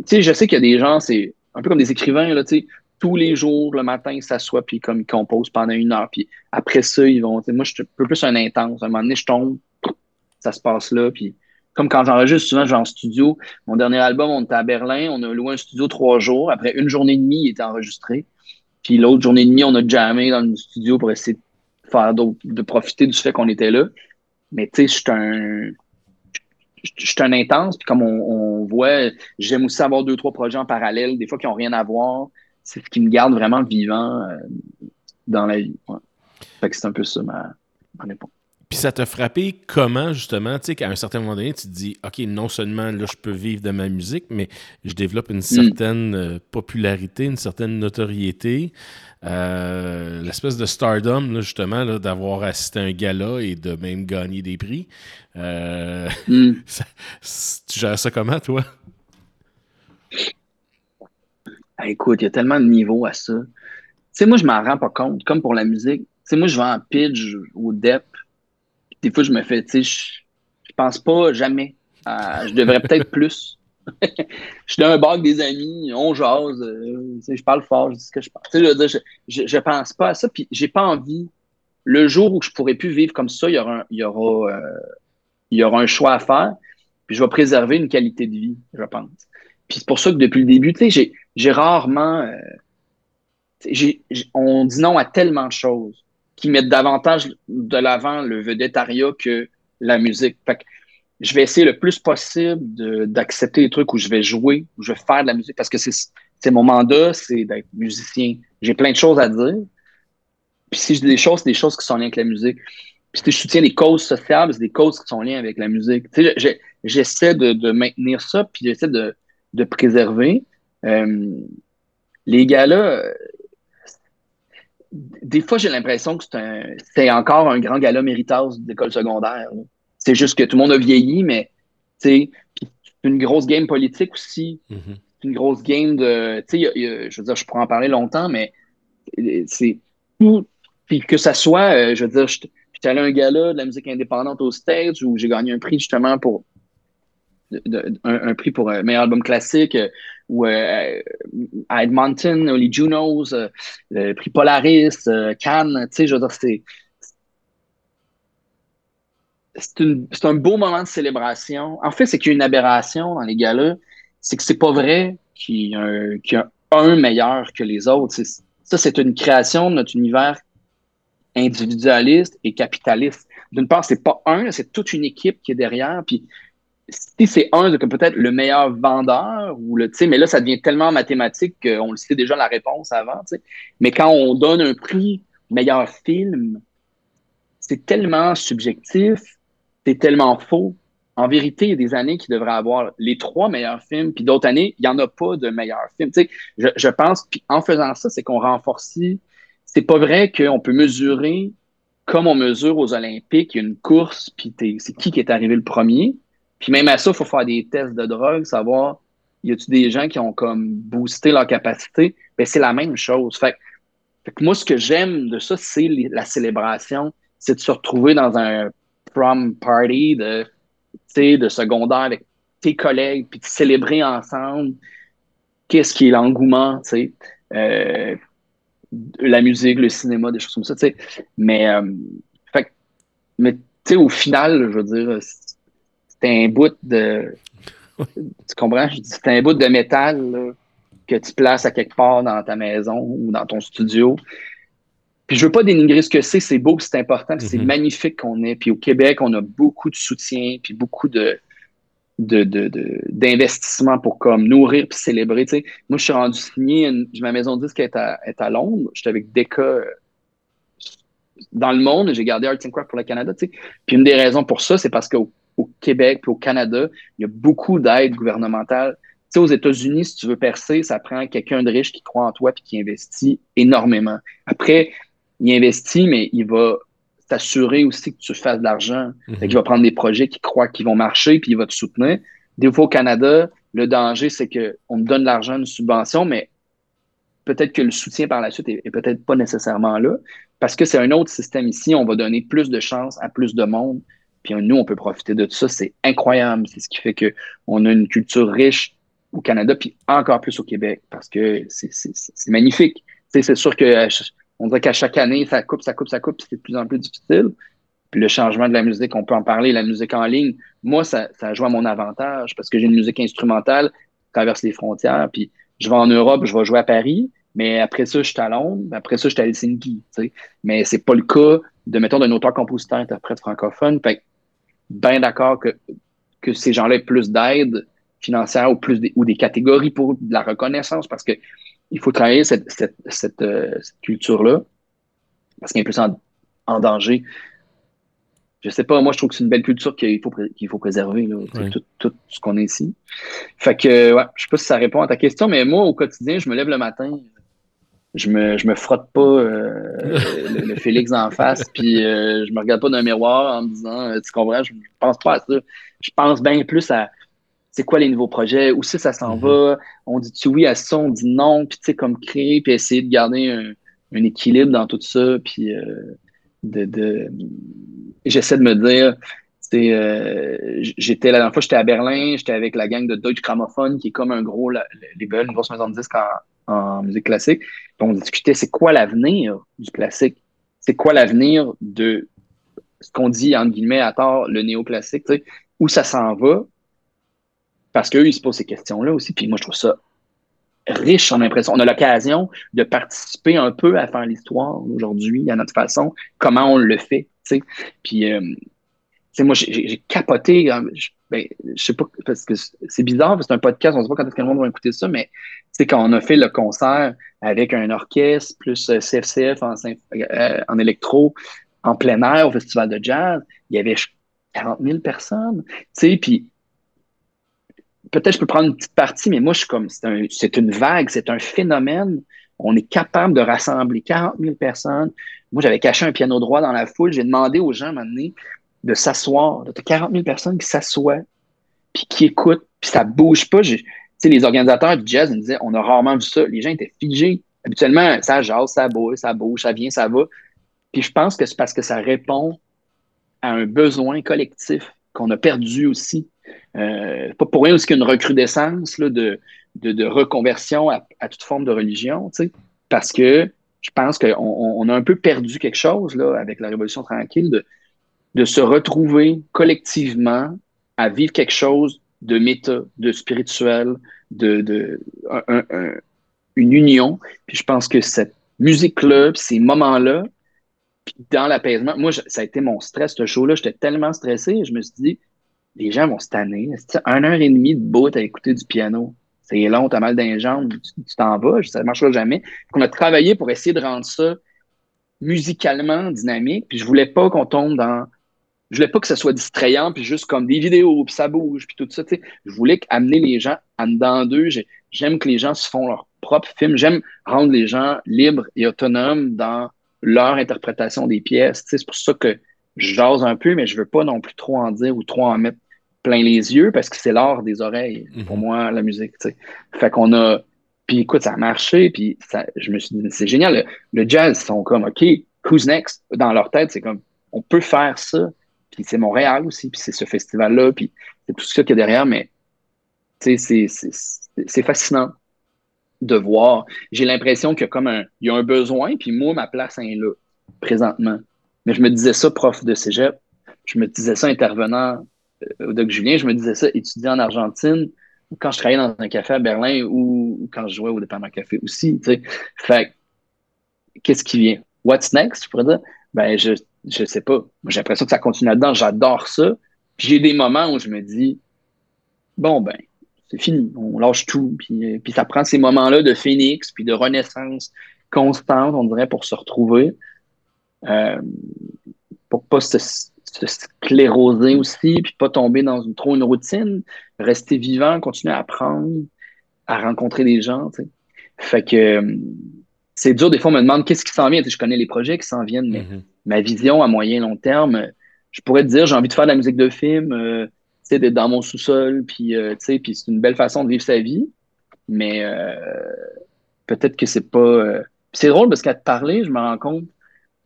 tu sais, je sais qu'il y a des gens, c'est un peu comme des écrivains, là, tu sais, tous les jours, le matin, ils s'assoient, puis comme ils composent pendant une heure, puis après ça, ils vont, moi, je suis un peu plus un intense. À un moment donné, je tombe, ça se passe là, puis comme quand j'enregistre, souvent, je vais en studio. Mon dernier album, on était à Berlin, on a loué un studio trois jours. Après une journée et demie, il était enregistré. Puis l'autre journée et demie, on a jammé dans le studio pour essayer de faire de profiter du fait qu'on était là. Mais tu sais, je suis un, je suis un intense, puis comme on, voit, j'aime aussi avoir deux, trois projets en parallèle, des fois qui n'ont rien à voir. C'est ce qui me garde vraiment vivant euh, dans la vie. Fait que c'est un peu ça ma réponse. Puis ça t'a frappé comment, justement, tu sais, qu'à un certain moment donné, tu te dis, OK, non seulement là, je peux vivre de ma musique, mais je développe une mm. certaine euh, popularité, une certaine notoriété. Euh, l'espèce de stardom, justement, d'avoir assisté à un gala et de même gagner des prix. Euh, mm. [laughs] tu gères ça comment, toi? Ah, écoute, il y a tellement de niveaux à ça. Tu sais, moi, je m'en rends pas compte. Comme pour la musique, tu sais, moi, je vais en pitch ou dep des fois, je me fais, tu sais, je, pense pas jamais. je devrais peut-être plus. [laughs] je suis dans un bar avec des amis, on jase, euh, je parle fort, je dis ce que je pense. Je, je, je, pense pas à ça, puis j'ai pas envie. Le jour où je pourrais plus vivre comme ça, il y aura un, il y aura, euh, il y aura un choix à faire, puis je vais préserver une qualité de vie, je pense. Puis c'est pour ça que depuis le début, j'ai rarement. Euh, on dit non à tellement de choses qui mettent davantage de l'avant le vedettariat que la musique. Fait que je vais essayer le plus possible d'accepter les trucs où je vais jouer, où je vais faire de la musique, parce que c'est mon mandat, c'est d'être musicien. J'ai plein de choses à dire. Puis si je dis des choses, c'est des choses qui sont liées avec la musique. Puis si je soutiens des causes sociales, c'est des causes qui sont liées avec la musique. Tu sais, j'essaie de, de, maintenir ça, puis j'essaie de, de préserver. Euh, les gars-là, des fois, j'ai l'impression que c'est encore un grand gala méritage d'école secondaire. C'est juste que tout le monde a vieilli, mais c'est une grosse game politique aussi. Mm-hmm. Une grosse game de. je veux dire, je pourrais en parler longtemps, mais c'est tout. Puis que ça soit, euh, je veux dire, je suis allé à un gala de la musique indépendante au stage où j'ai gagné un prix justement pour un, prix pour un meilleur album classique, euh, ou euh, à Edmonton, les Junos, euh, le prix Polaris, Cannes, tu sais, je veux dire, c'est. C'est un beau moment de célébration. En fait, c'est qu'il y a une aberration dans les gars-là. C'est que c'est pas vrai qu'il y, y, a un meilleur que les autres. Ça, c'est une création de notre univers individualiste et capitaliste. D'une part, c'est pas un, c'est toute une équipe qui est derrière. Puis si c'est un, que peut-être le meilleur vendeur, ou le, mais là, ça devient tellement mathématique qu'on le sait déjà la réponse avant. Mais quand on donne un prix meilleur film, c'est tellement subjectif, c'est tellement faux. En vérité, il y a des années qui devraient avoir les trois meilleurs films, puis d'autres années, il n'y en a pas de meilleurs films. Je, je pense, puis en faisant ça, c'est qu'on renforce. C'est pas vrai qu'on peut mesurer comme on mesure aux Olympiques, une course, puis c'est qui qui est arrivé le premier. Puis même à ça, il faut faire des tests de drogue, savoir y a-tu des gens qui ont comme boosté leur capacité? Ben, c'est la même chose. Fait, que moi, ce que j'aime de ça, c'est la célébration. C'est de se retrouver dans un prom party de, de secondaire avec tes collègues, puis de célébrer ensemble qu'est-ce qui est l'engouement, tu sais. Euh, la musique, le cinéma, des choses comme ça, tu sais. Mais, euh, fait, mais tu sais, au final, je veux dire, c'est un bout de. tu comprends? C'est un bout de métal que tu places à quelque part dans ta maison ou dans ton studio. Puis je veux pas dénigrer ce que c'est, c'est beau, c'est important, c'est mm-hmm. magnifique qu'on ait. Puis au Québec, on a beaucoup de soutien, puis beaucoup de d'investissement pour comme nourrir puis célébrer. Moi, je suis rendu signé, ma maison disque est à, est à Londres. J'étais avec Deka euh, dans le monde, j'ai gardé Arts and Craft pour le Canada. Puis une des raisons pour ça, c'est parce qu'au au Québec puis au Canada, il y a beaucoup d'aide gouvernementale. Tu sais, aux États-Unis, si tu veux percer, ça prend quelqu'un de riche qui croit en toi puis qui investit énormément. Après, il investit, mais il va t'assurer aussi que tu fasses de l'argent. Mhm. Il va prendre des projets qui croient qu'ils vont marcher puis il va te soutenir. Des fois, au Canada, le danger, c'est qu'on te donne de l'argent, une subvention, mais peut-être que le soutien par la suite est, est peut-être pas nécessairement là. Parce que c'est un autre système ici, on va donner plus de chances à plus de monde puis nous, on peut profiter de tout ça. C'est incroyable. C'est ce qui fait qu'on a une culture riche au Canada, puis encore plus au Québec, parce que c'est magnifique. C'est sûr que on dirait qu'à chaque année, ça coupe, ça coupe, ça coupe, c'est de plus en plus difficile. Puis le changement de la musique, on peut en parler, la musique en ligne, moi, ça, joue à mon avantage parce que j'ai une musique instrumentale qui traverse les frontières, puis je vais en Europe, je vais jouer à Paris, mais après ça, je suis à Londres, après ça, je suis à Helsinki. sais. Mais c'est pas le cas de, mettons, d'un auteur-compositeur, interprète francophone. Bien d'accord que, que ces gens-là aient plus d'aide financière ou plus des, ou des catégories pour de la reconnaissance parce que il faut travailler cette, cette, cette, euh, culture-là parce qu'elle est plus en, en, danger. Je sais pas, moi je trouve que c'est une belle culture qu'il faut, qu'il faut préserver, tout, tout, ce qu'on est ici. Fait que, ouais, je sais pas si ça répond à ta question, mais moi au quotidien, je me lève le matin, je me, je me frotte pas euh, le, Félix en face, puis euh, je me regarde pas dans un miroir en me disant, tu comprends, je pense pas à ça. Je pense bien plus à c'est quoi les nouveaux projets, où ça, ça s'en mhm. va, on dit-tu oui à ça, on dit non, puis tu sais, comme créer, puis essayer de garder un, équilibre dans tout ça, puis euh, de, j'essaie de me dire, euh, j'étais la dernière fois, j'étais à Berlin, j'étais avec la gang de Deutsche Grammophon, qui est comme un gros label, une grosse maison de disques en, en musique classique. Puis on discutait, c'est quoi l'avenir du classique? C'est quoi l'avenir de ce qu'on dit, entre guillemets, à tort, le néoclassique, tu sais, où ça s'en va? Parce qu'eux, ils se posent ces questions-là aussi. Puis moi, je trouve ça riche en impression. On a l'occasion de participer un peu à faire l'histoire aujourd'hui, à notre façon, comment on le fait. Puis, euh, moi, j'ai capoté. Euh, je, ben, sais pas, parce que c'est bizarre, c'est un podcast, on sait pas quand est-ce que le monde va écouter ça, mais c'est quand on a fait le concert avec un orchestre, plus CFCF euh, en, euh, en électro, en plein air au festival de jazz, il y avait 40 000 personnes. Tu sais, puis peut-être je peux prendre une petite partie, mais moi, je suis comme, c'est une vague, c'est un phénomène. On est capable de rassembler 40 000 personnes. Moi, j'avais caché un piano droit dans la foule. J'ai demandé aux gens, maintenant, de s'asseoir. Tu 40 000 personnes qui s'assoient, puis qui écoutent, puis ça bouge pas. Tu sais, les organisateurs du jazz me disaient, on a rarement vu ça. Les gens étaient figés. Habituellement, ça jase, ça bouge, ça bouge, ça vient, ça va. Puis je pense que c'est parce que ça répond à un besoin collectif qu'on a perdu aussi euh, pas pour rien aussi qu'il y a une recrudescence de, de, reconversion à, toute forme de religion, parce que je pense qu'on on a un peu perdu quelque chose là, avec la Révolution tranquille, de, de se retrouver collectivement à vivre quelque chose de méta, de spirituel, de, de une union. Puis je pense que cette musique-là, ces moments-là, dans l'apaisement, moi, ça a été mon stress, ce show-là. J'étais tellement stressé, je me suis dit, les gens vont se tanner. Un heure et demie de bout à écouter du piano? C'est long, t'as mal d'un jambes, tu t'en vas, ça ne marchera jamais. On a travaillé pour essayer de rendre ça musicalement dynamique, puis je voulais pas qu'on tombe dans... Je voulais pas que ça soit distrayant, puis juste comme des vidéos, puis ça bouge, puis tout ça. Je voulais amener les gens en dedans d'eux. J'aime que les gens se font leur propre film. J'aime rendre les gens libres et autonomes dans leur interprétation des pièces. C'est pour ça que je jase un peu, mais je veux pas non plus trop en dire ou trop en mettre plein les yeux parce que c'est l'art des oreilles pour mhm. moi, la musique. Fait qu'on a. Puis écoute, ça a marché, puis ça, je me suis dit, c'est génial. Le, jazz, ils sont comme, OK, who's next? Dans leur tête, c'est comme, on peut faire ça. Puis c'est Montréal aussi, puis c'est ce festival-là, puis c'est tout ça qu'il y a derrière, mais c'est fascinant de voir. J'ai l'impression qu'il y a comme un, il y a un besoin, puis moi, ma place est là, présentement. Mais je me disais ça, prof de cégep, je me disais ça, intervenant au Doc Julien, je me disais ça, étudiant en Argentine, ou quand je travaillais dans un café à Berlin, ou, quand je jouais au département café aussi. Tu sais. Fait qu'est-ce qui vient? What's next, je pourrais dire? Ben, je, je sais pas. J'ai l'impression que ça continue là-dedans. J'adore ça. Puis j'ai des moments où je me dis, bon, ben, c'est fini. On lâche tout. Puis, puis ça prend ces moments-là de phénix, puis de renaissance constante, on dirait, pour se retrouver. Euh, pour pas se, se scléroser aussi, puis pas tomber dans trop une routine, rester vivant, continuer à apprendre, à rencontrer des gens. Fait que euh, c'est dur, des fois, on me demande qu'est-ce qui s'en vient. je connais les projets qui s'en viennent, mais mm-hmm. ma vision à moyen long terme, je pourrais te dire, j'ai envie de faire de la musique de film, euh, d'être dans mon sous-sol, puis, euh, puis c'est une belle façon de vivre sa vie, mais peut-être que c'est pas. c'est drôle parce qu'à te parler, je me rends compte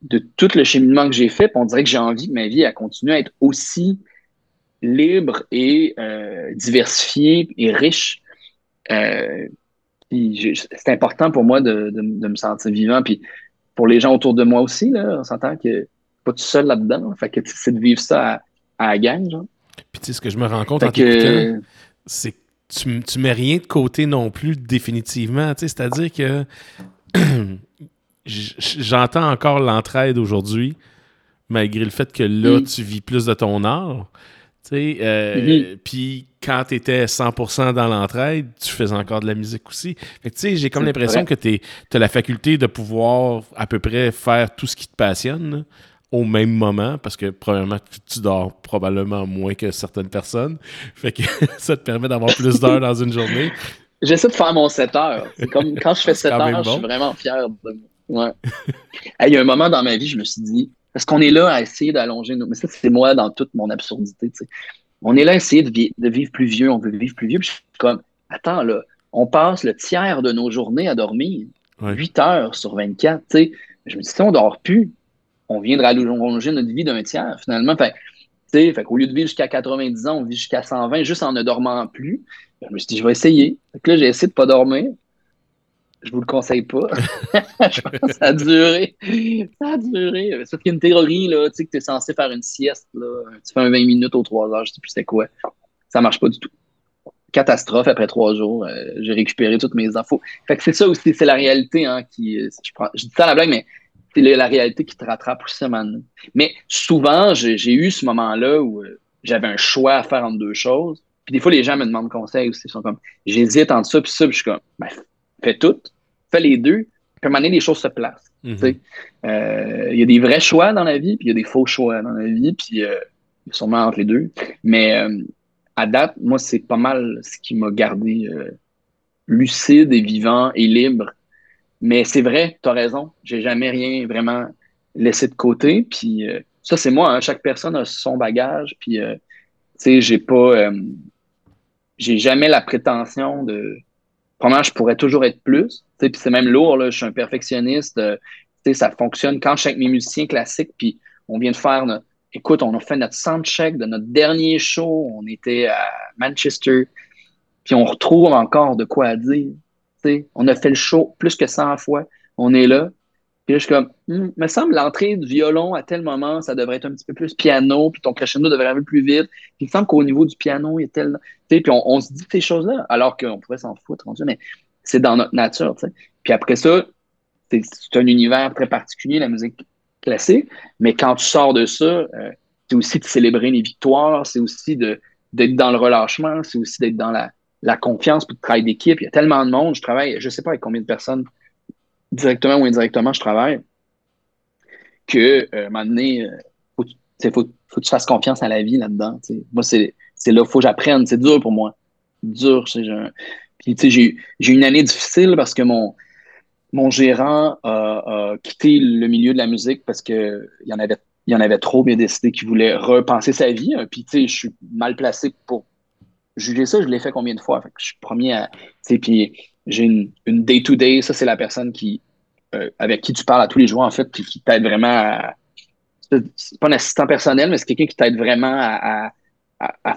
de tout le cheminement que j'ai fait, on dirait que j'ai envie que ma vie a continué à être aussi libre et euh, diversifiée et riche Euh, c'est important pour moi de, me sentir vivant. Puis pour les gens autour de moi aussi, là, on s'entend que pas tout seul là-dedans. Fait que c'est de vivre ça à, la gang. Genre. Puis tu sais, ce que je me rends compte en t'écoutant, c'est que tu, tu mets rien de côté non plus définitivement. C'est-à-dire que [clears throat] j'entends encore l'entraide aujourd'hui, malgré le fait que là, mm. tu vis plus de ton art. Euh, mm-hmm. Puis quand tu étais 100% dans l'entraide, tu faisais encore de la musique aussi. j'ai comme l'impression que tu as la faculté de pouvoir à peu près faire tout ce qui te passionne au même moment, parce que probablement tu dors probablement moins que certaines personnes. Fait que [laughs] ça te permet d'avoir plus d'heures dans une journée. J'essaie de faire mon 7 heures. Comme quand je fais [laughs] 7 heures, je suis vraiment fier de moi. Il y a un moment dans ma vie, je me suis dit, parce qu'on est là à essayer d'allonger nos. Mais ça, c'est moi dans toute mon absurdité. On est là à essayer de, vivre plus vieux, on veut vivre plus vieux. Puis je suis comme, attends, là, on passe le tiers de nos journées à dormir. 8 heures sur 24. sais. Je me dis, si on dort plus, on vient de rallonger notre vie d'un tiers, finalement. Fait, fait qu'au lieu de vivre jusqu'à 90 ans, on vit jusqu'à 120 juste en ne dormant plus. Je me suis dit, je vais essayer. Fait que là, j'ai essayé de ne pas dormir. Je vous le conseille pas. [laughs] [laughs] je pense que ça a duré. Ça a duré. Sauf qu'il y a une théorie, là, tu sais, que tu es censé faire une sieste, là. Tu fais un 20 minutes aux 3 heures, je sais plus c'est quoi. Ça marche pas du tout. Catastrophe après trois jours. Euh, j'ai récupéré toutes mes infos. Fait que c'est ça aussi, c'est la réalité, hein, qui. Euh, je, prends, je dis ça à la blague, mais c'est la réalité qui te rattrape aussi maintenant. Mais souvent, j'ai eu ce moment-là où euh, j'avais un choix à faire entre deux choses. Puis des fois, les gens me demandent conseil aussi. Ils sont comme, j'hésite entre ça puis ça. Puis je suis comme, ben, fais tout, fais les deux. Puis à un moment donné, les choses se placent. Mm-hmm. Euh, il y a des vrais choix dans la vie, puis il y a des faux choix dans la vie, puis euh, sûrement entre les deux. Mais euh, à date, moi, c'est pas mal ce qui m'a gardé lucide et vivant et libre mais c'est vrai, tu as raison. J'ai jamais rien vraiment laissé de côté. Puis ça, c'est moi. Hein. Chaque personne a son bagage. Puis, tu sais, j'ai pas. J'ai jamais la prétention de. Probablement, je pourrais toujours être plus? Puis c'est même lourd, là. Je suis un perfectionniste. sais, ça fonctionne quand je suis avec mes musiciens classiques. Puis on vient de faire notre. Écoute, on a fait notre soundcheck de notre dernier show. On était à Manchester. Puis on retrouve encore de quoi dire on a fait le show plus que 100 fois. On est là. Puis là, je suis comme, hmm, me semble l'entrée du violon à tel moment, ça devrait être un petit peu plus piano, puis ton crescendo devrait aller plus vite. Puis il me semble qu'au niveau du piano, il y a tel. Puis on, se dit ces choses-là, alors qu'on pourrait s'en foutre, mais c'est dans notre nature. Puis après ça, c'est un univers très particulier, la musique classique. Mais quand tu sors de ça, euh, c'est aussi de célébrer les victoires, c'est aussi d'être dans le relâchement, c'est aussi d'être dans la, la confiance pour le travail d'équipe. Il y a tellement de monde. Je travaille, je ne sais pas avec combien de personnes, directement ou indirectement, je travaille, que, euh, à un moment donné, euh, faut, faut, que tu fasses confiance à la vie là-dedans. Moi, c'est là qu'il faut que j'apprenne. C'est dur pour moi. Dur. Puis, tu sais, j'ai eu une année difficile parce que mon, gérant a, quitté le milieu de la musique parce qu'il y en avait il y en avait trop bien décidé qu'il voulait repenser sa vie. Puis, tu sais, je suis mal placé pour juger ça, je l'ai fait combien de fois? je suis premier à. J'ai une day-to-day, ça, c'est la personne qui euh, avec qui tu parles à tous les jours, en fait, puis qui t'aide vraiment à. C'est pas un assistant personnel, mais c'est quelqu'un qui t'aide vraiment à,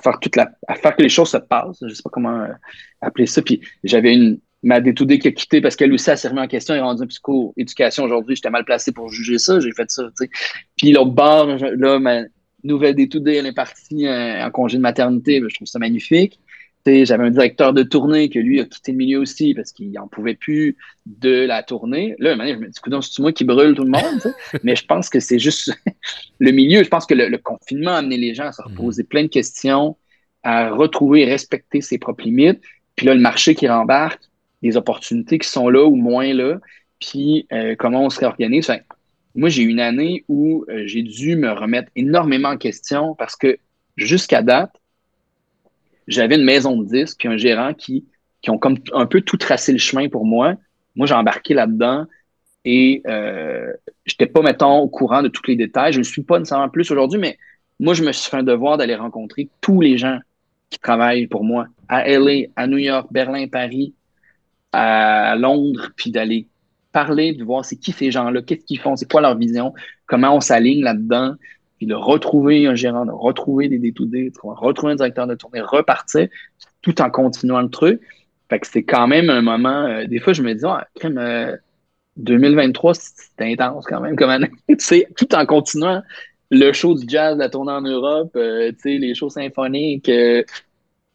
faire toute la. à faire que les choses se passent. Je sais pas comment euh, appeler ça. Puis j'avais une. Ma day-to-day qui a quitté parce qu'elle aussi a servi en question et rendu en psycho-éducation aujourd'hui. J'étais mal placé pour juger ça. J'ai fait ça, tu sais. Puis l'autre bord, là, ma, nouvelle tout elle est partie euh, en congé de maternité. Je trouve ça magnifique. J'avais un directeur de tournée que lui a quitté le milieu aussi parce qu'il n'en pouvait plus de la tournée. Là, je me dis, c'est moi qui brûle tout le monde. [laughs] Mais je pense que c'est juste [laughs] le milieu. Je pense que le, confinement a amené les gens à se mhm. reposer plein de questions, à retrouver et respecter ses propres limites. Puis là, le marché qui rembarque, les opportunités qui sont là ou moins là, puis euh, comment on se réorganise. Moi, j'ai eu une année où euh, j'ai dû me remettre énormément en question parce que jusqu'à date, j'avais une maison de disques puis un gérant qui, qui ont comme un peu tout tracé le chemin pour moi. Moi, j'ai embarqué là-dedans et euh, j'étais pas, mettons, au courant de tous les détails. Je ne suis pas nécessairement plus aujourd'hui, mais moi, je me suis fait un devoir d'aller rencontrer tous les gens qui travaillent pour moi à LA, à New York, Berlin, Paris, à Londres, puis d'aller parler, de voir c'est qui ces gens-là, qu'est-ce qu'ils font, c'est quoi leur vision, comment on s'aligne là-dedans, puis de retrouver un gérant, de retrouver des D2D, de retrouver un directeur de tournée, repartir, tout en continuant le truc. Fait que c'est quand même un moment. Euh, des fois, je me dis, ah, 2023, c'était intense quand même comme année. [laughs] tout en continuant le show du jazz, la tournée en Europe, euh, les shows symphoniques. Euh,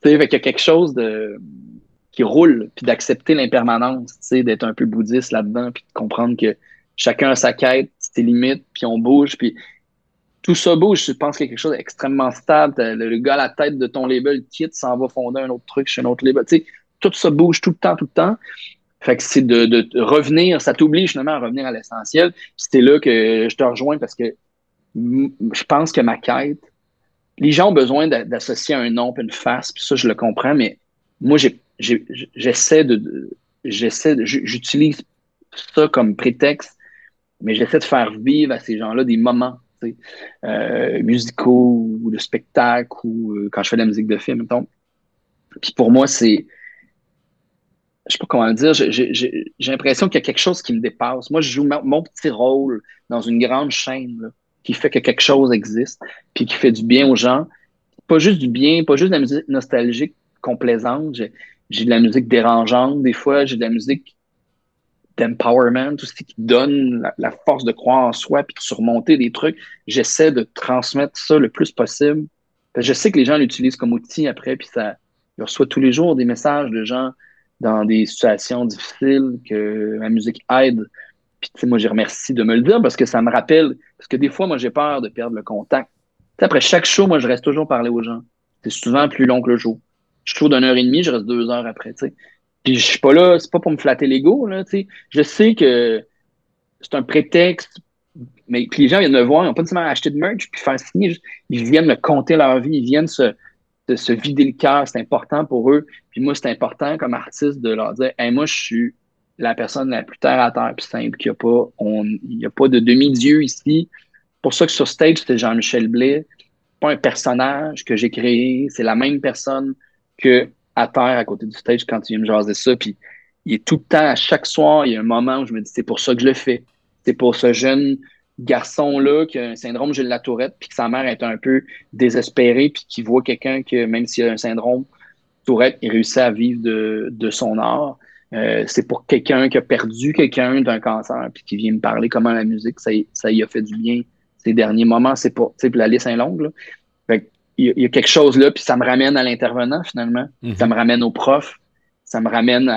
fait y a quelque chose de qui roule, puis d'accepter l'impermanence, d'être un peu bouddhiste là-dedans, puis de comprendre que chacun a sa quête, ses limites, puis on bouge, puis tout ça bouge. Je pense qu'il y a quelque chose d'extrêmement stable. Le, gars à la tête de ton label quitte, s'en va fonder un autre truc chez un autre label. tout ça bouge tout le temps, tout le temps. Fait que c'est de, revenir, ça t'oblige finalement à revenir à l'essentiel. C'est là que je te rejoins parce que je pense que ma quête, les gens ont besoin d'associer un nom une face, puis ça, je le comprends, mais moi, j'essaie de, j'essaie j'utilise ça comme prétexte, mais j'essaie de faire vivre à ces gens-là des moments euh, musicaux ou de spectacle ou euh, quand je fais de la musique de film, mettons. Puis pour moi, c'est je sais pas comment le dire, j'ai l'impression qu'il y a quelque chose qui me dépasse. Moi, je joue mon, petit rôle dans une grande chaîne qui fait que quelque chose existe, puis qui fait du bien aux gens. Pas juste du bien, pas juste de la musique nostalgique, complaisante. J'ai de la musique dérangeante des fois, j'ai de la musique d'empowerment, tout ce qui donne la, force de croire en soi puis de surmonter des trucs. J'essaie de transmettre ça le plus possible. Je sais que les gens l'utilisent comme outil après, puis ça, je reçois tous les jours des messages de gens dans des situations difficiles, que ma musique aide. Puis, moi, je remercie de me le dire parce que ça me rappelle, parce que des fois, moi, j'ai peur de perdre le contact. après chaque show, moi, je reste toujours parler aux gens. C'est souvent plus long que le show. Je show d'une heure et demie, je reste deux heures après, tu. Puis, je suis pas là, c'est pas pour me flatter l'ego, là, tu sais. Je sais que c'est un prétexte, mais puis les gens viennent me voir, ils n'ont pas nécessairement acheter de merch, puis faire signer, ils viennent me compter leur vie, ils viennent se, se vider le cœur, c'est important pour eux. Puis moi, c'est important comme artiste de leur dire moi, je suis la personne la plus terre à terre plus simple qu'il n'y a pas. Il a pas de demi-dieu ici. Pour ça que sur stage, c'était Jean-Michel Blais. Pas un personnage que j'ai créé. C'est la même personne que à terre à côté du stage quand tu viens me jaser ça. Puis il est tout le temps, à chaque soir, il y a un moment où je me dis c'est pour ça que je le fais. C'est pour ce jeune garçon-là qui a un syndrome Gilles Latourette, puis que sa mère est un peu désespérée, puis qui voit quelqu'un que, même s'il a un syndrome Tourette, il réussit à vivre de, son art. Euh, c'est pour quelqu'un qui a perdu quelqu'un d'un cancer, puis qui vient me parler comment la musique, ça, ça a fait du bien ces derniers moments. C'est sais, la liste est longue, il, y a quelque chose là, puis ça me ramène à l'intervenant finalement. Mm-hmm. Ça me ramène au prof. Ça me ramène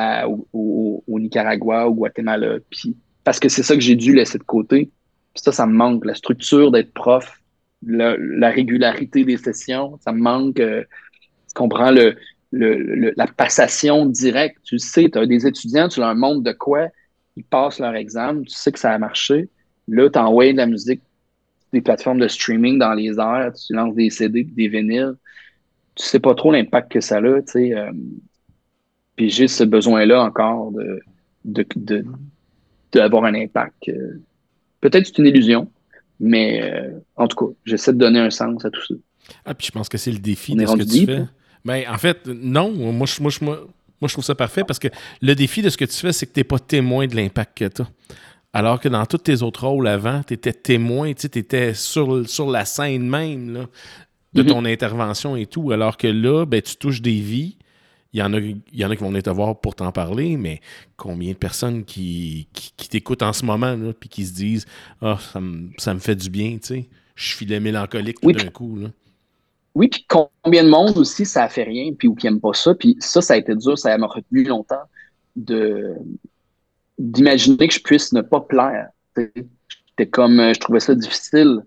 au, au, Nicaragua, au Guatemala. Puis, parce que c'est ça que j'ai dû laisser de côté ça, ça me manque. La structure d'être prof, la, régularité des sessions, ça me manque. Euh, tu comprends le, la passation directe. Tu sais, tu as des étudiants, tu leur montres de quoi, ils passent leur examen, tu sais que ça a marché. Là, tu envoies de la musique, des plateformes de streaming dans les airs, tu lances des CD, des vinyles. Tu sais pas trop l'impact que ça a, tu sais. Euh, puis j'ai ce besoin-là encore de, d'avoir un impact. Euh, Peut-être c'est une illusion, mais euh, en tout cas, j'essaie de donner un sens à tout ça. Ah, puis je pense que c'est le défi de ce que tu fais. Ben, en fait, non, moi je, moi, moi, moi, je trouve ça parfait parce que le défi de ce que tu fais, c'est que tu n'es pas témoin de l'impact que tu as. Alors que dans tous tes autres rôles avant, tu étais témoin, tu étais sur, sur la scène même de mm-hmm. ton intervention et tout. Alors que là, ben, tu touches des vies, il y, en a, il y en a qui vont venir te voir pour t'en parler, mais combien de personnes qui, qui, t'écoutent en ce moment, là, puis qui se disent Ah, ça, me, ça me fait du bien, tu sais. Je suis mélancolique tout d'un coup. Là. Oui, puis combien de monde aussi, ça fait rien, puis ou qui n'aime pas ça. Puis ça, ça a été dur, ça m'a retenu longtemps de d'imaginer que je puisse ne pas plaire. C'était comme, je trouvais ça difficile.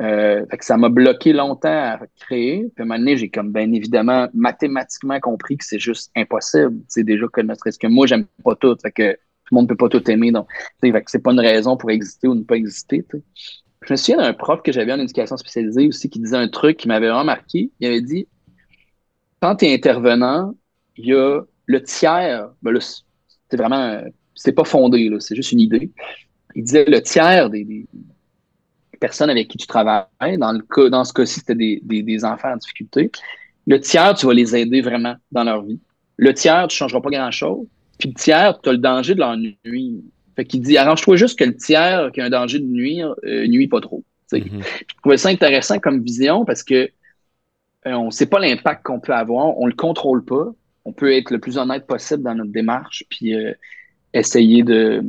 Euh, ça m'a bloqué longtemps à créer. Puis à un moment donné, j'ai comme bien évidemment mathématiquement compris que c'est juste impossible. C'est déjà que notre que moi, j'aime pas tout. Fait que tout le monde peut pas tout aimer. Donc, fait que c'est pas une raison pour exister ou ne pas exister. Je me souviens d'un prof que j'avais en éducation spécialisée aussi qui disait un truc qui m'avait vraiment marqué. Il avait dit quand tu es intervenant, il y a le tiers, ben c'est vraiment, c'est pas fondé, c'est juste une idée. Il disait le tiers des personnes avec qui tu travailles. Dans, le cas, dans ce cas-ci, c'était des, enfants en difficulté. Le tiers, tu vas les aider vraiment dans leur vie. Le tiers, tu ne changeras pas grand-chose. Puis le tiers, tu as le danger de leur nuire. Fait qu'il dit, arrange-toi juste que le tiers qui a un danger de nuire, euh, nuit pas trop. Mm-hmm. Je trouvais ça intéressant comme vision parce que euh, on ne sait pas l'impact qu'on peut avoir, on ne le contrôle pas. on peut être le plus honnête possible dans notre démarche, puis euh, essayer de,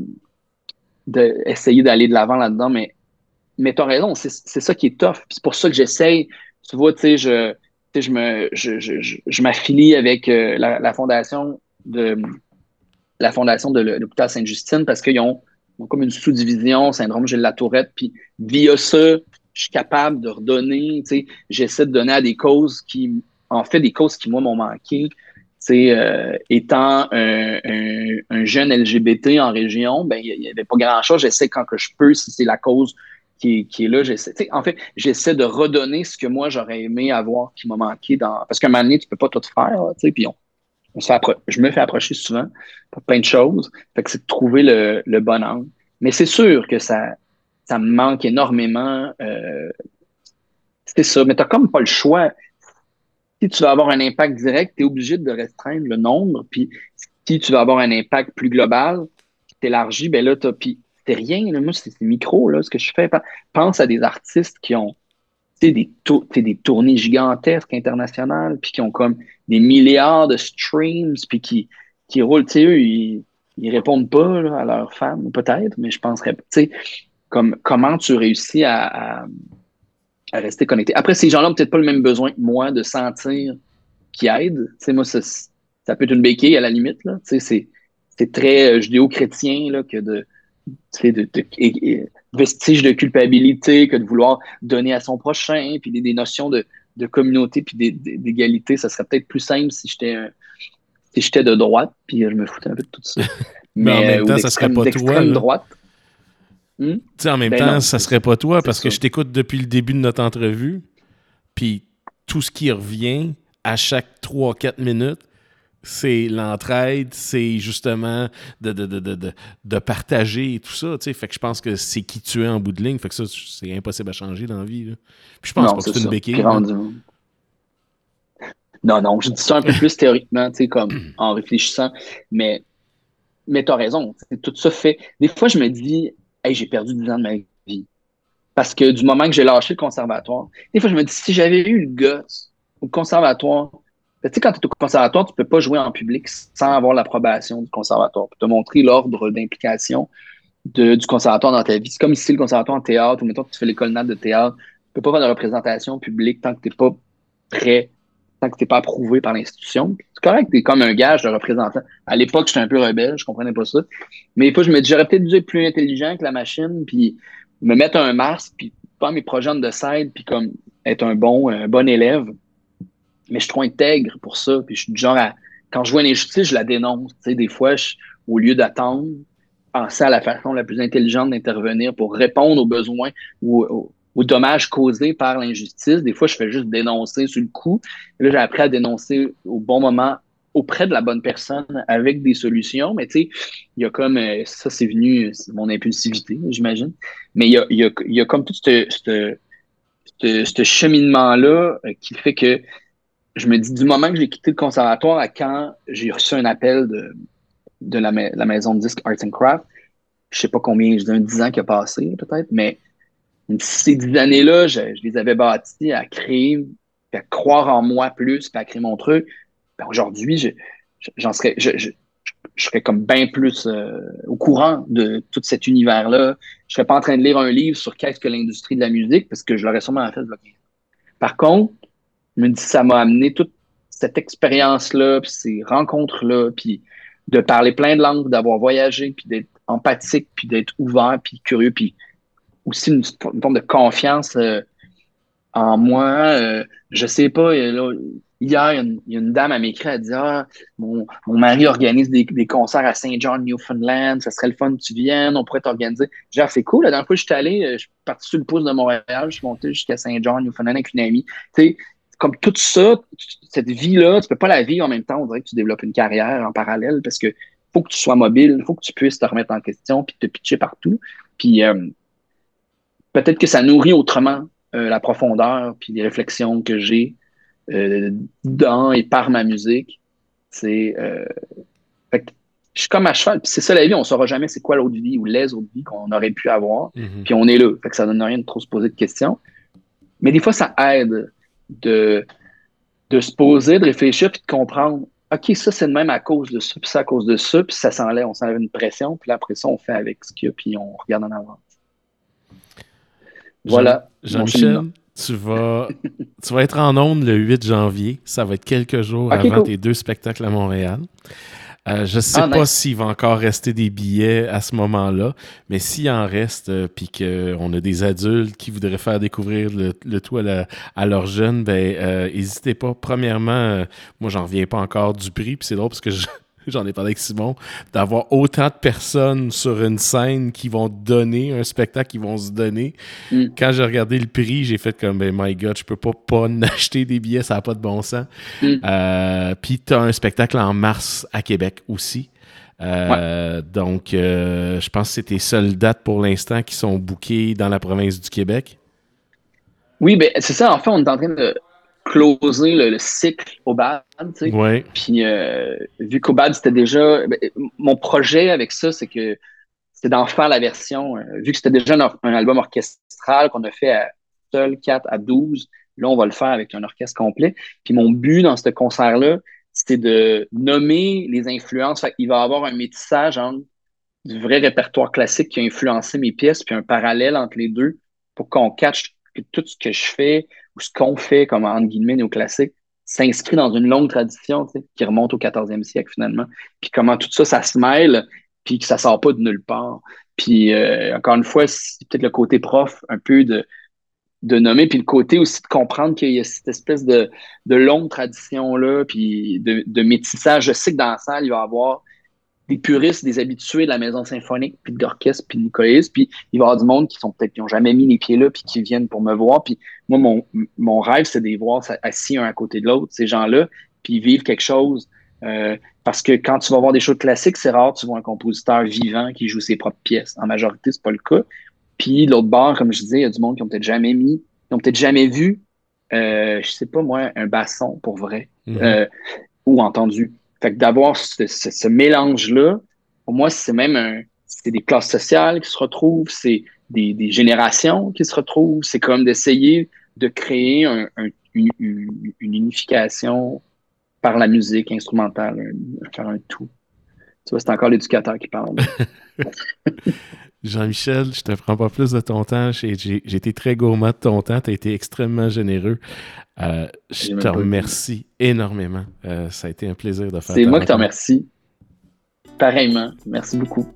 essayer d'aller de l'avant là-dedans. Mais, mais tu as raison, c'est ça qui est tough. C'est pour ça que j'essaye. Tu vois, tu sais, je, je me je, je, je m'affilie avec euh, la, fondation de la fondation de l'hôpital Sainte-Justine parce qu'ils ont, ont, comme une sous-division syndrome Gilles Tourette. Puis via ça, je suis capable de redonner, tu sais, j'essaie de donner à des causes qui, en fait, des causes qui, moi, m'ont manqué. Euh, étant un, un, jeune LGBT en région, ben il n'y avait pas grand-chose. J'essaie quand que je peux, si c'est la cause qui, est là, j'essaie. En fait, j'essaie de redonner ce que moi j'aurais aimé avoir qui m'a manqué dans. Parce qu'à un moment donné, tu peux pas tout faire, on, je me fais approcher souvent pour plein de choses. Fait que c'est de trouver le, bon angle. Mais c'est sûr que ça, ça me manque énormément. Euh, c'est ça, mais tu comme pas le choix. Si tu veux avoir un impact direct, tu es obligé de restreindre le nombre. Puis si tu veux avoir un impact plus global, tu élargis, ben là, Puis c'est rien, moi, c'est micro, là, ce que je fais. Pense à des artistes qui ont des, des tournées gigantesques internationales, puis qui ont comme des milliards de streams, puis qui, qui roulent, tu sais, eux, ils, ils répondent pas à leurs fans, peut-être, mais je penserais, tu sais, comme, comment tu réussis à, rester connecté. Après, ces gens-là n'ont peut-être pas le même besoin que moi de sentir qu'ils aident. Tu sais, moi, ça, ça, peut être une béquille à la limite, là. Tu sais, c'est très euh, judéo-chrétien, que de, de, de, vestiges de culpabilité que de vouloir donner à son prochain, puis des, notions de, de, communauté puis d'égalité, ça serait peut-être plus simple si j'étais si j'étais de droite, puis je me foutais un peu de tout ça. [laughs] Mais, en même temps, ça serait pas toi. droite. Hmm? En même ben temps, ça serait pas toi parce que je t'écoute depuis le début de notre entrevue, puis tout ce qui revient à chaque 3-4 minutes, c'est l'entraide, c'est justement de, de, de, de, partager et tout ça. Fait que je pense que c'est qui tu es en bout de ligne. Fait que ça, c'est impossible à changer dans la vie. Puis je pense pas que c'est une béquille. Non, non, je dis ça un peu plus théoriquement, comme [clears throat] en réfléchissant, mais, mais tu as raison. Tout ça fait. Des fois, je me dis, hey, j'ai perdu 10 ans de ma vie. Parce que du moment que j'ai lâché le conservatoire, des fois, je me dis, si j'avais eu le gosse au conservatoire, tu sais, quand tu es au conservatoire, tu ne peux pas jouer en public sans avoir l'approbation du conservatoire pour te montrer l'ordre d'implication du conservatoire dans ta vie. C'est comme ici le conservatoire en théâtre, ou mettons que tu fais l'école nat de théâtre, tu ne peux pas faire de représentation publique tant que tu n'es pas prêt, tant que tu n'es pas approuvé par l'institution. C'est correct, tu es comme un gage de représentant. À l'époque, j'étais un peu rebelle, je comprenais pas ça. Mais des je me dis, j'aurais peut-être dû être plus intelligent que la machine, puis me mettre un masque, puis pas mes projets de side, puis comme être un bon, un bon élève mais je suis trop intègre pour ça. Puis je suis du genre à, quand je vois une injustice, je la dénonce. Des fois, au lieu d'attendre, penser à la façon la plus intelligente d'intervenir pour répondre aux besoins ou aux, dommages causés par l'injustice. Des fois, je fais juste dénoncer sur le coup. Là, j'ai appris à dénoncer au bon moment auprès de la bonne personne avec des solutions. Mais tu sais, il y a comme, euh, ça c'est venu, c'est mon impulsivité, j'imagine. Mais il y a, y, a, comme tout ce, cheminement-là euh, qui fait que je me dis, du moment que j'ai quitté le conservatoire à quand j'ai reçu un appel de, de la, maison de disques Arts and Craft, je sais pas combien, je dis un dix ans qui a passé peut-être, mais ces dix années-là, je, les avais bâtis à créer, à croire en moi plus, puis à créer mon truc. Ben aujourd'hui, j'en serais, je, serais comme bien plus euh, au courant de tout cet univers-là. Je serais pas en train de lire un livre sur qu'est-ce que l'industrie de la musique, parce que je l'aurais sûrement fait. Par contre, je me dis, ça m'a amené toute cette expérience-là, puis ces rencontres-là, puis de parler plein de langues, d'avoir voyagé, puis d'être empathique, puis d'être ouvert, puis curieux, puis aussi une, forme de confiance euh, en moi. Euh, je sais pas, là, hier, il y, a une, dame à m'écrit, elle dit Ah, mon, mon mari organise des, concerts à Saint John, Newfoundland, ça serait le fun que tu viennes, on pourrait t'organiser. Dit, ah, c'est cool, la dernière fois que je suis allé, euh, je suis parti sur le pouce de Montréal, je suis monté jusqu'à Saint John, Newfoundland avec une amie. Tu sais, comme tout ça, cette vie-là, tu peux pas la vivre en même temps. On dirait que tu développes une carrière en parallèle parce que faut que tu sois mobile, il faut que tu puisses te remettre en question puis te pitcher partout. Puis euh, peut-être que ça nourrit autrement euh, la profondeur puis les réflexions que j'ai euh, dans et par ma musique. C'est je suis comme à cheval. C'est ça la vie, on saura jamais c'est quoi l'autre vie ou les autres vies qu'on aurait pu avoir. Mm-hmm. Puis on est là. Fait que ça donne rien de trop se poser de questions. Mais des fois, ça aide de, de se poser, de réfléchir, puis de comprendre OK, ça, c'est le même à cause de ça, puis ça à cause de ça, puis ça s'enlève, on s'enlève une pression, puis après ça, on fait avec ce qu'il y a, puis on regarde en avant. Voilà. Jean-Michel, tu vas, tu vas être en onde le 8 janvier. Ça va être quelques jours avant tes deux spectacles à Montréal. Euh, je ne sais ah, pas s'il va encore rester des billets à ce moment-là, mais s'il en reste, euh, puis qu'on a des adultes qui voudraient faire découvrir le, tout à, leurs jeunes, ben n'hésitez pas. Premièrement, moi j'en reviens pas encore du prix, puis c'est drôle parce que je, [laughs] j'en ai parlé avec Simon, d'avoir autant de personnes sur une scène qui vont donner un spectacle, qui vont se donner. Mm. Quand j'ai regardé le prix, j'ai fait comme, ben, my God, je peux pas pas [laughs] acheter des billets, ça n'a pas de bon sens. Mm. Euh, puis tu as un spectacle en mars à Québec aussi. Euh, donc, euh, je pense que c'est tes seules dates pour l'instant qui sont bookées dans la province du Québec. Oui, ben, c'est ça. En fait, on est en train de closer le, cycle au BAD. Tu sais. Puis euh, vu qu'au BAD, c'était déjà. Ben, mon projet avec ça, c'est que c'est d'en faire la version. Euh, vu que c'était déjà un, album orchestral qu'on a fait à seul 4 à 12, là, on va le faire avec un orchestre complet. Puis mon but dans ce concert-là, c'était de nommer les influences. Il va y avoir un métissage entre du vrai répertoire classique qui a influencé mes pièces, puis un parallèle entre les deux pour qu'on catch que tout ce que je fais ou ce qu'on fait comme entre guillemets néoclassique s'inscrit dans une longue tradition qui remonte au 14e siècle finalement. Puis comment tout ça, ça se mêle, puis que ça sort pas de nulle part. Puis euh, encore une fois, c'est peut-être le côté prof un peu de, de nommer, puis le côté aussi de comprendre qu'il y a cette espèce de, de longue tradition-là, puis de, de métissage. Je sais que dans la salle, il va y avoir des puristes, des habitués de la maison symphonique, puis de l'orchestre, puis de Nicolas, puis il va y avoir du monde qui sont peut-être qui n'ont jamais mis les pieds là, puis qui viennent pour me voir. Puis moi, mon, mon rêve, c'est de les voir assis un à côté de l'autre, ces gens-là, puis vivre quelque chose. Euh, parce que quand tu vas voir des choses classiques, c'est rare, tu vois un compositeur vivant qui joue ses propres pièces. En majorité, c'est pas le cas. Puis l'autre bord, comme je disais, il y a du monde qui ont peut-être jamais mis, qui ont peut-être jamais vu, euh, je sais pas moi, un basson pour vrai, mm-hmm. euh, ou entendu. Fait que d'avoir ce, mélange-là, pour moi, c'est même un, c'est des classes sociales qui se retrouvent, c'est des, générations qui se retrouvent. C'est comme d'essayer de créer une, unification par la musique instrumentale, faire un tout. Tu vois, c'est encore l'éducateur qui parle. [laughs] Jean-Michel, je te prends pas plus de ton temps. J'ai été très gourmand de ton temps. Tu as été extrêmement généreux. Euh, je te remercie énormément. Euh, ça a été un plaisir de faire C'est moi qui te remercie. Pareillement. Merci beaucoup.